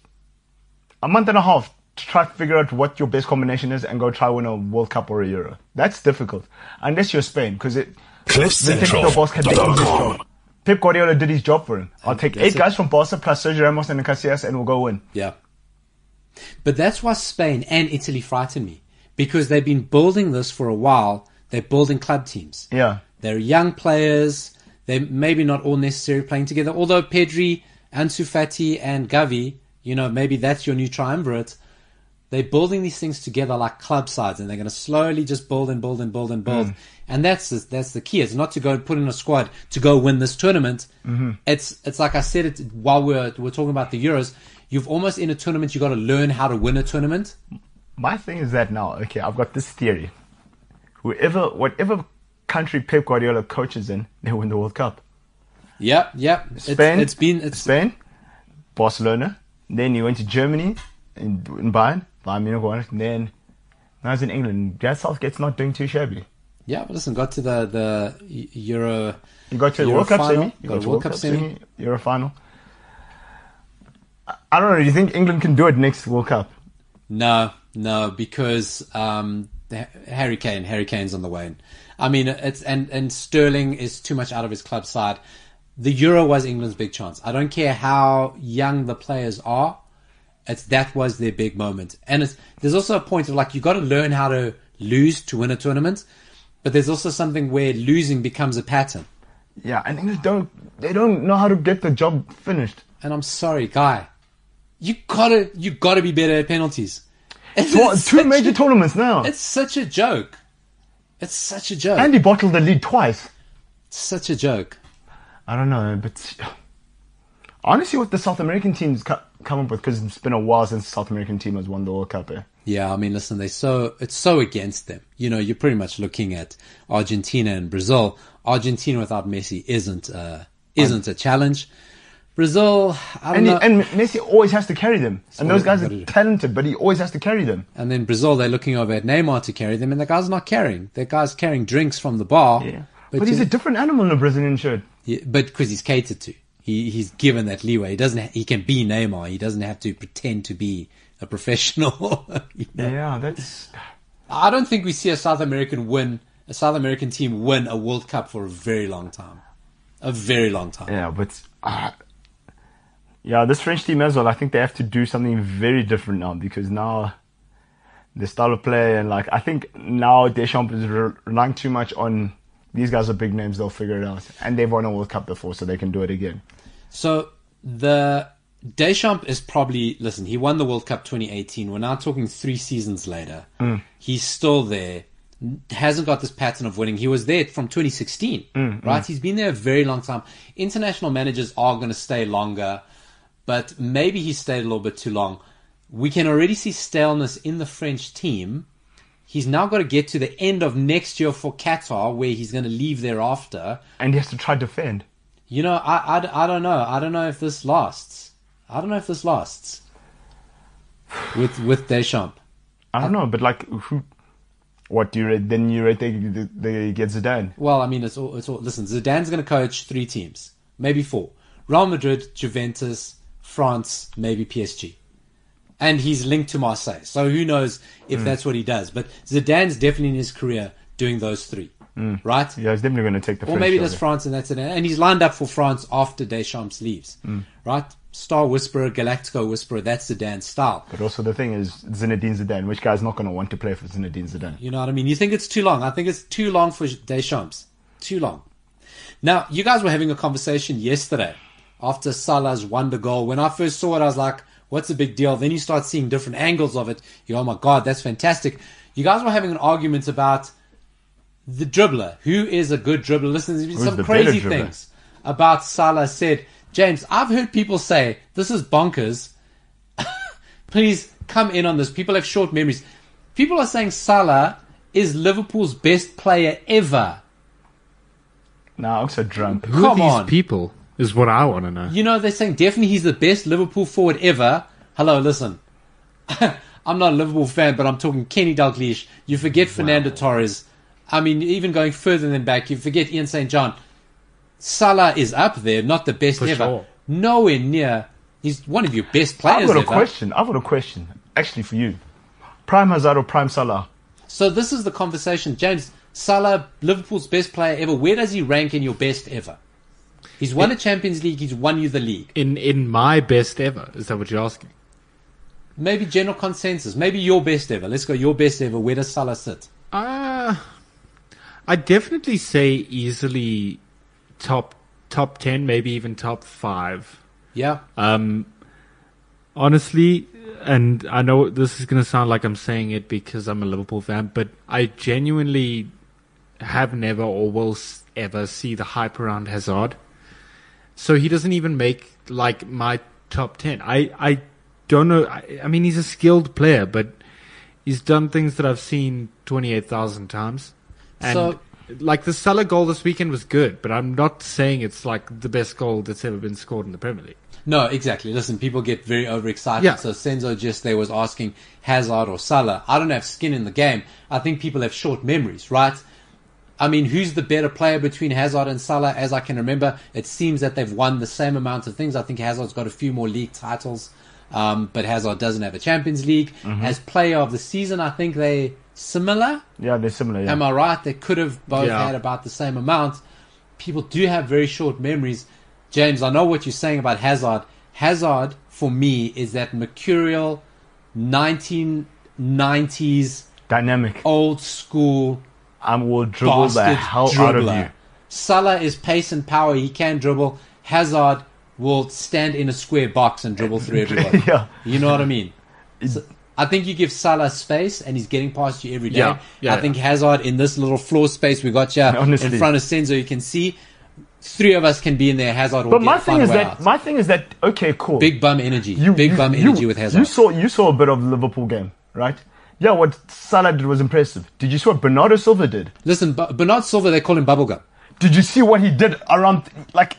S3: a month and a half try to figure out what your best combination is and go try win a World Cup or a Euro. That's difficult. Unless you're Spain, because it the technical boss can do his
S6: CliffCentral.com.
S3: job. Pep Guardiola did his job for him. I'll take
S2: That's
S3: eight
S2: it.
S3: guys from Barca plus Sergio Ramos and Casillas and we'll go win.
S2: Yeah. But that's why Spain and Italy frighten me because they've been building this for a while. They're building club teams.
S3: Yeah.
S2: They're young players. They're maybe not all necessarily playing together. Although Pedri, Ansu Fati, and Gavi, you know, maybe that's your new triumvirate. They're building these things together like club sides, and they're going to slowly just build and build and build and build. Mm. And that's the, that's the key. It's not to go and put in a squad to go win this tournament. Mm-hmm. It's it's like I said it while we're we're talking about the Euros. You've almost in a tournament. You've got to learn how to win a tournament.
S3: My thing is that now, okay, I've got this theory. Whoever, whatever country Pep Guardiola coaches in, they win the World Cup.
S2: Yep, yep. It's-
S3: Spain,
S2: it's been it's
S3: Spain, Barcelona. Then he went to Germany in, in Bayern, Munich won it. And then now he's in England. Gareth Southgate's not doing too shabby.
S2: yeah. But listen, got to the the Euro.
S3: You got to the
S2: Euro
S3: World Cup
S2: final,
S3: semi. You
S2: got
S3: got to
S2: World Cup semi.
S3: Euro final. I- don't know. Do you think England can do it next World Cup?
S2: No, no, because um, Harry Kane, Harry Kane's on the wane. I mean, it's and and Sterling is too much out of his club side. The Euro was England's big chance. I don't care how young the players are. It's that was their big moment, and it's, there's also a point of like you got to learn how to lose to win a tournament, but there's also something where losing becomes a pattern.
S3: Yeah, and England don't. They don't know how to get the job finished.
S2: And I'm sorry, guy, you gotta you gotta be better at penalties. It's,
S3: What, two major
S2: a-
S3: tournaments now.
S2: It's such a joke. It's such a joke.
S3: And he bottled the lead twice.
S2: such a joke.
S3: I don't know, but honestly, want to see what the South American teams come up with because it's been a while since the South American team has won the World Cup. Eh?
S2: Yeah, I mean, listen, they so it's so against them. You know, you're pretty much looking at Argentina and Brazil. Argentina without Messi isn't uh, isn't a challenge. Brazil, I don't
S3: And, he, and Messi always has to carry them. And those guys are talented, but he always has to carry them.
S2: and then Brazil, they're looking over at Neymar to carry them, and the guy's not carrying. The guy's carrying drinks from the bar.
S3: But,
S2: But,
S3: he's a different animal in a Brazilian shirt.
S2: Yeah, but because he's catered to, he he's given that leeway. He doesn't. Ha- he can be Neymar. He doesn't have to pretend to be a professional. you know?
S3: Yeah, that's.
S2: I don't think we see a South American win, a South American team win a World Cup for a very long time, a very long time.
S3: Yeah, but. Uh, yeah, this French team as well, I think they have to do something very different now because now the style of play and like I think now Deschamps is relying too much on these guys are big names, they'll figure it out. And they've won a World Cup before, so they can do it again.
S2: So the Deschamps is probably listen. He won the World Cup 2018. We're now talking three seasons later. Mm. He's still there. Hasn't got this pattern of winning. He was there from 2016, mm, mm. right? He's been there a very long time. International managers are going to stay longer, but maybe he stayed a little bit too long. We can already see staleness in the French team. He's now got to get to the end of next year for Qatar, where he's going to leave thereafter.
S3: And he has to try to defend.
S2: You know, I, I, I don't know. I don't know if this lasts. I don't know if this lasts with with Deschamps.
S3: I don't know, but like who what do you rate then you rate they, they, they get Zidane.
S2: Well, I mean, it's all, it's all. Listen, Zidane's going to coach three teams, maybe four: Real Madrid, Juventus, France, maybe PSG, and he's linked to Marseille. So who knows if mm. that's what he does? But Zidane's definitely in his career doing those three, mm. right?
S3: Yeah, he's definitely gonna take the
S2: Or
S3: French
S2: maybe that's. France and that's it. And he's lined up for France after Deschamps leaves, mm. right? Star Whisperer, Galactico Whisperer, that's Zidane's style.
S3: But also the thing is Zinedine Zidane, which guy's not gonna want to play for Zinedine Zidane.
S2: You know what I mean? You think it's too long. I think it's too long for Deschamps. Too long. Now, you guys were having a conversation yesterday after Salah's wonder goal. When I first saw it, I was like, what's the big deal? Then you start seeing different angles of it. You go, oh my God, that's fantastic. You guys were having an argument about the dribbler. Who is a good dribbler? Listen, there's been
S3: Who's
S2: some
S3: the
S2: crazy things about Salah said. James, I've heard people say, this is bonkers. Please come in on this. People have short memories. People are saying Salah is Liverpool's best player ever.
S3: Nah, I'm so drunk.
S4: Who
S2: Come
S4: are these
S2: on.
S4: people? Is what I want to know.
S2: You know, they're saying definitely he's the best Liverpool forward ever. Hello, listen. I'm not a Liverpool fan, but I'm talking Kenny Dalglish. You forget Fernando Torres. I mean, even going further than back, you forget Ian St. John. Salah is up there, not the best
S4: For
S2: ever.
S4: sure.
S2: Nowhere near. He's one of your best players.
S3: I've got a
S2: ever.
S3: question. I've got a question. actually for you, Prime Hazard or Prime Salah?
S2: So this is the conversation, James. Salah, Liverpool's best player ever. Where does he rank in your best ever? He's won a Champions League. He's won you the league.
S4: In in my best ever, is that what you're asking?
S2: Maybe general consensus. Maybe your best ever. Let's go. Your best ever. Where does Salah sit?
S4: Uh, I definitely say easily top top ten, maybe even top five.
S2: Yeah.
S4: Um, honestly, and I know this is going to sound like I'm saying it because I'm a Liverpool fan, but I genuinely have never or will ever see the hype around Hazard. So he doesn't even make like my top 10. I, I don't know. I, I mean, he's a skilled player, but he's done things that I've seen 28,000 times. And
S2: So-
S4: like the Salah goal this weekend was good, but I'm not saying it's like the best goal that's ever been scored in the Premier League.
S2: No, exactly. Listen, people get very overexcited.
S4: Yeah.
S2: So Senzo just there was asking Hazard or Salah. I don't have skin in the game. I think people have short memories, right? I mean, who's the better player between Hazard and Salah? As I can remember, it seems that they've won the same amount of things. I think Hazard's got a few more league titles, um, but Hazard doesn't have a Champions League. As player of the season, I think they similar.
S3: Yeah, they're similar. Yeah.
S2: Am I right? They could have both
S4: Yeah.
S2: had about the same amount. People do have very short memories. James, I know what you're saying about Hazard. Hazard, for me, is that mercurial 1990s
S3: Dynamic.
S2: old school
S3: I will dribble the
S2: bastard
S3: hell
S2: dribbler.
S3: out of you.
S2: Salah is pace and power. He can dribble. Hazard will stand in a square box and dribble through everybody.
S3: Yeah.
S2: You know what I mean? So, I think you give Salah space and he's getting past you every day.
S4: Yeah, yeah,
S2: I think Hazard in this little floor space we got here
S3: Honestly.
S2: in front of Senzo, you can see three of us can be in there. Hazard will
S3: But
S2: get,
S3: my thing is that
S2: out.
S3: my thing is that okay, cool.
S2: big bum energy,
S3: you,
S2: big
S3: you-
S2: bum
S3: you-
S2: energy with Hazard.
S3: You saw you saw a bit of Liverpool game, right? Yeah, what Salah did was impressive. Did you see what Bernardo Silva did?
S2: Listen, Bu- Bernard Silva, they call him bubblegum.
S3: Did you see what he did around like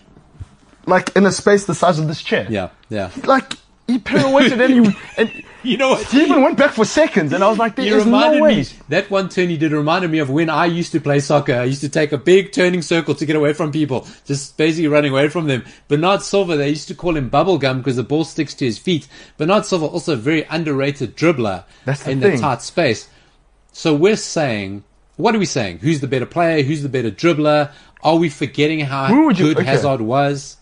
S3: like in a space the size of this chair?
S2: Yeah, yeah.
S3: Like he pirouetted and he and
S2: You know what?
S3: he even went back for seconds and I was like,
S2: He
S3: there's
S2: reminded
S3: no way.
S2: me that one turn he did reminded me of when I used to play soccer. I used to take a big turning circle to get away from people, just basically running away from them. Bernard Silva, they used to call him bubblegum because the ball sticks to his feet. Bernard Silva also a very underrated dribbler
S3: the
S2: in the tight space. So we're saying, what are we saying? Who's the better player? Who's the better dribbler? Are we forgetting how
S3: you-
S2: good
S3: okay.
S2: Hazard was?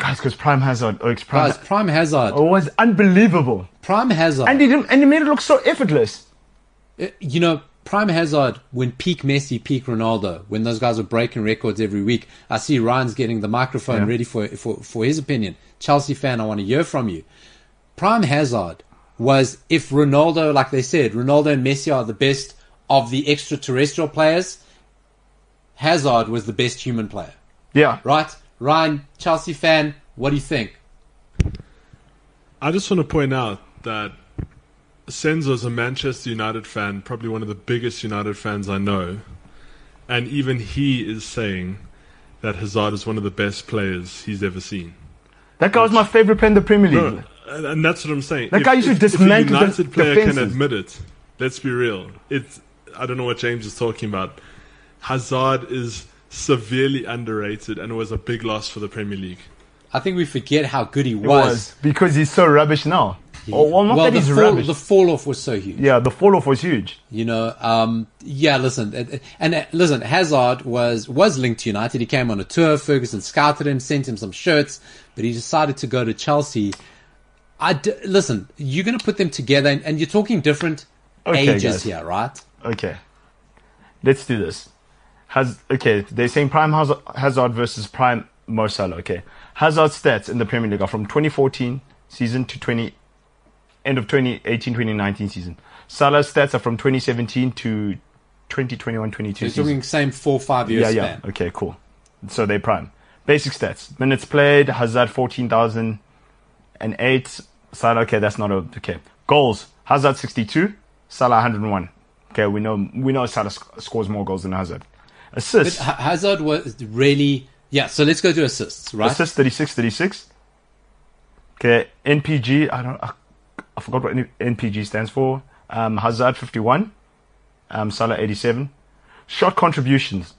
S3: Guys, because Prime Hazard, oh, it's Prime,
S2: Guys, Prime Hazard,
S3: it was unbelievable,
S2: Prime Hazard.
S3: and he didn't, and he made it look so effortless.
S2: Uh, you know, Prime Hazard, when peak Messi, peak Ronaldo, when those guys were breaking records every week, I see Ryan's getting the microphone
S3: Yeah.
S2: ready for, for, for his opinion. Chelsea fan, I want to hear from you. Prime Hazard was, if Ronaldo, like they said, Ronaldo and Messi are the best of the extraterrestrial players, Hazard was the best human player,
S3: Yeah,
S2: right? Ryan, Chelsea fan, what do you think?
S5: I just want to point out that Senzo's a Manchester United fan, probably one of the biggest United fans I know. And even he is saying that Hazard is one of the best players he's ever seen.
S3: that guy was my favorite player in the Premier League.
S5: No, and, and that's what I'm saying.
S3: That guy used to
S5: if, if
S3: dismantle
S5: a
S3: the
S5: United player can admit it, let's be real. It's I don't know what James is talking about. Hazard is severely underrated and it was a big loss for the Premier League.
S2: I think we forget how good he was.
S3: was because he's so rubbish now. Oh, well, not that
S2: the
S3: he's
S2: fall,
S3: rubbish.
S2: the fall off was so huge.
S3: yeah, the fall off was huge.
S2: You know, um, yeah. Listen, uh, and uh, listen. Hazard was was linked to United. He came on a tour. Ferguson scouted him, sent him some shirts, but he decided to go to Chelsea. I d- listen. You're going to put them together, and, and you're talking different
S3: Okay,
S2: ages
S3: guys.
S2: here, right?
S3: Okay, let's do this. Has okay? They're saying Prime Hazard, versus Prime Mo Salah. Okay, Hazard stats in the Premier League are from 2014 season to 20 end of 2018-2019 season. Salah's stats are from 2017 to 2021-22
S2: So you're talking same four five years.
S3: yeah, yeah.
S2: span.
S3: Okay, cool. So they prime. Basic stats: minutes played. Hazard 14,008. Salah. Okay, that's not a okay. Goals: Hazard 62. Salah 101. Okay, we know we know Salah sc- scores more goals than Hazard.
S2: But
S3: Assists:
S2: Ha- Hazard was really yeah. So let's go to assists, right?
S3: assists 36, 36. Okay, NPG. I don't. I, I forgot what NPG stands for. Um, Hazard 51. Um, Salah 87. Shot contributions.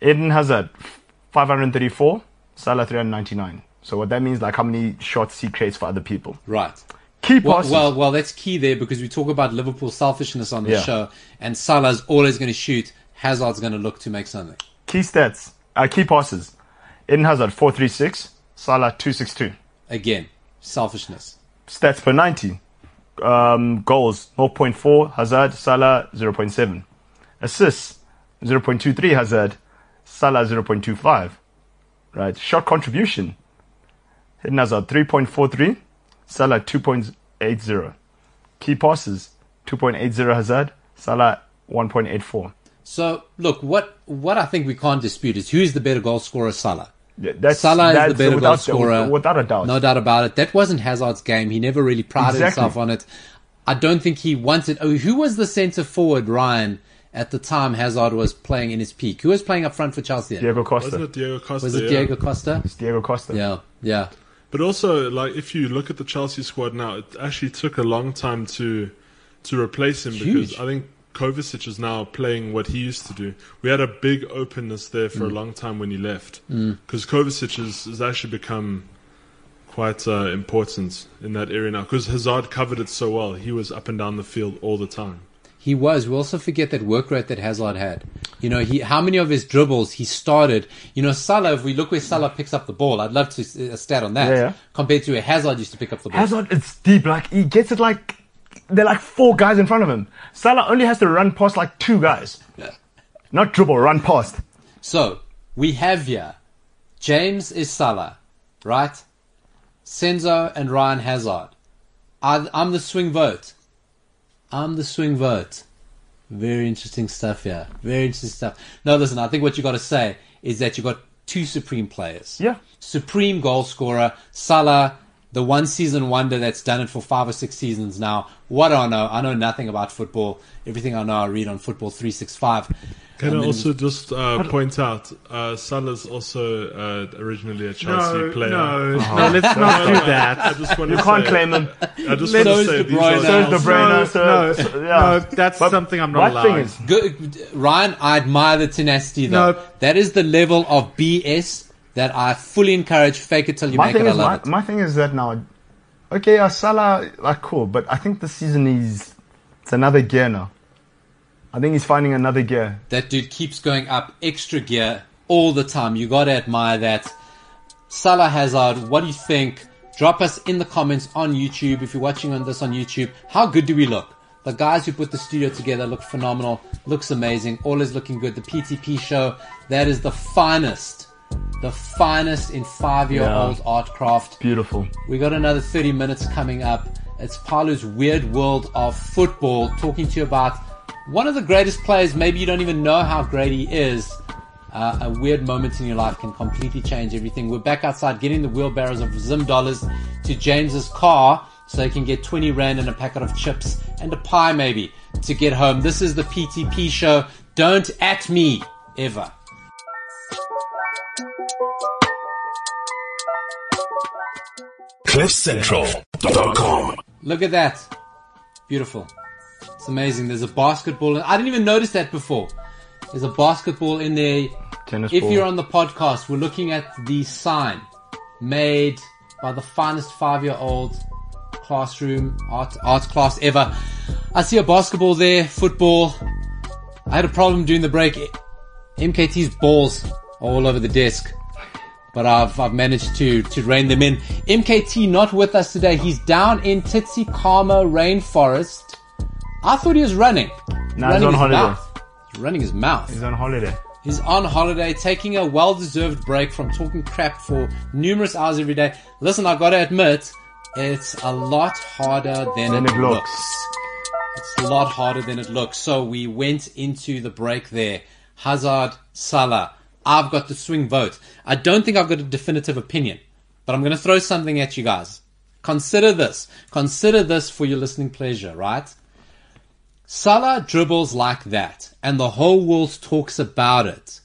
S3: Eden Hazard 534. Salah 399. So what that means, like how many shots he creates for other people.
S2: Right.
S3: Key
S2: Well,
S3: passes.
S2: well, well, that's key there because we talk about Liverpool selfishness on the
S3: Yeah.
S2: show, and Salah's always going to shoot. Hazard's going to look to make something.
S3: key stats. Uh, key passes. Eden Hazard 436. Salah 262.
S2: Again, selfishness.
S3: Stats per 90. Um, goals 0.4 Hazard, Salah 0.7. Assists 0.23 Hazard, Salah 0.25. Right. Shot contribution. Eden Hazard 3.43, Salah 2.80. Key passes 2.80 Hazard, Salah 1.84.
S2: So, look, what what I think we can't dispute is who's the better goal scorer, Salah.
S3: Yeah, That's,
S2: Salah is the better goal
S3: without,
S2: scorer.
S3: Without a doubt.
S2: No doubt about it. That wasn't Hazard's game. He never really prided
S3: Exactly.
S2: himself on it. I don't think he wanted. Oh, who was the centre forward, Ryan, at the time Hazard was playing in his peak? Who was playing up front for Chelsea? then?
S3: Diego Costa.
S5: Wasn't it Diego Costa?
S2: Was it
S5: yeah.
S2: Diego Costa?
S3: It's Diego Costa.
S2: Yeah, yeah.
S5: But also, like, if you look at the Chelsea squad now, it actually took a long time to to replace him because I think Kovacic is now playing what he used to do. We had a big openness there
S2: Mm.
S5: for a long time when he left because Kovacic has, has actually become quite uh, important in that area now because Hazard covered it so well. He was up and down the field all the time.
S2: He was. We also forget that work rate that Hazard had. You know, he how many of his dribbles he started. You know, Salah. If we look where Salah picks up the ball, I'd love to see a stat on that.
S3: Yeah, yeah.
S2: Compared to where Hazard used to pick up the ball.
S3: Hazard, it's deep. Like he gets it like there are like four guys in front of him. Salah only has to run past like two guys. Yeah. Not dribble, run past.
S2: So we have here James is Salah, right? Senzo and Ryan Hazard. I, I'm the swing vote. I'm the swing vote. Very interesting stuff here. Very interesting stuff. No, listen, I think what you got to say is that you got two supreme players.
S3: Yeah.
S2: Supreme goal scorer, Salah, the one season wonder that's done it for five or six seasons now. What do I know? I know nothing about football. Everything I know I read on Football 365.
S5: Can
S2: And
S5: I
S2: then-
S5: also just uh, point out, uh, Salah's also uh, originally a Chelsea
S4: No,
S5: player.
S4: no, no, let's not do
S5: I
S4: that.
S5: just want
S3: You
S5: to
S3: can't
S5: say,
S3: claim him.
S5: I just
S2: So
S5: want
S2: is
S5: to say
S2: De
S5: these
S2: Bruyne.
S5: are
S3: So is De Bruyne.
S4: No,
S3: so,
S4: no,
S3: so- yeah.
S4: no, that's
S3: But
S4: something I'm not
S3: my
S4: allowed.
S3: thing is,
S2: Good, Ryan, I admire the tenacity though.
S4: No.
S2: That is the level of BS that I fully encourage. Fake it till you
S3: my
S2: make it. I
S3: is,
S2: love
S3: my,
S2: it.
S3: my thing is that now, okay, uh, Salah, like cool, but I think the season is it's another gear now. I think he's finding another gear.
S2: That dude keeps going up extra gear all the time. You gotta admire that. Salah Hazard, what do you think? Drop us in the comments on YouTube if you're watching on this on YouTube. How good do we look? The guys who put the studio together look phenomenal. Looks amazing. All is looking good. The PTP show, that is the finest. The finest in five year old art craft.
S3: Beautiful.
S2: We got another 30 minutes coming up. It's Paulo's Weird World of Football, talking to you about one of the greatest players. Maybe you don't even know how great he is. Uh, a weird moment in your life can completely change everything. We're back outside getting the wheelbarrows of Zim dollars to James's car so he can get 20 rand and a packet of chips and a pie maybe to get home. This is the PTP show. Don't at me ever.
S6: CliffCentral.com.
S2: Look at that. Beautiful. It's amazing. There's a basketball. I didn't even notice that before. There's a basketball in there.
S3: Tennis
S2: If
S3: ball.
S2: you're on the podcast, we're looking at the sign made by the finest five year old classroom art, art class ever. I see a basketball there, football. I had a problem during the break. MKT's balls are all over the desk but I've, I've managed to, to rein them in. MKT not with us today. He's down in Tsitsikamma Rainforest. I thought he was running.
S3: Nah,
S2: running
S3: he's on holiday.
S2: Mouth. He's running his mouth.
S3: He's on holiday.
S2: He's on holiday, taking a well-deserved break from talking crap for numerous hours every day. Listen, I've gotta admit, it's a lot harder than,
S3: Than
S2: it,
S3: it
S2: looks.
S3: looks.
S2: It's a lot harder than it looks. So we went into the break there. Hazard, Salah. I've got the swing vote. I don't think I've got a definitive opinion, but I'm going to throw something at you guys. Consider this. Consider this for your listening pleasure, right? Salah dribbles like that, and the whole world talks about it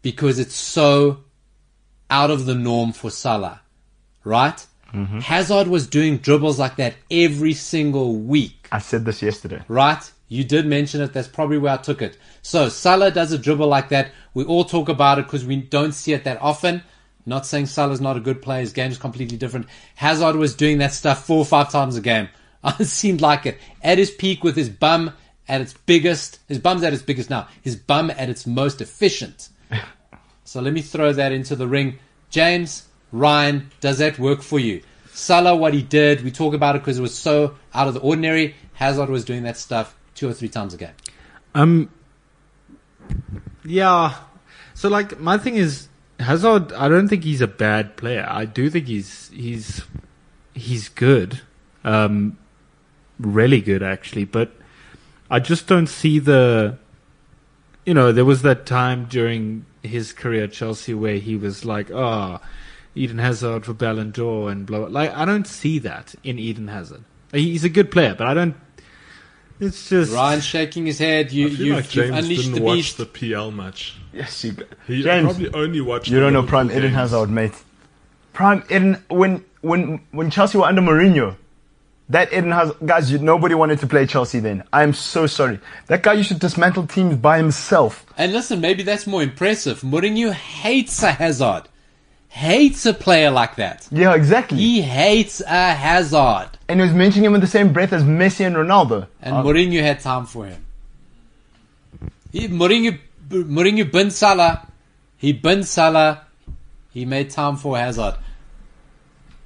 S2: because it's so out of the norm for Salah, right? Mm-hmm. Hazard was doing dribbles like that every single week
S3: I said this yesterday.
S2: right? You did mention it. That's probably where I took it. So Salah does a dribble like that. We all talk about it because we don't see it that often. Not saying Salah's not a good player. His game's completely different. Hazard was doing that stuff four or five times a game it seemed like it. At his peak with his bum at its biggest, his bum's at its biggest now. His bum at its most efficient. So let me throw that into the ring. James, Ryan, does that work for you? Salah, what he did, we talk about it because it was so out of the ordinary. Hazard was doing that stuff two or three times a game.
S4: Um, yeah. So like, my thing is Hazard. I don't think he's a bad player. I do think he's he's he's good, um, really good actually. But I just don't see the. You know, there was that time during his career at Chelsea where he was like, "Oh, Eden Hazard for Ballon d'Or," and blah. Like, I don't see that in Eden Hazard. He's a good player, but I don't. It's just
S2: Ryan shaking his head. You,
S5: I feel
S2: you've,
S5: like
S2: you've
S5: James
S2: unleashed
S5: didn't
S2: the
S5: watch
S2: beast.
S5: the PL match.
S3: Yes, you.
S5: He
S3: James,
S5: probably only watched.
S3: you
S5: the
S3: don't know
S5: Liverpool
S3: Prime Eden. Hazard, mate. Prime Eden when when when Chelsea were under Mourinho, that Eden Hazard guys, you, nobody wanted to play Chelsea then. I am so sorry. That guy used to dismantle teams by himself.
S2: And listen, maybe that's more impressive. Mourinho hates a Hazard. Hates a player like that.
S3: Yeah, exactly.
S2: He hates a Hazard.
S3: and he was mentioning him in the same breath as Messi and Ronaldo.
S2: And Mourinho had time for him. He, Mourinho, Mourinho bin Salah. He bin Salah. He made time for Hazard.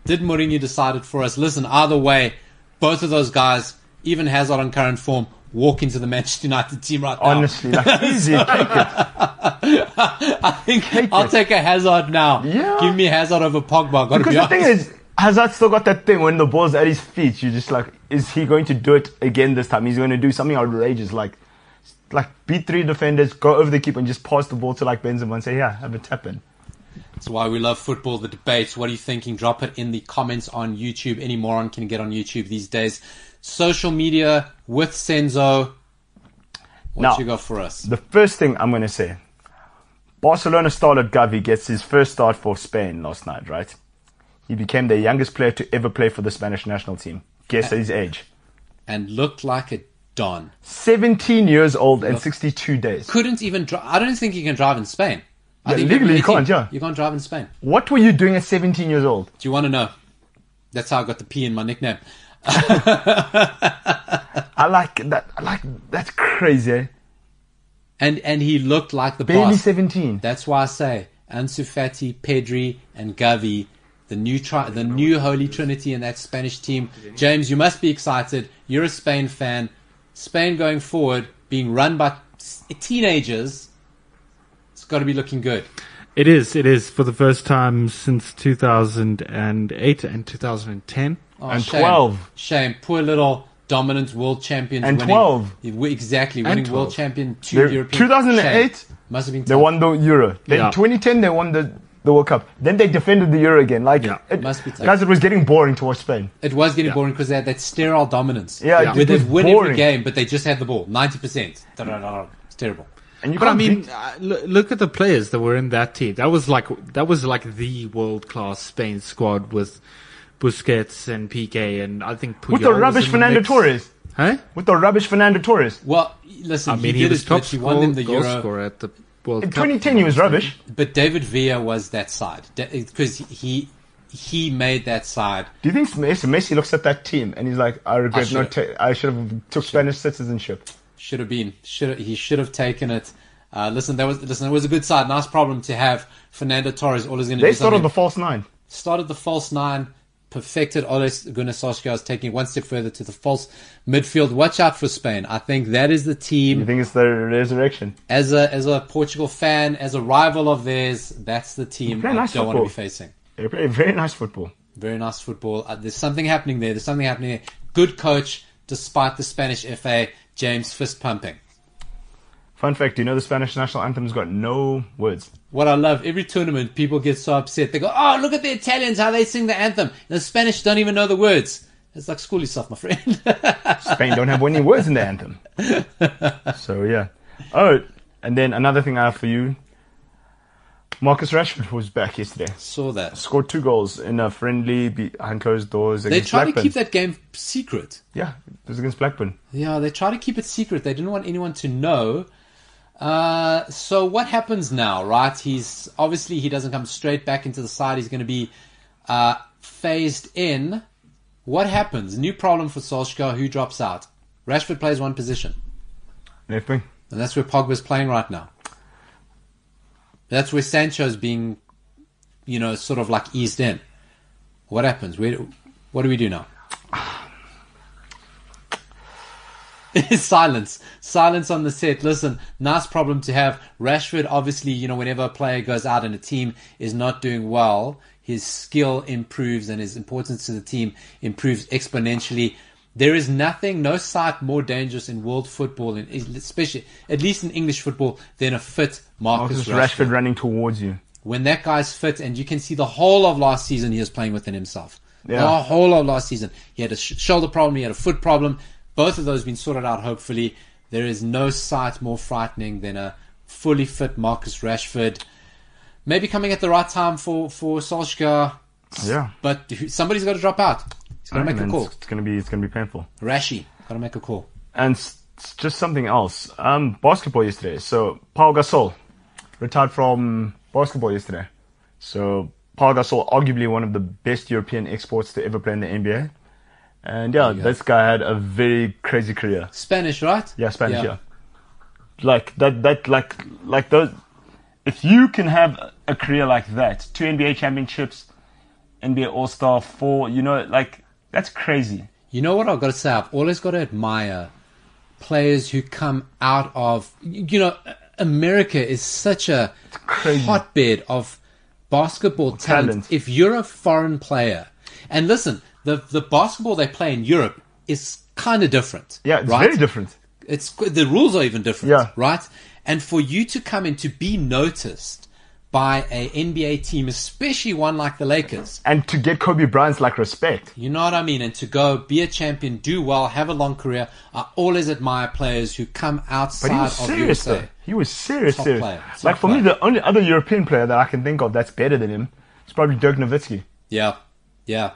S2: Did Mourinho decide it for us? Listen, either way, both of those guys, even Hazard on current form, walk into the Manchester United team right now.
S3: Honestly, like easy.
S2: I think I'll take a Hazard now.
S3: Yeah.
S2: Give me Hazard over Pogba. Gotta
S3: Because
S2: be
S3: the thing is, Hazard still got that thing when the ball's at his feet. You're just like, is he going to do it again this time? He's going to do something outrageous, like, like beat three defenders, go over the keeper, and just pass the ball to like Benzema and say, "Yeah, have a tap in."
S2: That's why we love football, the debates. What are you thinking? Drop it in the comments on YouTube. Any moron can get on YouTube these days. Social media with Senzo. What
S3: Now-
S2: you got for us?
S3: The first thing I'm going to say, Barcelona starlet Gavi gets his first start for Spain last night, right? He became the youngest player to ever play for the Spanish national team. Guess his age.
S2: And looked like a don.
S3: 17 years old and 62 days.
S2: Couldn't even drive. I don't think you can drive in Spain. I
S3: Yeah,
S2: think
S3: legally you can't, yeah.
S2: You can't drive in Spain.
S3: What were you doing at 17 years old?
S2: Do you want to know? That's how I got the P in my nickname.
S3: I like that. I like that's crazy. Eh?
S2: And and he looked like the
S3: Barely
S2: boss.
S3: 17.
S2: That's why I say Ansu Fati, Pedri, and Gavi, the new tri- the new holy trinity in that Spanish team. James, you must be excited. You're a Spain fan. Spain going forward, being run by teenagers, it's got to be looking good.
S4: It is. It is for the first time since 2008 and 2010.
S2: Oh,
S3: And
S2: shame.
S3: 12.
S2: Shame. Poor little dominant world champions.
S3: And
S2: winning,
S3: 12.
S2: Yeah, Exactly. Winning world champion, two
S3: They-
S2: European.
S3: 2008,
S2: Shame. Must have been tough.
S3: They won the Euro. Then
S4: Yeah.
S3: 2010 they won the, the World Cup. Then they defended the Euro again. Like
S4: Yeah.
S3: it,
S2: Must be tough.
S3: guys, it was getting boring to watch Spain.
S2: It was getting
S4: Yeah.
S2: boring because they had that sterile dominance.
S3: Yeah,
S4: Yeah.
S3: it
S2: Where they win every
S3: boring.
S2: game, but they just had the ball. 90%. It's terrible.
S3: And you
S4: But I mean,
S3: beat-
S4: uh, look, look at the players that were in that team. That was like that was like the world class Spain squad with Busquets and Piqué, and I think Puyol
S3: with the
S4: was
S3: rubbish
S4: in the
S3: Fernando
S4: mix.
S3: Torres.
S4: Huh?
S3: With the rubbish Fernando Torres.
S2: Well, listen,
S4: I mean,
S2: he,
S4: he,
S2: did
S4: was
S2: his
S4: top
S2: bit. He won them the
S4: goal
S2: Euro.
S4: scorer at the World
S3: In
S4: Cup.
S3: 2010 he was rubbish.
S2: But David Villa was that side because he he made that side.
S3: Do you think Messi, Messi looks at that team and he's like, I regret
S2: I
S3: not. Ta- I should have took Spanish citizenship.
S2: Should have been. Should he should have taken it. Uh, listen, that was listen. It was a good side. Nice problem to have. Fernando Torres always going to
S3: They
S2: do
S3: started the false nine.
S2: started the false nine, perfected Ole Gunnar is taking it one step further to the false midfield. Watch out for Spain. I think that is the team.
S3: You think it's the resurrection?
S2: As a as a Portugal fan, as a rival of theirs, that's the team I
S3: nice
S2: don't want to be facing.
S3: Play very nice football.
S2: Very nice football. Uh, there's something happening there. There's something happening there. Good coach, despite the Spanish FA, James fist pumping.
S3: Fun fact: Do you know the Spanish national anthem's got no words?
S2: What I love, every tournament, people get so upset. They go, "Oh, look at the Italians, how they sing the anthem." The Spanish don't even know the words. It's like school yourself, my friend.
S3: Spain don't have any words in the anthem. So yeah. Oh, and then another thing I have for you. Marcus Rashford was back yesterday.
S2: Saw that.
S3: Scored two goals in a friendly behind closed doors
S2: They try to keep that game secret.
S3: Yeah, it was against Blackburn.
S2: Yeah, they try to keep it secret. They didn't want anyone to know. Uh, so what happens now, right? He's obviously he doesn't come straight back into the side. He's going to be uh, phased in. What happens? New problem for Solskjaer. Who drops out? Rashford plays one position.
S3: Left wing.
S2: And that's where Pogba's playing right now. That's where Sancho's being, you know, sort of like eased in. What happens? Where, what do we do now? Silence. Silence on the set. Listen, nice problem to have. Rashford, obviously, you know, whenever a player goes out and a team is not doing well, his skill improves and his importance to the team improves exponentially. There is nothing, no sight more dangerous in world football, especially at least in English football, than a fit Marcus,
S3: Marcus
S2: Rashford.
S3: Rashford running towards you.
S2: When that guy's fit, and you can see the whole of last season, he was playing within himself.
S3: Yeah.
S2: The whole of last season, he had a sh- shoulder problem, he had a foot problem. Both of those been sorted out. Hopefully, there is no sight more frightening than a fully fit Marcus Rashford. Maybe coming at the right time for for Solskjaer,
S3: Yeah.
S2: but somebody's got to drop out. He's got to make a call.
S3: It's, it's gonna be it's gonna be painful.
S2: Rashi, got to make a call.
S3: And just something else. Um, basketball yesterday. So Paul Gasol retired from basketball yesterday. So Paul Gasol, arguably one of the best European exports to ever play in the NBA. And yeah,
S2: you
S3: this guy had a very crazy career.
S2: Spanish, right?
S3: Yeah, Spanish. Yeah. Like that. That like like those. If you can have a career like that, two NBA championships, NBA All Star, four, you know, like that's crazy.
S2: You know what I've got to say? I've always got to admire players who come out of, you know, America is such a
S3: crazy.
S2: hotbed of basketball talent.
S3: talent.
S2: If you're a foreign player, and listen, the the basketball they play in Europe is kind of different.
S3: Yeah, it's
S2: right?
S3: very different.
S2: It's the rules are even different,
S3: Yeah.
S2: right? And for you to come in to be noticed by a NBA team, especially one like the Lakers,
S3: And to get Kobe Bryant's like respect.
S2: you know what I mean? And to go be a champion, do well, have a long career. I always admire players who come outside
S3: But he was
S2: of
S3: serious though. He was serious,
S2: Top
S3: serious.
S2: player,
S3: like for me, the only other European player that I can think of that's better than him is probably Dirk Nowitzki.
S2: Yeah, yeah.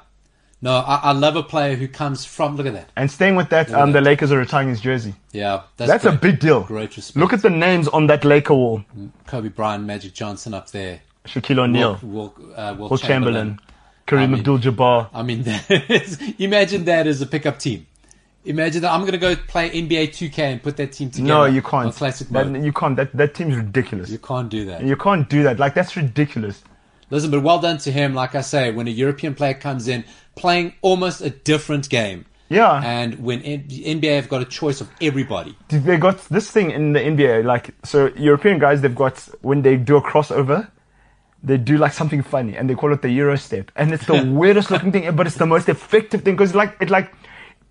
S2: No, I, I love a player who comes from. Look at that.
S3: And staying with that, um, the. Lakers are retiring his jersey.
S2: Yeah, that's,
S3: That's a big deal.
S2: Great respect.
S3: Look at the names on that Laker wall:
S2: Kobe Bryant, Magic Johnson up there.
S3: Shaquille O'Neal,
S2: Will, Will, uh,
S3: Wilt
S2: Chamberlain.
S3: Kareem
S2: I mean-
S3: Abdul-Jabbar.
S2: I mean, that is, imagine that as a pickup team. Imagine that I'm going to go play NBA 2K and put that team together.
S3: No, you can't.
S2: classic
S3: That,
S2: mode.
S3: you can't. That that team's ridiculous.
S2: You can't do that.
S3: You can't do that. Like that's ridiculous.
S2: Listen, but well done to him. Like I say, when a European player comes in playing almost a different game,
S3: Yeah.
S2: and when N- NBA have got a choice of everybody.
S3: they got this thing in the NBA, like so European guys they've got when they do a crossover, they do like something funny and they call it the Euro step. And it's the weirdest looking thing, but it's the most effective thing because like it like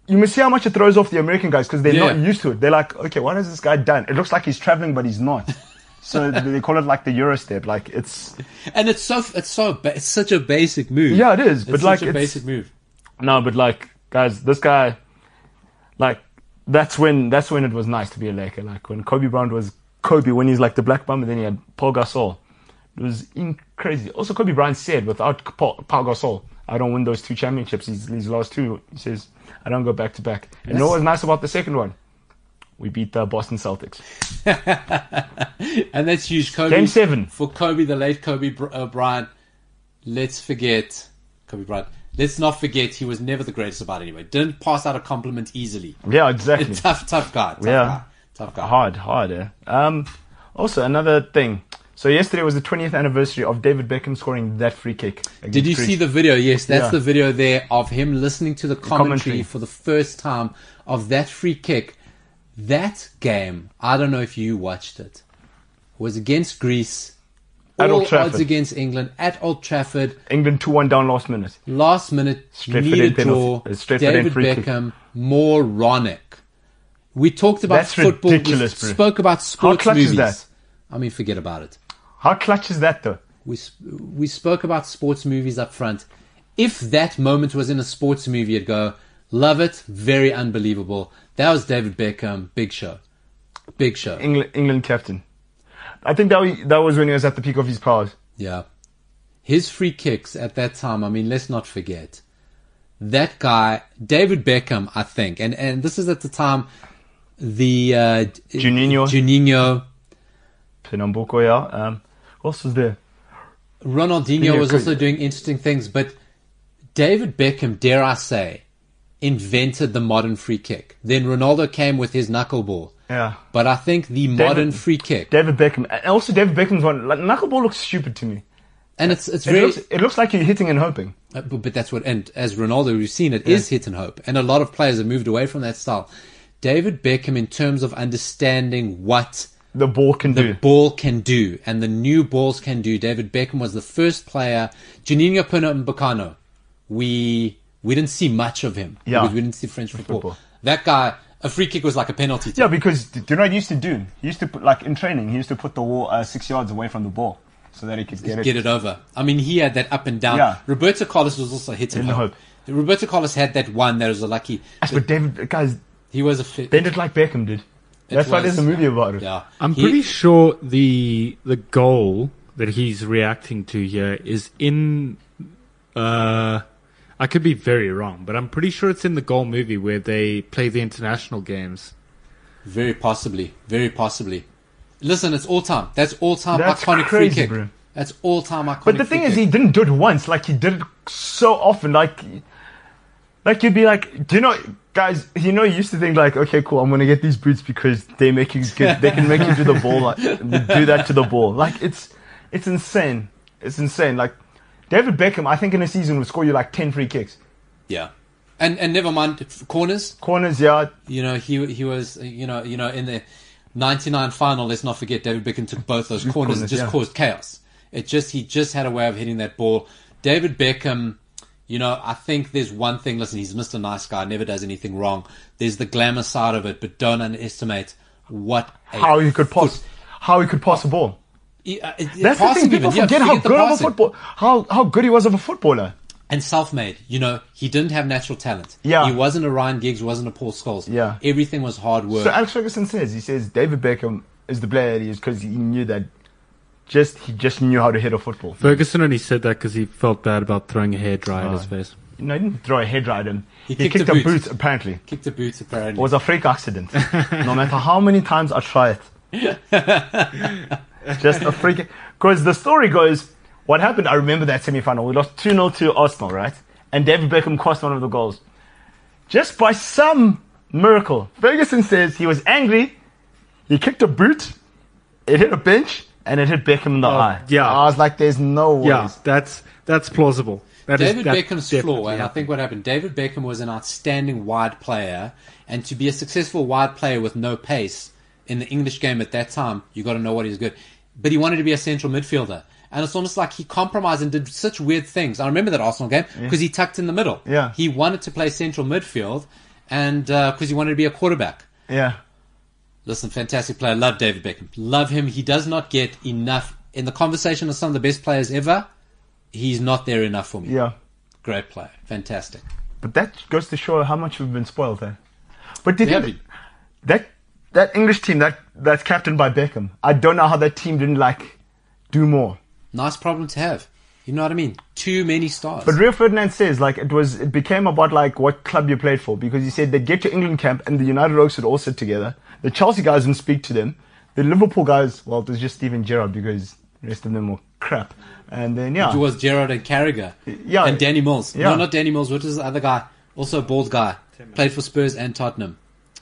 S3: you must see how much it throws off the American guys because they're
S2: Yeah.
S3: not used to it. They're like, okay, what has this guy done? It looks like he's traveling, but he's not. So they call it like the Euro step. Like it's
S2: And it's so it's so it's such a basic move.
S3: Yeah, it is,
S2: It's
S3: but,
S2: such
S3: like,
S2: a
S3: it's-
S2: basic move.
S3: no, but like guys, this guy, like that's when that's when it was nice to be a Laker. Like when Kobe Bryant was Kobe, when he's like the black bum, and then he had Paul Gasol. It was in- crazy. Also, Kobe Bryant said, without Paul, Paul Gasol, I don't win those two championships. These, these last two, he says, I don't go back to back. And you know
S2: Yes.
S3: what's nice about the second one? We beat the Boston Celtics.
S2: And that's huge. Kobe
S3: Game seven.
S2: for Kobe, the late Kobe uh, Bryant. Let's forget Kobe Bryant. Let's not forget he was never the greatest about anyway. Didn't pass out a compliment easily.
S3: Yeah, exactly.
S2: tough, tough guy. Tough
S3: Yeah.
S2: guy. Tough guy.
S3: hard, hard. Eh? Um, also, another thing. So yesterday was the 20th anniversary of David Beckham scoring that free kick.
S2: Did you see the video? Yes, that's
S3: Yeah.
S2: the video there of him listening to the commentary,
S3: commentary.
S2: for the first time of that free kick. That game, I don't know if you watched it, was against Greece.
S3: At
S2: all
S3: Old Trafford.
S2: odds against England at Old Trafford.
S3: England 2-1 down last minute?
S2: Last minute,
S3: Straight
S2: need a
S3: foot
S2: draw.
S3: uh,
S2: David
S3: free kick.
S2: Beckham, moronic. We talked about
S3: That's
S2: football.
S3: ridiculous,
S2: we
S3: bro.
S2: spoke about sports movies.
S3: How clutch
S2: movies.
S3: is that?
S2: I mean, forget about it.
S3: How clutch is that though?
S2: We sp- we spoke about sports movies up front. If that moment was in a sports movie, you'd go, love it, very unbelievable. That was David Beckham, big show, big show.
S3: England, England captain. I think that was, that was when he was at the peak of his powers.
S2: Yeah. His free kicks at that time, I mean, let's not forget. That guy, David Beckham, I think, and, and this is at the time the uh,
S3: Juninho.
S2: Juninho,
S3: Pernambuco, yeah. Um, who else was there?
S2: Ronaldinho was also doing interesting things, but David Beckham, dare I say, invented the modern free kick. Then Ronaldo came with his knuckleball.
S3: Yeah.
S2: But I think the modern free kick,
S3: David Beckham. And also David Beckham's one. Like, knuckleball looks stupid to me.
S2: and it's it's
S3: It
S2: very,
S3: looks, it looks like you're hitting and hoping.
S2: uh, but, but that's what, and as Ronaldo, we've seen it is hit and hope, and a lot of players have moved away from that style. David Beckham, in terms of understanding what
S3: The ball can
S2: the
S3: do.
S2: ball can do and the new balls can do. David Beckham was the first player. Juninho Pernambucano, we we didn't see much of him
S3: Yeah.
S2: because we didn't see French football.
S3: Football.
S2: That guy, a free kick was like a penalty. to
S3: Yeah,
S2: him.
S3: because do you know what he used to do? He used to put like in training. He used to put the wall uh, six yards away from the ball so that he could get it.
S2: get it over. I mean, he had that up and down.
S3: Yeah.
S2: Roberto Carlos was also hit and
S3: Hit and
S2: hope.
S3: hope.
S2: Roberto Carlos had that one that was a lucky.
S3: That's what David guys
S2: He was a fit.
S3: bend it like Beckham did. That's why there's a movie about it.
S2: Yeah,
S4: I'm
S2: He-
S4: pretty sure the the goal that he's reacting to here is in. Uh, I could be very wrong, but I'm pretty sure it's in the goal movie where they play the international games.
S2: Very possibly. Very possibly. Listen, it's all time. That's all time
S3: That's
S2: iconic
S3: crazy,
S2: free kick.
S3: bro.
S2: That's all time iconic.
S3: But the
S2: free
S3: thing is,
S2: kick.
S3: he didn't do it once. Like he did it so often. Like, like you'd be like, do you know, guys? You know, you used to think like, okay, cool, I'm gonna get these boots because they make you get, they can make you do the ball, like, do that to the ball. Like it's, it's insane. It's insane. Like David Beckham, I think in a season would score you like ten free kicks,
S2: yeah, and and never mind corners.
S3: corners, yeah.
S2: You know, he he was you know you know in the '99 final. Let's not forget David Beckham took both those corners and just
S3: yeah.
S2: caused chaos. It just he just had a way of hitting that ball. David Beckham. You know, I think there's one thing. Listen, he's Mr. Nice Guy, never does anything wrong. There's the glamour side of it, but don't underestimate what
S3: How he could pass, how he could pass a ball.
S2: He- uh,
S3: That's the thing. People
S2: even, yeah,
S3: forget how good of a
S2: passing.
S3: football, how how good he was of a footballer.
S2: and self-made. You know, he didn't have natural talent.
S3: Yeah.
S2: he wasn't a Ryan Giggs, wasn't a Paul Scholes.
S3: Yeah.
S2: everything was hard work.
S3: So Alex Ferguson says he says David Beckham is the player he is because he knew that just he just knew how to hit a football.
S4: Ferguson only said that because he felt bad about throwing a hairdryer at his face.
S3: No, he didn't throw a hairdryer at him.
S2: He
S3: He,
S2: kicked
S3: kicked,
S2: a
S3: a
S2: boot.
S3: boot. apparently.
S2: Kicked the boots
S3: It was a freak accident. no matter how many times I try it. just a freak. Because the story goes, what happened, I remember that semi final. We lost 2 0 to Arsenal, right? And David Beckham cost one of the goals. Just by some miracle, Ferguson says he was angry. He kicked a boot, it hit a bench, and it hit Beckham in the oh, eye.
S4: yeah.
S3: I was like, there's no way.
S4: Yeah, that's that's plausible. That is-
S2: David
S4: that
S2: Beckham's
S4: definitely
S2: flaw, and I think what happened, David Beckham was an outstanding wide player, and to be a successful wide player with no pace in the English game at that time, you got to know what he's good. But he wanted to be a central midfielder, and it's almost like he compromised and did such weird things. I remember that Arsenal game because he tucked in the middle.
S3: Yeah.
S2: he wanted to play central midfield, and uh, because he wanted to be a quarterback.
S3: Yeah.
S2: Listen, fantastic player. Love David Beckham. Love him. He does not get enough in the conversation of some of the best players ever. He's not there enough for me.
S3: Yeah.
S2: Great player. Fantastic.
S3: But that goes to show how much we've been spoiled there. But did
S2: have
S3: that that English team that that's captained by Beckham? I don't know how that team didn't like do more.
S2: Nice problem to have. You know what I mean? Too many stars.
S3: But Rio Ferdinand says like it was it became about like what club you played for because he said they'd get to England camp and the United Oaks would all sit together. The Chelsea guys wouldn't speak to them. The Liverpool guys, well, it was just Steven Gerrard because the rest of them were crap. And then yeah,
S2: it was Gerrard and Carragher.
S3: Yeah.
S2: And Danny Mills.
S3: Yeah.
S2: No, not Danny Mills. What is the other guy? Also a bald guy. Played for Spurs and Tottenham.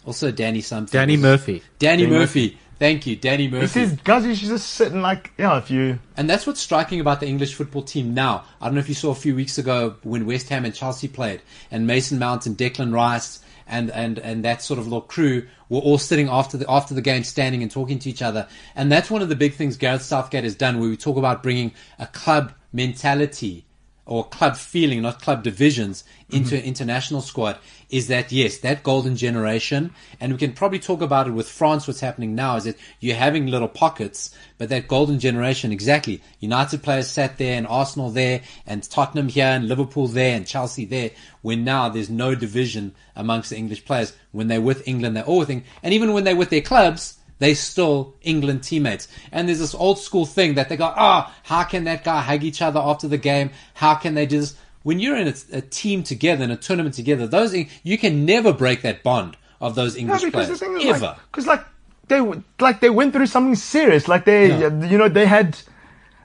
S2: Also Danny something.
S4: Danny Murphy.
S2: Danny,
S3: Danny
S2: Murphy. Thank you, Danny
S3: he
S2: Murphy.
S3: says guys, you should just sit and like yeah, if you
S2: And that's what's striking about the English football team now. I don't know if you saw a few weeks ago when West Ham and Chelsea played, and Mason Mount and Declan Rice and, and, and that sort of little crew were all sitting after the after the game, standing and talking to each other. And that's one of the big things Gareth Southgate has done, where we talk about bringing a club mentality or club feeling, not club divisions, into an international squad, is that yes, that golden generation, and we can probably talk about it with France. What's happening now is that you're having little pockets, but that golden generation, exactly. United players sat there, and Arsenal there, and Tottenham here, and Liverpool there, and Chelsea there. When now there's no division amongst the English players. When they're with England, they're all with England, and even when they're with their clubs, they still England teammates. And there's this old school thing that they go, oh, how can that guy hug each other after the game? How can they this? When you're in a, a team together, in a tournament together, those you can never break that bond of those English players
S3: the thing is
S2: ever.
S3: because like they like they went through something serious. Like they,
S2: Yeah.
S3: you know, they had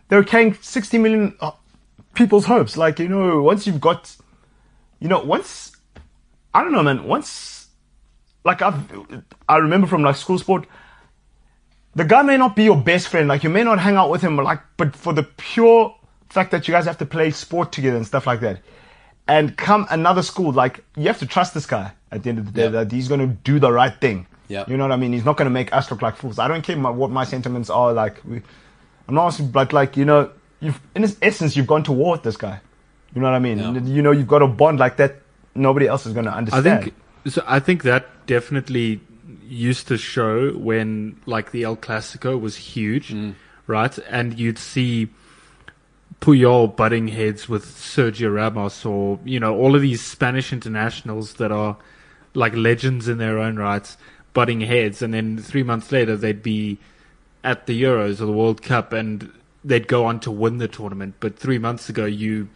S3: they were carrying sixty million uh, people's hopes. Like you know, once you've got, you know, once I don't know, man. Once, like I've, I remember from like school sport, the guy may not be your best friend. Like you may not hang out with him, like, but for the pure fact that you guys have to play sport together and stuff like that, and come another school, like you have to trust this guy at the end of the day
S2: Yep.
S3: that he's going to do the right thing.
S2: Yeah,
S3: You know what I mean? He's not going to make us look like fools. I don't care my, what my sentiments are. Like, we, I'm not, but like you know, you've in essence, you've gone to war with this guy. You know what I mean?
S2: Yeah.
S3: You know, you've got a bond like that. Nobody else is going to understand.
S4: I think so. I think that definitely used to show when like the El Clasico was huge, mm. right? And you'd see Puyol butting heads with Sergio Ramos, or you know all of these Spanish internationals that are like legends in their own rights, butting heads, and then three months later they'd be at the Euros or the World Cup, and they'd go on to win the tournament. But three months ago, you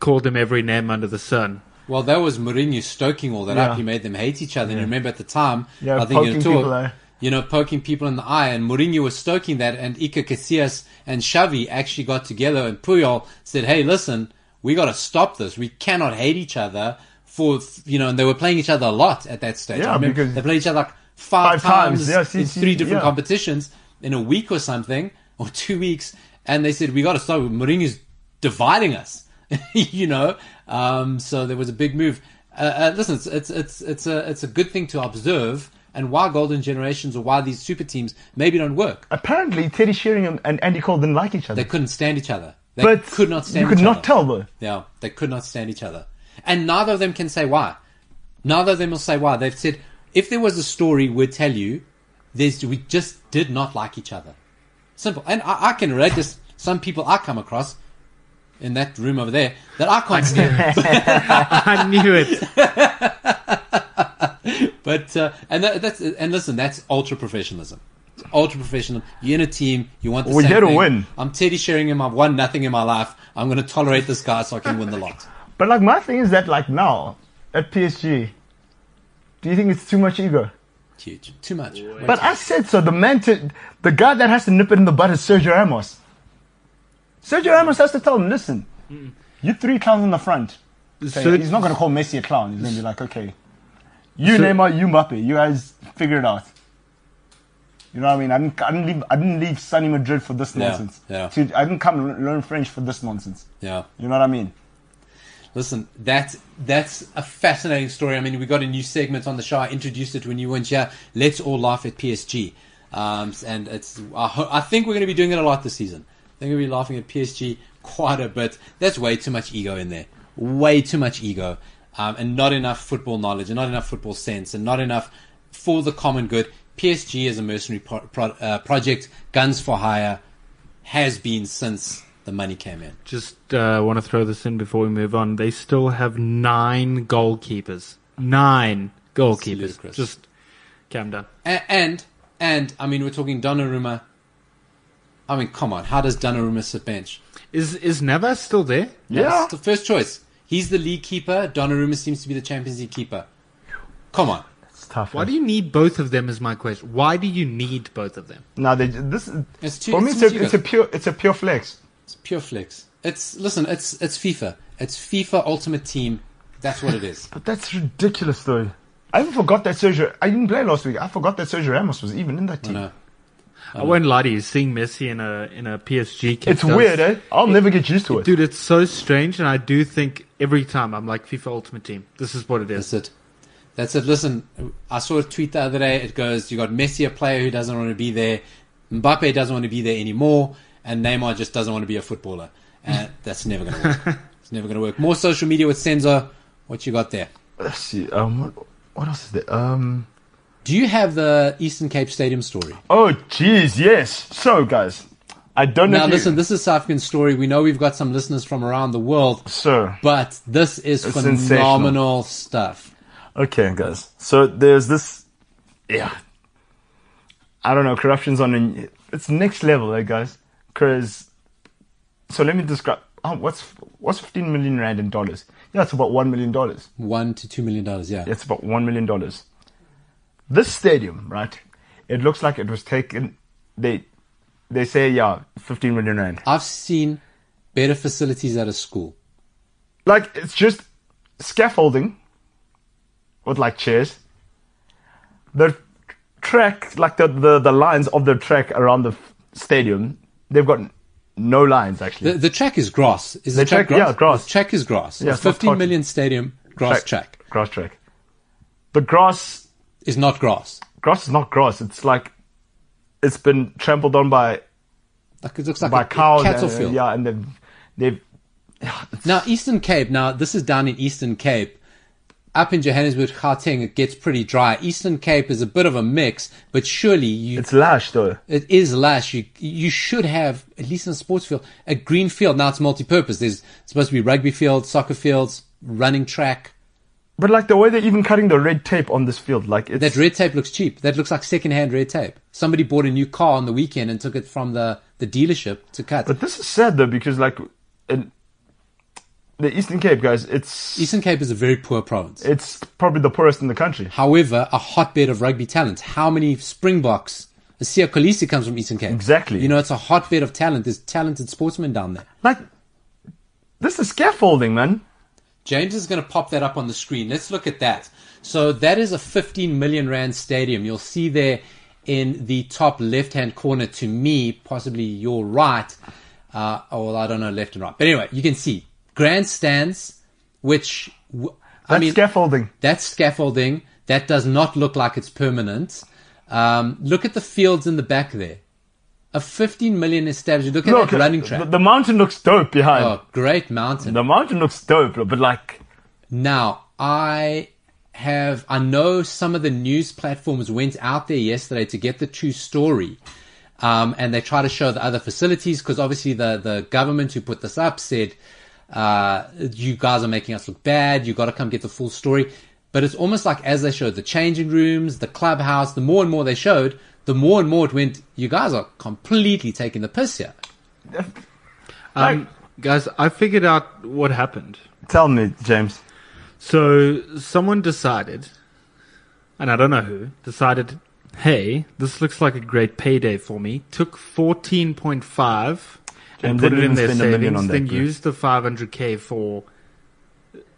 S4: called them every name under the sun.
S2: Well, that was Mourinho stoking all that up. He made them hate each other. And you remember at the time,
S3: Yeah,
S2: I think in
S3: poking
S2: a tour,
S3: people, eh?
S2: You know, poking people in the eye. And Mourinho was stoking that. And Iker Casillas and Xavi actually got together and Puyol said, hey, listen, we got to stop this. We cannot hate each other for, you know, and they were playing each other a lot at that stage.
S3: Yeah,
S2: I
S3: because-
S2: they played each other like five,
S3: Five times,
S2: times,
S3: yeah, see,
S2: in
S3: see,
S2: three different
S3: yeah.
S2: competitions in a week or something, or two weeks. And they said, we got to stop. Mourinho's dividing us, you know. Um, so there was a big move. Uh, uh, listen, it's, it's it's it's a it's a good thing to observe, and why golden generations or why these super teams maybe don't work.
S3: Apparently, Teddy Sheringham and Andy Cole didn't like each other.
S2: They couldn't stand each other. They
S3: but
S2: could not stand.
S3: You could
S2: each
S3: not
S2: other.
S3: tell though.
S2: Yeah, they could not stand each other, and neither of them can say why. Neither of them will say why. They've said if there was a story, we'd tell you. There's we just did not like each other. Simple, and I, I can relate. There's some people I come across in that room over there that I can't stand.
S4: I knew it.
S2: But uh, and that, that's and listen, that's ultra professionalism. It's ultra professional. You're in a team. You want the
S3: We're
S2: same
S3: here to
S2: thing.
S3: win.
S2: I'm Teddy Sheringham. I've won nothing in my life. I'm going to tolerate this guy so I can win the lot.
S3: But like my thing is that like now at PSG, do you think it's too much ego?
S2: Huge, too much.
S3: But I said so. The man, to, the guy that has to nip it in the bud is Sergio Ramos. Sergio Ramos has to tell him, listen, you three clowns in the front. So
S4: Ser-
S3: he's not going to call Messi a clown. He's going to be like, okay, you
S4: Ser-
S3: Neymar, you Mbappe, you guys figure it out. You know what I mean? I didn't, I didn't leave, I didn't leave sunny Madrid for this nonsense.
S2: yeah.
S3: To- I didn't come learn French for this nonsense.
S2: Yeah.
S3: You know what I mean?
S2: Listen, that that's a fascinating story. I mean, we got a new segment on the show. I introduced it when you weren't here. Let's all laugh at PSG, um, and it's. I, ho- I think we're going to be doing it a lot this season. I think we'll be laughing at PSG quite a bit. There's way too much ego in there. Way too much ego, um, and not enough football knowledge, and not enough football sense, and not enough for the common good. PSG is a mercenary pro- pro- uh, project, guns for hire, has been since the money came in.
S4: Just uh, want to throw this in before we move on. They still have nine goalkeepers. Nine goalkeepers.
S2: ludicrous.
S4: Just calm down.
S2: A- and and I mean we're talking Donnarumma. I mean, come on, how does Donnarumma sit bench?
S4: Is is Navas still there?
S3: Yeah.
S2: That's the first choice. He's the league keeper. Donnarumma seems to be the Champions League keeper. Come on,
S3: It's tough.
S4: Why
S3: man.
S4: do you need both of them? Is my question. Why do you need both of them?
S3: No, they, this is-
S2: It's too-
S3: for me.
S2: it's
S3: It's, a, it's a pure. It's a pure flex.
S2: it's pure flex. It's listen, it's it's FIFA. It's FIFA Ultimate Team. That's what it is.
S3: But that's ridiculous, though. I even forgot that Sergio. I didn't play last week. I forgot that Sergio Ramos was even in that
S2: I
S3: team.
S2: know.
S4: I won't lie to you. Seeing Messi in a in a PSG kit.
S3: It's
S4: does-
S3: weird, eh? I'll never get used to it.
S4: Dude, it's so strange, and I do think every time I'm like FIFA Ultimate Team. This is what it is.
S2: That's it. That's it. Listen, I saw a tweet the other day. It goes, you got Messi, a player who doesn't want to be there. Mbappe doesn't want to be there anymore. And Neymar just doesn't want to be a footballer. And that's never going to work. It's never going to work. More social media with Senzo. What you got there?
S3: Let's see. Um, what, what else is there? Um.
S2: Do you have the Eastern Cape Stadium story?
S3: Oh, jeez, yes. So, guys, I don't know.
S2: Now,
S3: if you-
S2: listen, this is South African story. We know we've got some listeners from around the world,
S3: So,
S2: but this is phenomenal stuff.
S3: okay, guys. So there's this. Yeah. I don't know. Corruption's on. A, it's next level, eh, guys. Because. So let me describe. Oh, what's what's 15 million rand in dollars? Yeah, it's about one million dollars.
S2: One to two million dollars, yeah.
S3: It's about one million dollars. This stadium, right? It looks like it was taken. They they say yeah, 15 million rand.
S2: I've seen better facilities at a school.
S3: Like it's just scaffolding with like chairs. The track, like the, the, the lines of the track around the f- stadium, they've got no lines actually.
S2: The, the track is grass. Is
S3: The
S2: track,
S3: track- yeah,
S2: grass?
S3: grass.
S2: The track is grass.
S3: Yeah, it's not
S2: 15
S3: tartan.
S2: million stadium grass track.
S3: Grass track. The grass,
S2: is not grass.
S3: grass is not grass. It's like it's been trampled on by
S2: Like it looks like
S3: by
S2: a,
S3: cows.
S2: cattle
S3: and,
S2: field.
S3: yeah, and they've they've
S2: Now, Eastern Cape, now this is down in Eastern Cape. Up in Johannesburg, Gauteng, it gets pretty dry. Eastern Cape is a bit of a mix, but surely you,
S3: it's lash though.
S2: it is lash. You, you should have, at least in a sports field, a green field. Now it's multi-purpose. There's supposed to be rugby fields, soccer fields, running track.
S3: But like the way they're even cutting the red tape on this field, like it's
S2: That red tape looks cheap. That looks like second-hand red tape. Somebody bought a new car on the weekend and took it from the, the dealership to cut.
S3: But this is sad though because like in the Eastern Cape, guys, it's
S2: Eastern Cape is a very poor province.
S3: it's probably the poorest in the country.
S2: However, a hotbed of rugby talent. How many Springboks? A Siya Kolisi comes from Eastern Cape.
S3: Exactly.
S2: You know, it's a hotbed of talent. There's talented sportsmen down there.
S3: Like this is scaffolding, man.
S2: James is going to pop that up on the screen. Let's look at that. So that is a 15 million rand stadium. You'll see there in the top left-hand corner to me, possibly your right. Uh, oh, well, I don't know left and right. But anyway, you can see grandstands, which w- I
S3: That's
S2: mean,
S3: scaffolding.
S2: That's scaffolding. That does not look like it's permanent. Um, look at the fields in the back there. A 15 million established. Look at
S3: Look,
S2: that running track.
S3: The, the mountain looks dope behind.
S2: oh, great mountain.
S3: The mountain looks dope, but like
S2: Now, I have, I know some of the news platforms went out there yesterday to get the true story. Um, and they try to show the other facilities because obviously the, the government who put this up said, uh, you guys are making us look bad. You got to come get the full story. But it's almost like as they showed the changing rooms, the clubhouse, the more and more they showed, the more and more it went, you guys are completely taking the piss here.
S4: Um, guys, I figured out what happened.
S3: tell me, James.
S4: So someone decided, and I don't know who, decided, hey, this looks like a great payday for me. Took fourteen point five and
S3: James
S4: put it in
S3: even
S4: their
S3: spend a million
S4: savings.
S3: on that,
S4: then
S3: bro.
S4: used the five hundred k for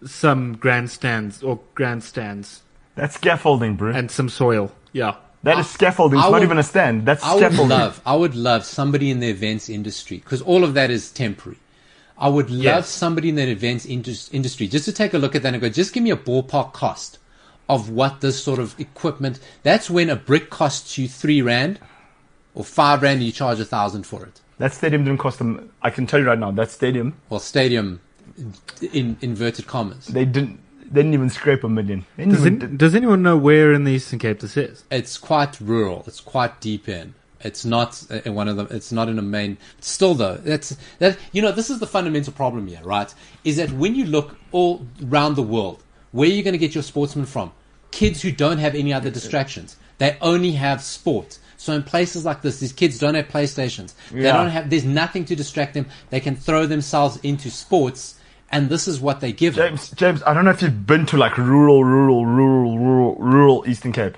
S4: some grandstands or grandstands
S3: That's scaffolding, bro.
S4: and some soil. Yeah.
S3: That is scaffolding. It's
S2: I
S3: not even a stand. That's
S2: I would love, I would love somebody in the events industry because all of that is temporary. I would love
S4: Yes.
S2: somebody in the events indus- industry just to take a look at that and go, just give me a ballpark cost of what this sort of equipment. That's when a brick costs you three rand or five rand, and you charge a thousand for it.
S3: That stadium didn't cost them. I can tell you right now. That stadium,
S2: Well, stadium, in inverted commas.
S3: they didn't. They didn't even scrape a million. They didn't
S4: Does,
S3: even-
S4: any, does anyone know where in the Eastern Cape this is?
S2: it's quite rural. It's quite deep in. It's not uh, in one of them. It's not in a main. Still though, that's that. You know, this is the fundamental problem here, right? Is that when you look all around the world, where are you going to get your sportsmen from? Kids who don't have any other distractions. They only have sport. So in places like this, these kids don't have PlayStations. They
S3: Yeah.
S2: don't have. There's nothing to distract them. They can throw themselves into sports, and this is what they give them.
S3: James, James, I don't know if you've been to like rural, rural, rural, rural, rural Eastern Cape.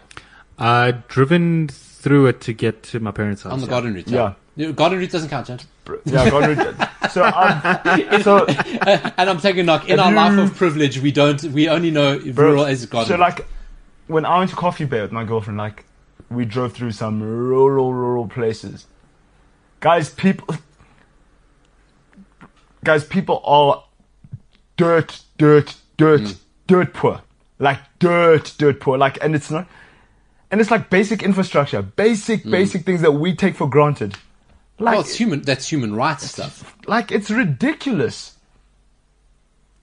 S4: I've driven through it to get to my parents' house.
S2: on the
S4: yeah.
S2: garden route.
S3: Yeah.
S2: Yeah. Garden route doesn't count, James.
S3: Yeah, God, Richard. so, um, so,
S2: and I'm taking a knock. In
S3: Have
S2: our life of privilege, we don't. We only know
S3: bro,
S2: rural as garden.
S3: so like, when I went to Coffee Bay with my girlfriend, like, we drove through some rural, rural places. Guys, people, guys, people are dirt, dirt, dirt,
S2: Mm.
S3: dirt poor. Like dirt, dirt poor. Like, and it's not, and it's like basic infrastructure, basic, basic things that we take for granted. Like,
S2: Mm. well, it's human. That's human rights stuff.
S3: like it's ridiculous.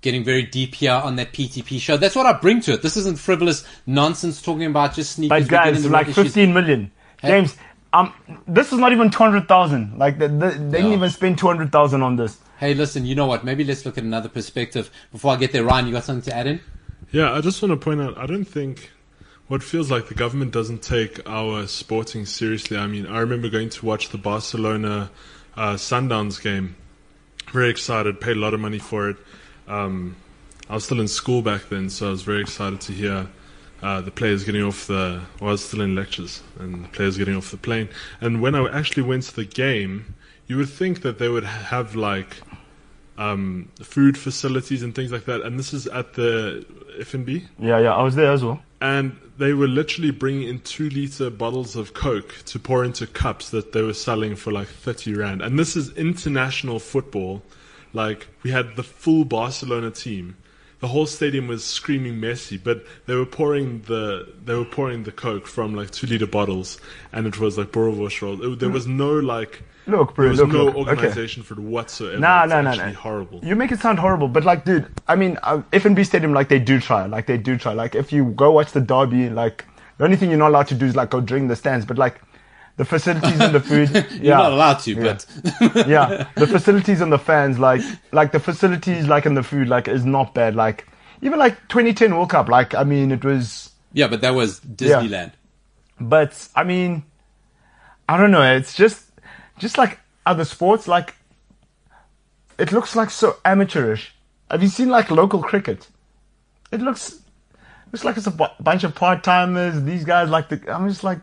S2: Getting very deep here on that PTP show. That's what I bring to it. This isn't frivolous nonsense talking about just sneakers.
S3: Like guys, like. 15 million. James, um, this is not even 200,000. Like they, they, they didn't even spend 200,000 on this.
S2: Hey, listen. You know what? Maybe let's look at another perspective before I get there. Ryan, you got something to add in?
S5: Yeah, I just want to point out, I don't think what feels like the government doesn't take our sporting seriously. I mean, I remember going to watch the Barcelona uh, Sundowns game. Very excited, paid a lot of money for it. Um, I was still in school back then, so I was very excited to hear uh, the players getting off the. Well, I was still in lectures, and the players getting off the plane. And when I actually went to the game, you would think that they would have like um, food facilities and things like that. And this is at the FNB.
S3: Yeah, yeah, I was there as well.
S5: And they were literally bringing in two liter bottles of Coke to pour into cups that they were selling for like 30 Rand. And this is international football. Like, we had the full Barcelona team. The whole stadium was screaming Messi, but they were pouring the they were pouring the Coke from like two liter bottles, and it was like Borovos roll. There was no like
S3: Look, bro,
S5: there was
S3: look,
S5: no
S3: look. Okay.
S5: for it whatsoever.
S3: Nah,
S5: it's
S3: nah, nah,
S5: actually
S3: nah.
S5: horrible.
S3: You make it sound horrible, but like, dude, I mean, uh, FNB Stadium, like, they do try. Like, they do try. Like, if you go watch the derby, like, the only thing you're not allowed to do is, like, go drink the stands. But, like, the facilities and the food.
S2: You're
S3: yeah,
S2: not allowed to,
S3: Yeah.
S2: but
S3: yeah, the facilities and the fans, like, like the facilities, like, and the food, like, is not bad. Like, even like 2010 World Cup, like, I mean, it was,
S2: yeah, but that was Disneyland.
S3: but I mean, I don't know. It's just, just like other sports, like, it looks like so amateurish. Have you seen like local cricket? It looks, looks like it's a bunch of part timers. These guys like the. I'm just like,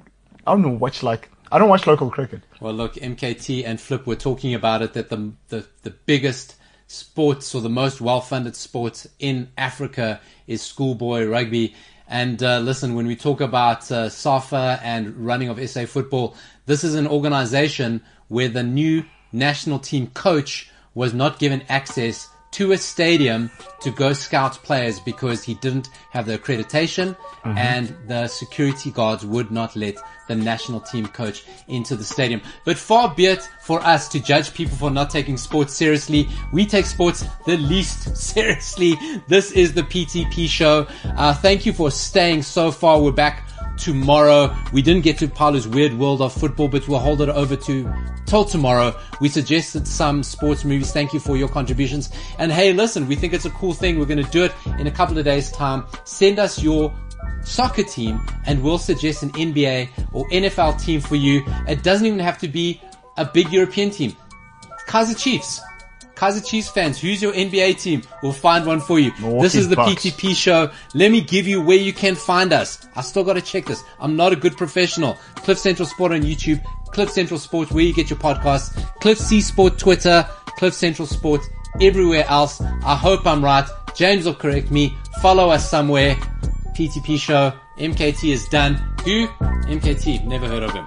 S3: I don't. Watch like I don't watch local cricket.
S2: Well, look, MKT and Flip were talking about it that the the, the biggest sports or the most well funded sports in Africa is schoolboy rugby. And uh, listen, when we talk about uh, SAFA and running of SA football, this is an organization where the new national team coach was not given access to a stadium to go scout players because he didn't have the accreditation and the security guards would not let the national team coach into the stadium. But far be it for us to judge people for not taking sports seriously. We take sports the least seriously. This is the PTP show. Uh, thank you for staying so far. We're back tomorrow. We didn't get to Paulo's weird world of football, but we'll hold it over to till tomorrow. We suggested some sports movies. Thank you for your contributions. And hey, listen, we think it's a cool thing. We're going to do it in a couple of days time. Send us your soccer team and we'll suggest an NBA or NFL team for you. It doesn't even have to be a big European team. Kaizer Chiefs. Kaizer Chiefs fans, who's your NBA team? We'll find one for you. This is the
S3: Bucks.
S2: PTP show. Let me give you where you can find us. I still got to check this. I'm not a good professional. Cliff Central Sport on YouTube, Cliff Central Sports, where you get your podcasts, Cliff C Sport Twitter, Cliff Central Sports, everywhere else. I hope I'm right. James will correct me. Follow us somewhere. PTP show. MKT is done. Who? MKT. Never heard of him.